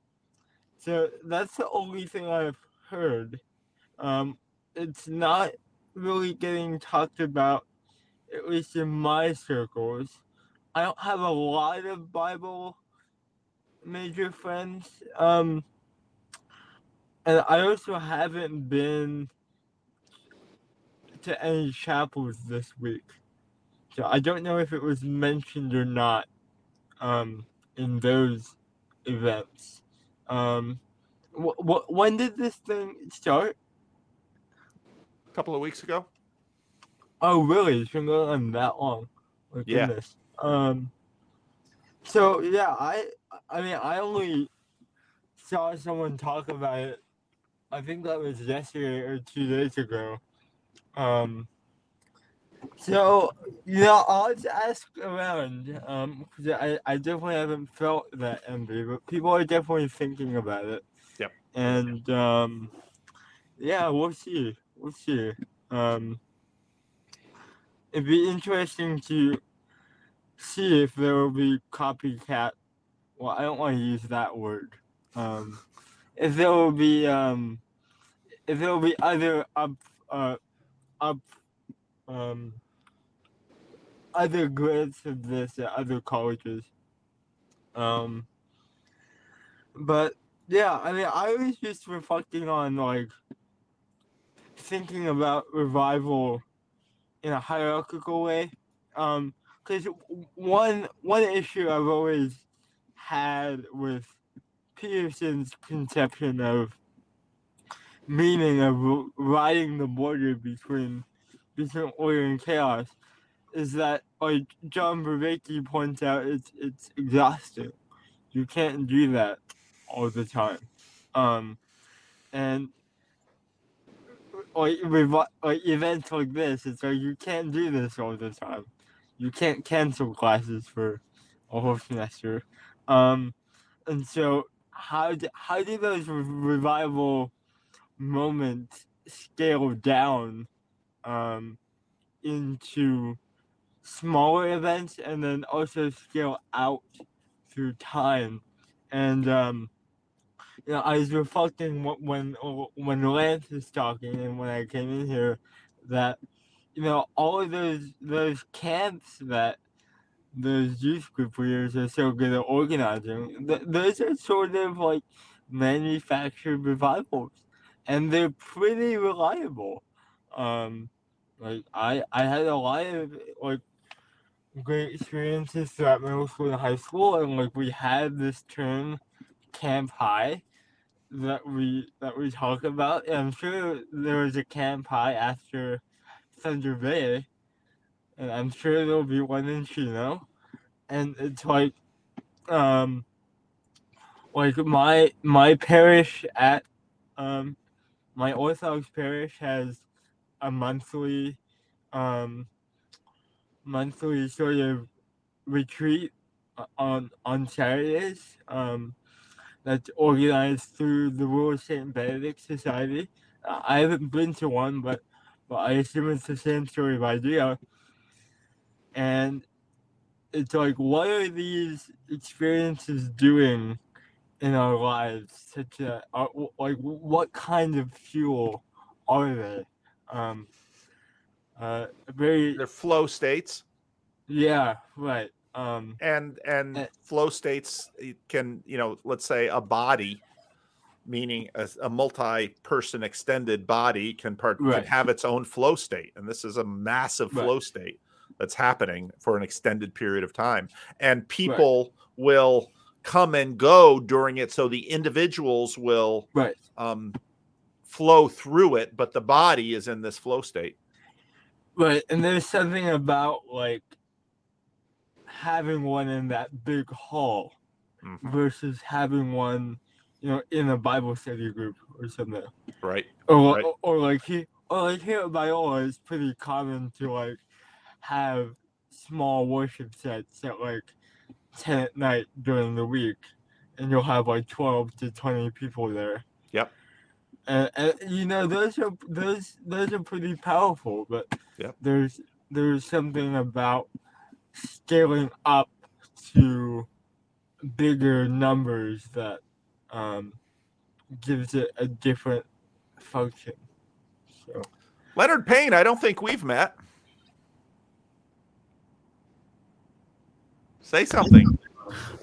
so that's the only thing I've heard. Um, it's not really getting talked about, at least in my circles. I don't have a lot of Bible major friends. Um, and I also haven't been to any chapels this week. So I don't know if it was mentioned or not um, in those events. Um, wh- wh- when did this thing start? Couple of weeks ago. Oh, really? It's been going on that long. My Yeah. goodness. Um. So yeah, I I mean I only saw someone talk about it. I think that was yesterday or two days ago. Um. So you know, I'll just ask around. Um, 'cause I I definitely haven't felt that envy, but people are definitely thinking about it. Yep. And um, yeah, we'll see. We'll see. Um it'd be interesting to see if there will be copycat. Well, I don't want to use that word. Um, if there will be um, if there will be other up uh, up um, other grades of this at other colleges. Um, but yeah, I mean, I was just reflecting on like thinking about revival in a hierarchical way. Um, because one one issue I've always had with Peterson's conception of meaning of riding the border between between order and chaos is that like John Vervaeke points out it's it's exhausting. You can't do that all the time. Um and revi- like events like this, it's like you can't do this all the time. You can't cancel classes for a whole semester. Um, and so how do, how do those revival moments scale down um, into smaller events and then also scale out through time? And um, you know, I was reflecting wh- when when Lance was talking and when I came in here that you know all of those those camps that those youth group leaders are so good at organizing, th- those are sort of like manufactured revivals, and they're pretty reliable. Um, like I I had a lot of like great experiences throughout middle school and high school, and like we had this term camp high that we that we talk about. I'm sure there was a camp high after Thunder Bay, and I'm sure there'll be one in Chino. And it's like, um, like my my parish at um my Orthodox parish has a monthly um monthly sort of retreat uh, on on Saturdays. Um, that's organized through the Royal Saint Benedict Society. Uh, I haven't been to one, but but I assume it's the same sort of idea. And it's like, what are these experiences doing in our lives? Such a are, like, what kind of fuel are they? Um, uh, very They're flow states. yeah, right. Um, and and flow states can you know let's say a body meaning a, a multi-person extended body can part Right. can have its own flow state and this is a massive Right. flow state that's happening for an extended period of time and people will come and go during it so the individuals will right um flow through it but the body is in this flow state Right, and there's something about like having one in that big hall Mm-hmm. versus having one, you know, in a Bible study group or something. right Or, right. or, or like he, or like here at Biola, it's pretty common to like have small worship sets at like ten at night during the week, and you'll have like twelve to twenty people there. Yep. And, and you know those are those those are pretty powerful, but Yep. there's there's something about scaling up to bigger numbers that um, gives it a different function. So leonard payne i don't think we've met say something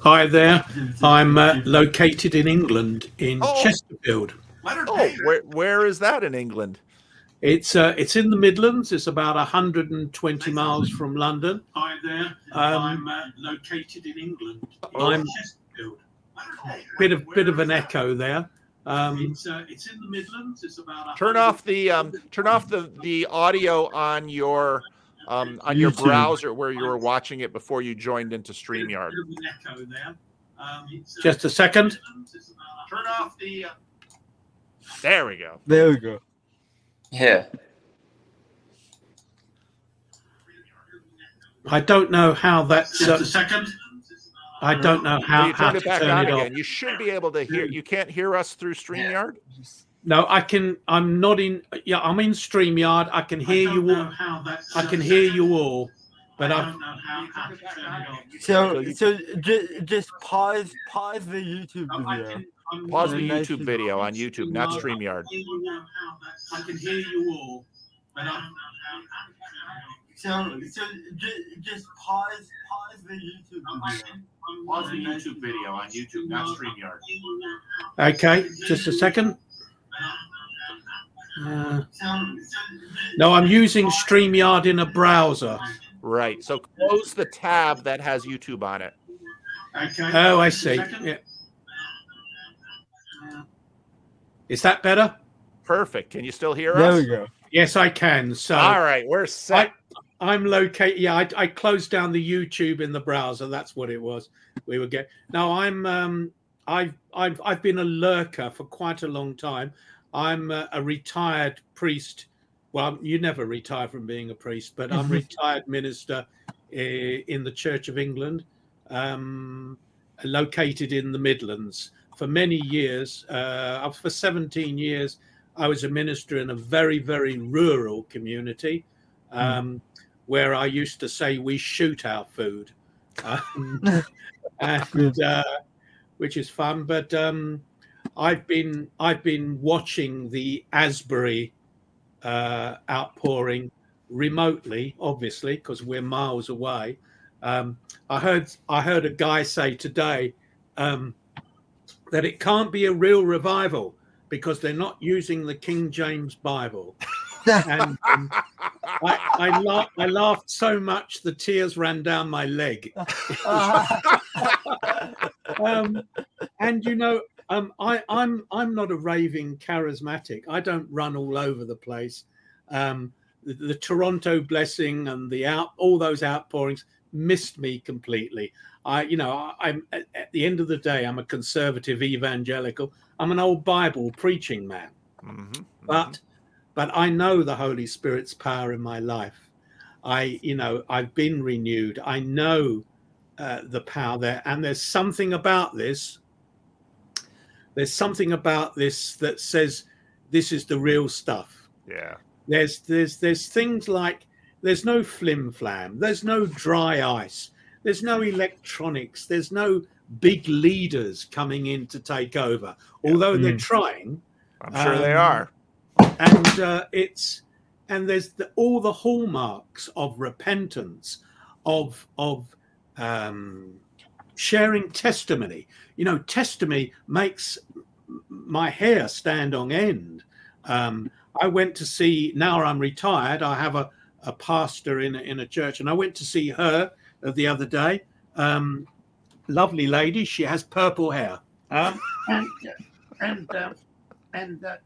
Hi there. I'm uh, located in England, in Oh. Chesterfield. oh where, where is that in england It's uh, it's in the Midlands. It's about 120 miles from London. Hi there. I'm uh, located in England. I'm Chesterfield. Bit of bit of an echo there. Um, it's uh, it's in the Midlands. It's about turn off the um turn off the the audio on your um on your YouTube. browser where you were watching it before you joined into StreamYard. bit of an echo. Um, uh, Just a second. Turn off the. There we go. there we go. Yeah. I don't know how that's. Just uh, a second. I don't know how, you how turn to it back turn on it off. You should be able to hear. You can't hear us through StreamYard. No, I can. I'm not in. Yeah, I'm in Streamyard. I can hear you all. I can hear you all, but I'm. So so just just pause pause the YouTube video. Pause the And YouTube video on YouTube, not StreamYard. I can hear you all, but I'm. So so just, just pause pause the YouTube video. Pause the YouTube video on YouTube, not StreamYard. Okay, just a second. Uh, no, I'm using StreamYard in a browser. Right. So close the tab that has YouTube on it. Okay. Oh, I see. Yeah. Is that better? Perfect. Can you still hear There us? we go. Yes, I can. So All right, we're set. I, I'm located. Yeah, I, I closed down the YouTube in the browser. That's what it was. We were getting. Now I'm. Um, I've I've I've been a lurker for quite a long time. I'm a, a retired priest. Well, you never retire from being a priest, but I'm (laughs) retired minister eh, in the Church of England, um, located in the Midlands. For many years, uh, for 17 years, I was a minister in a very, very rural community um, where I used to say we shoot our food, um, (laughs) and uh, which is fun. But um, I've been I've been watching the Asbury uh, outpouring remotely, obviously, because we're miles away. Um, I heard I heard a guy say today um, that it can't be a real revival because they're not using the King James Bible. and um, I, I, la- I laughed so much the tears ran down my leg. (laughs) um, and you know, um, I, I'm I'm not a raving charismatic. I don't run all over the place. Um, the, the Toronto blessing and the out all those outpourings missed me completely. I, you know, I'm at, at the end of the day, I'm a conservative evangelical. I'm an old Bible preaching man, but but I know the Holy Spirit's power in my life. I, you know, I've been renewed. I know uh, the power there. And there's something about this. There's something about this that says this is the real stuff. Yeah. There's there's there's things like there's no flim flam. There's no dry ice. There's no electronics. There's no big leaders coming in to take over. Although they're Mm. trying. I'm sure they Um, are. and uh, it's and there's the, all the hallmarks of repentance of of um, sharing testimony you know testimony makes my hair stand on end um, i went to see now i'm retired i have a, a pastor in a, in a church and i went to see her uh, the other day um, lovely lady she has purple hair um, and and um, and uh,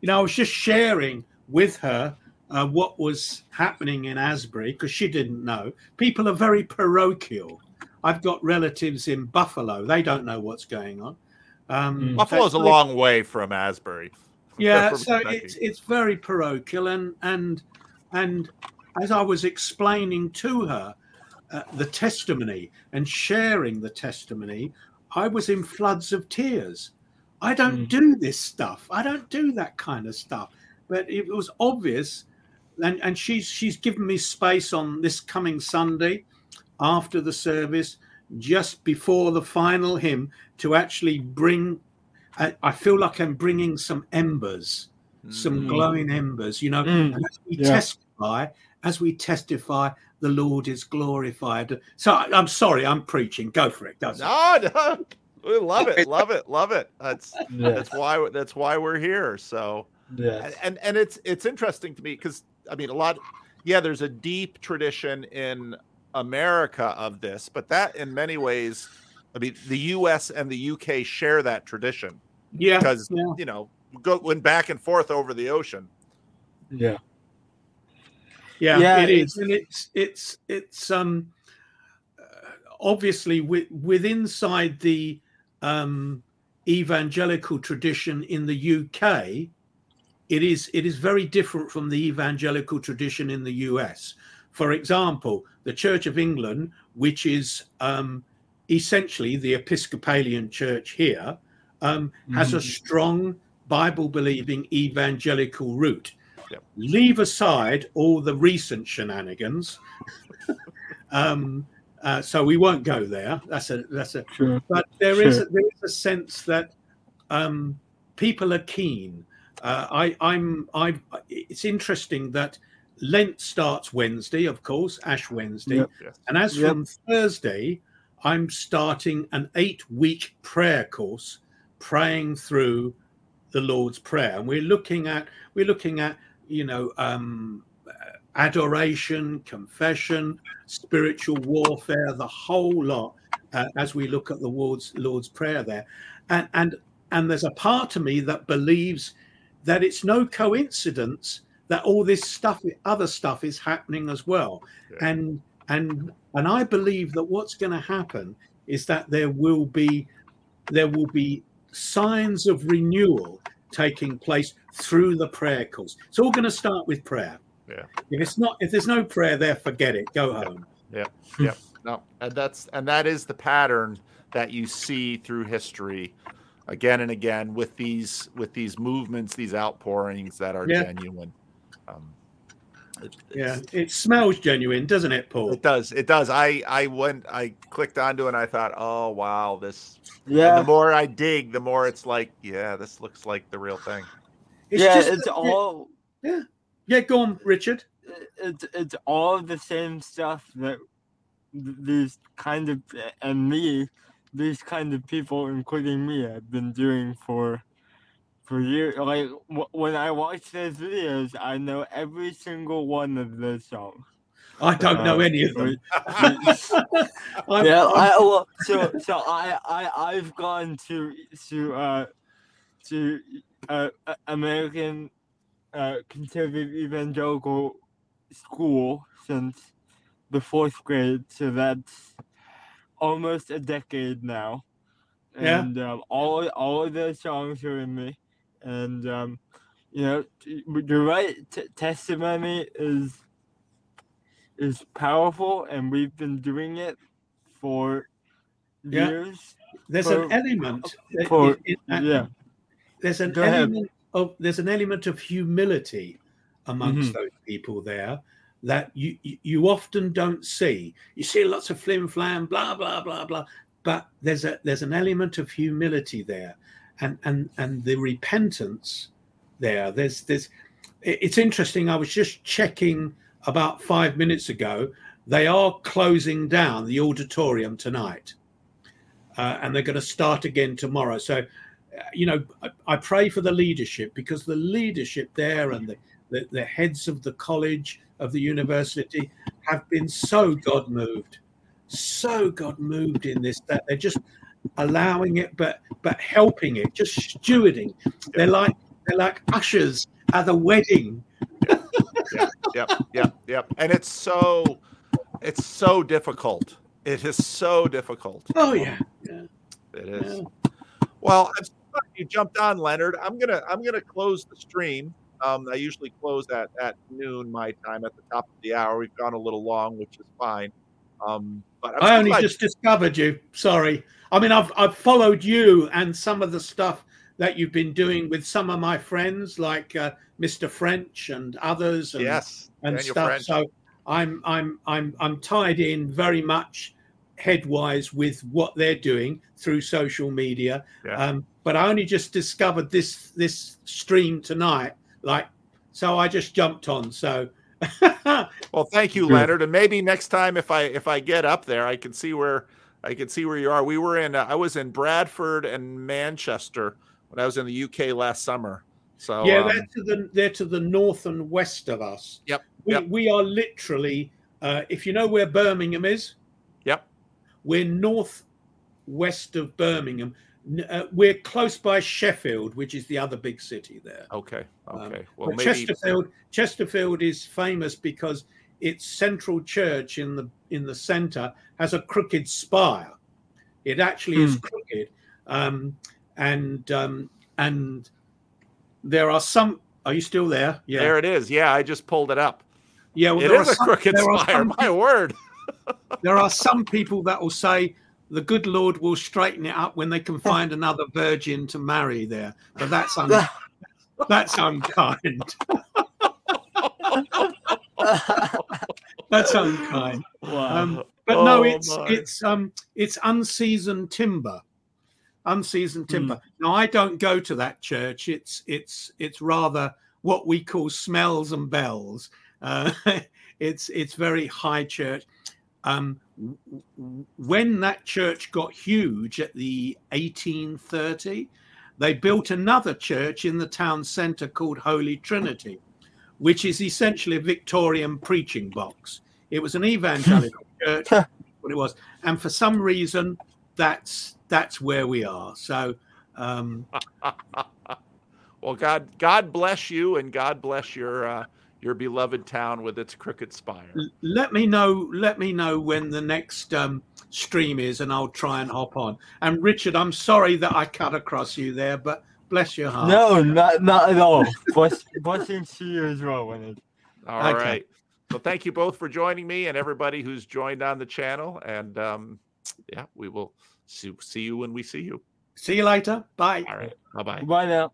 you know, I was just sharing with her uh, what was happening in Asbury because she didn't know. People are very parochial. I've got relatives in Buffalo; they don't know what's going on. Um, Buffalo's a long way from Asbury. yeah, (laughs) From so Kentucky. it's it's very parochial, and and and as I was explaining to her uh, the testimony and sharing the testimony, I was in floods of tears. I don't do this stuff. I don't do that kind of stuff. But it was obvious, and and she's she's given me space on this coming Sunday, after the service, just before the final hymn, to actually bring. I, I feel like I'm bringing some embers, some Mm. glowing embers. You know, Mm. as we Yeah. testify, as we testify, the Lord is glorified. So I, I'm sorry, I'm preaching. Go for it. Go. No, no, we love it, love it, love it. That's Yeah. that's why that's why we're here. So, Yes. and and it's it's interesting to me because I mean a lot. Yeah, there's a deep tradition in America of this, but that in many ways, I mean, the U.S. and the U.K. share that tradition. Yeah, because yeah. you know go went back and forth over the ocean. Yeah. Yeah, Yeah, it is, and it's it's it's um uh, obviously with with inside the um evangelical tradition in the UK, it is it is very different from the evangelical tradition in the US. For example, the Church of England, which is um, essentially the Episcopalian Church here, um, has a Mhm. strong Bible believing evangelical root. Leave aside all the recent shenanigans. (laughs) um, uh, so we won't go there. That's a that's a. Sure. But there is Sure. a, there is a sense that um, people are keen. Uh, I I'm I. It's interesting that Lent starts Wednesday, of course, Ash Wednesday, Yep. and as Yep. from Thursday, I'm starting an eight-week prayer course, praying through the Lord's Prayer, and we're looking at we're looking at you know um, adoration, confession, spiritual warfare, the whole lot, uh, as we look at the Lord's Lord's Prayer there, and and and there's a part of me that believes that it's no coincidence that all this stuff, other stuff, is happening as well, and and and I believe that what's going to happen is that there will be there will be signs of renewal taking place through the prayer course. It's all going to start with prayer. Yeah. If it's not, if there's no prayer there, forget it. Go home. Yeah, yeah. (laughs) No, and that's and that is the pattern that you see through history again and again with these with these movements, these outpourings that are Yeah. genuine. Um, it- Yeah, it smells genuine, doesn't it, Paul? It does. It does. I I went. I clicked onto it. and I thought, oh wow, this. and Yeah. the more I dig, the more it's like, yeah, this looks like the real thing. It's yeah, just it's that- all Yeah, yeah. Go on, Richard. it's it's all the same stuff that these kind of and me, these kind of people, including me, have been doing for for you. Like w- when I watch those videos, I know every single one of those songs. (laughs) I don't know Uh, any of them. (laughs) I'm- yeah, I'm- I (laughs) well, so so I I I've gone to to uh to uh American uh conservative evangelical school since the fourth grade, so that's almost a decade now. Yeah. And um, all all of those songs are in me, and um, you know, t- you're right. T- testimony is is powerful, and we've been doing it for Yeah. years. There's for- an element. For, in- in yeah. There's an Go ahead. element of there's an element of humility amongst Mhm. those people there that you you- you often don't see. You see lots of flim flam, blah blah blah blah, but there's a there's an element of humility there, and and and the repentance there. There's there's it's interesting. I was just checking about five minutes ago. They are closing down the auditorium tonight, uh, and they're going to start again tomorrow. So, uh, you know, I, I pray for the leadership because the leadership there and the, the, the heads of the college, of the university, have been so God moved, so God moved in this that they're just allowing it, but but helping it, just stewarding. They're like they're like ushers at a wedding. yep, yep, yep, yep. And it's so it's so difficult. It is so difficult. Oh yeah, yeah. It is. Well, I'm sorry you jumped on, Leonard. I'm gonna I'm gonna close the stream. Um, I usually close at at noon my time at the top of the hour. We've gone a little long, which is fine. Um, but I only just discovered you. Sorry. I mean, I've I've followed you and some of the stuff that you've been doing with some of my friends, like uh, Mr. French and others, and, Yes, and Daniel stuff. French. So I'm I'm I'm I'm tied in very much headwise with what they're doing through social media. Yeah. Um, but I only just discovered this this stream tonight, like so. I just jumped on. So Well, thank you, Leonard. And maybe next time, if I if I get up there, I can see where I can see where you are. We were in uh, I was in Bradford and Manchester when I was in the UK last summer. So yeah, um, they're to the they're to the north and west of us. Yep. We, yep. we are literally, uh, if you know where Birmingham is, Yep. we're north west of Birmingham. N- Uh, we're close by Sheffield, which is the other big city there. Okay. Um, Okay. well, maybe Chesterfield Chesterfield is famous because its central church in the in the center has a crooked spire. It actually is Hmm. crooked, um, and um, and there are some. Are you still there? Yeah. there it is. Yeah, I just pulled it up. Yeah, well, it there is are a some- crooked spire. some My word. (laughs) there are some people that will say the good Lord will straighten it up when they can (laughs) find another virgin to marry there, but that's un- (laughs) that's unkind. (laughs) that's unkind. Um, but no, Oh, it's my. it's um it's unseasoned timber, unseasoned Hmm. timber. Now I don't go to that church. It's it's it's rather what we call smells and bells. Uh, it's it's very high church. Um, w- w- when that church got huge at the 1830, they built another church in the town centre called Holy Trinity, which is essentially a Victorian preaching box. It was an evangelical (laughs) church, what it was, and for some reason, that's that's where we are. So, um, (laughs) well, God God bless you and God bless your uh, your beloved town with its crooked spire. let me know let me know when the next um, stream is and i'll try and hop on and richard i'm sorry that i cut across you there but bless your heart No, not not at all. Bless, blessings to you as well, Leonard. All right. Okay. Well, thank you both for joining me and everybody who's joined on the channel. And um, yeah, we will see, see you when we see you. see you later bye All right. Bye bye. Bye now.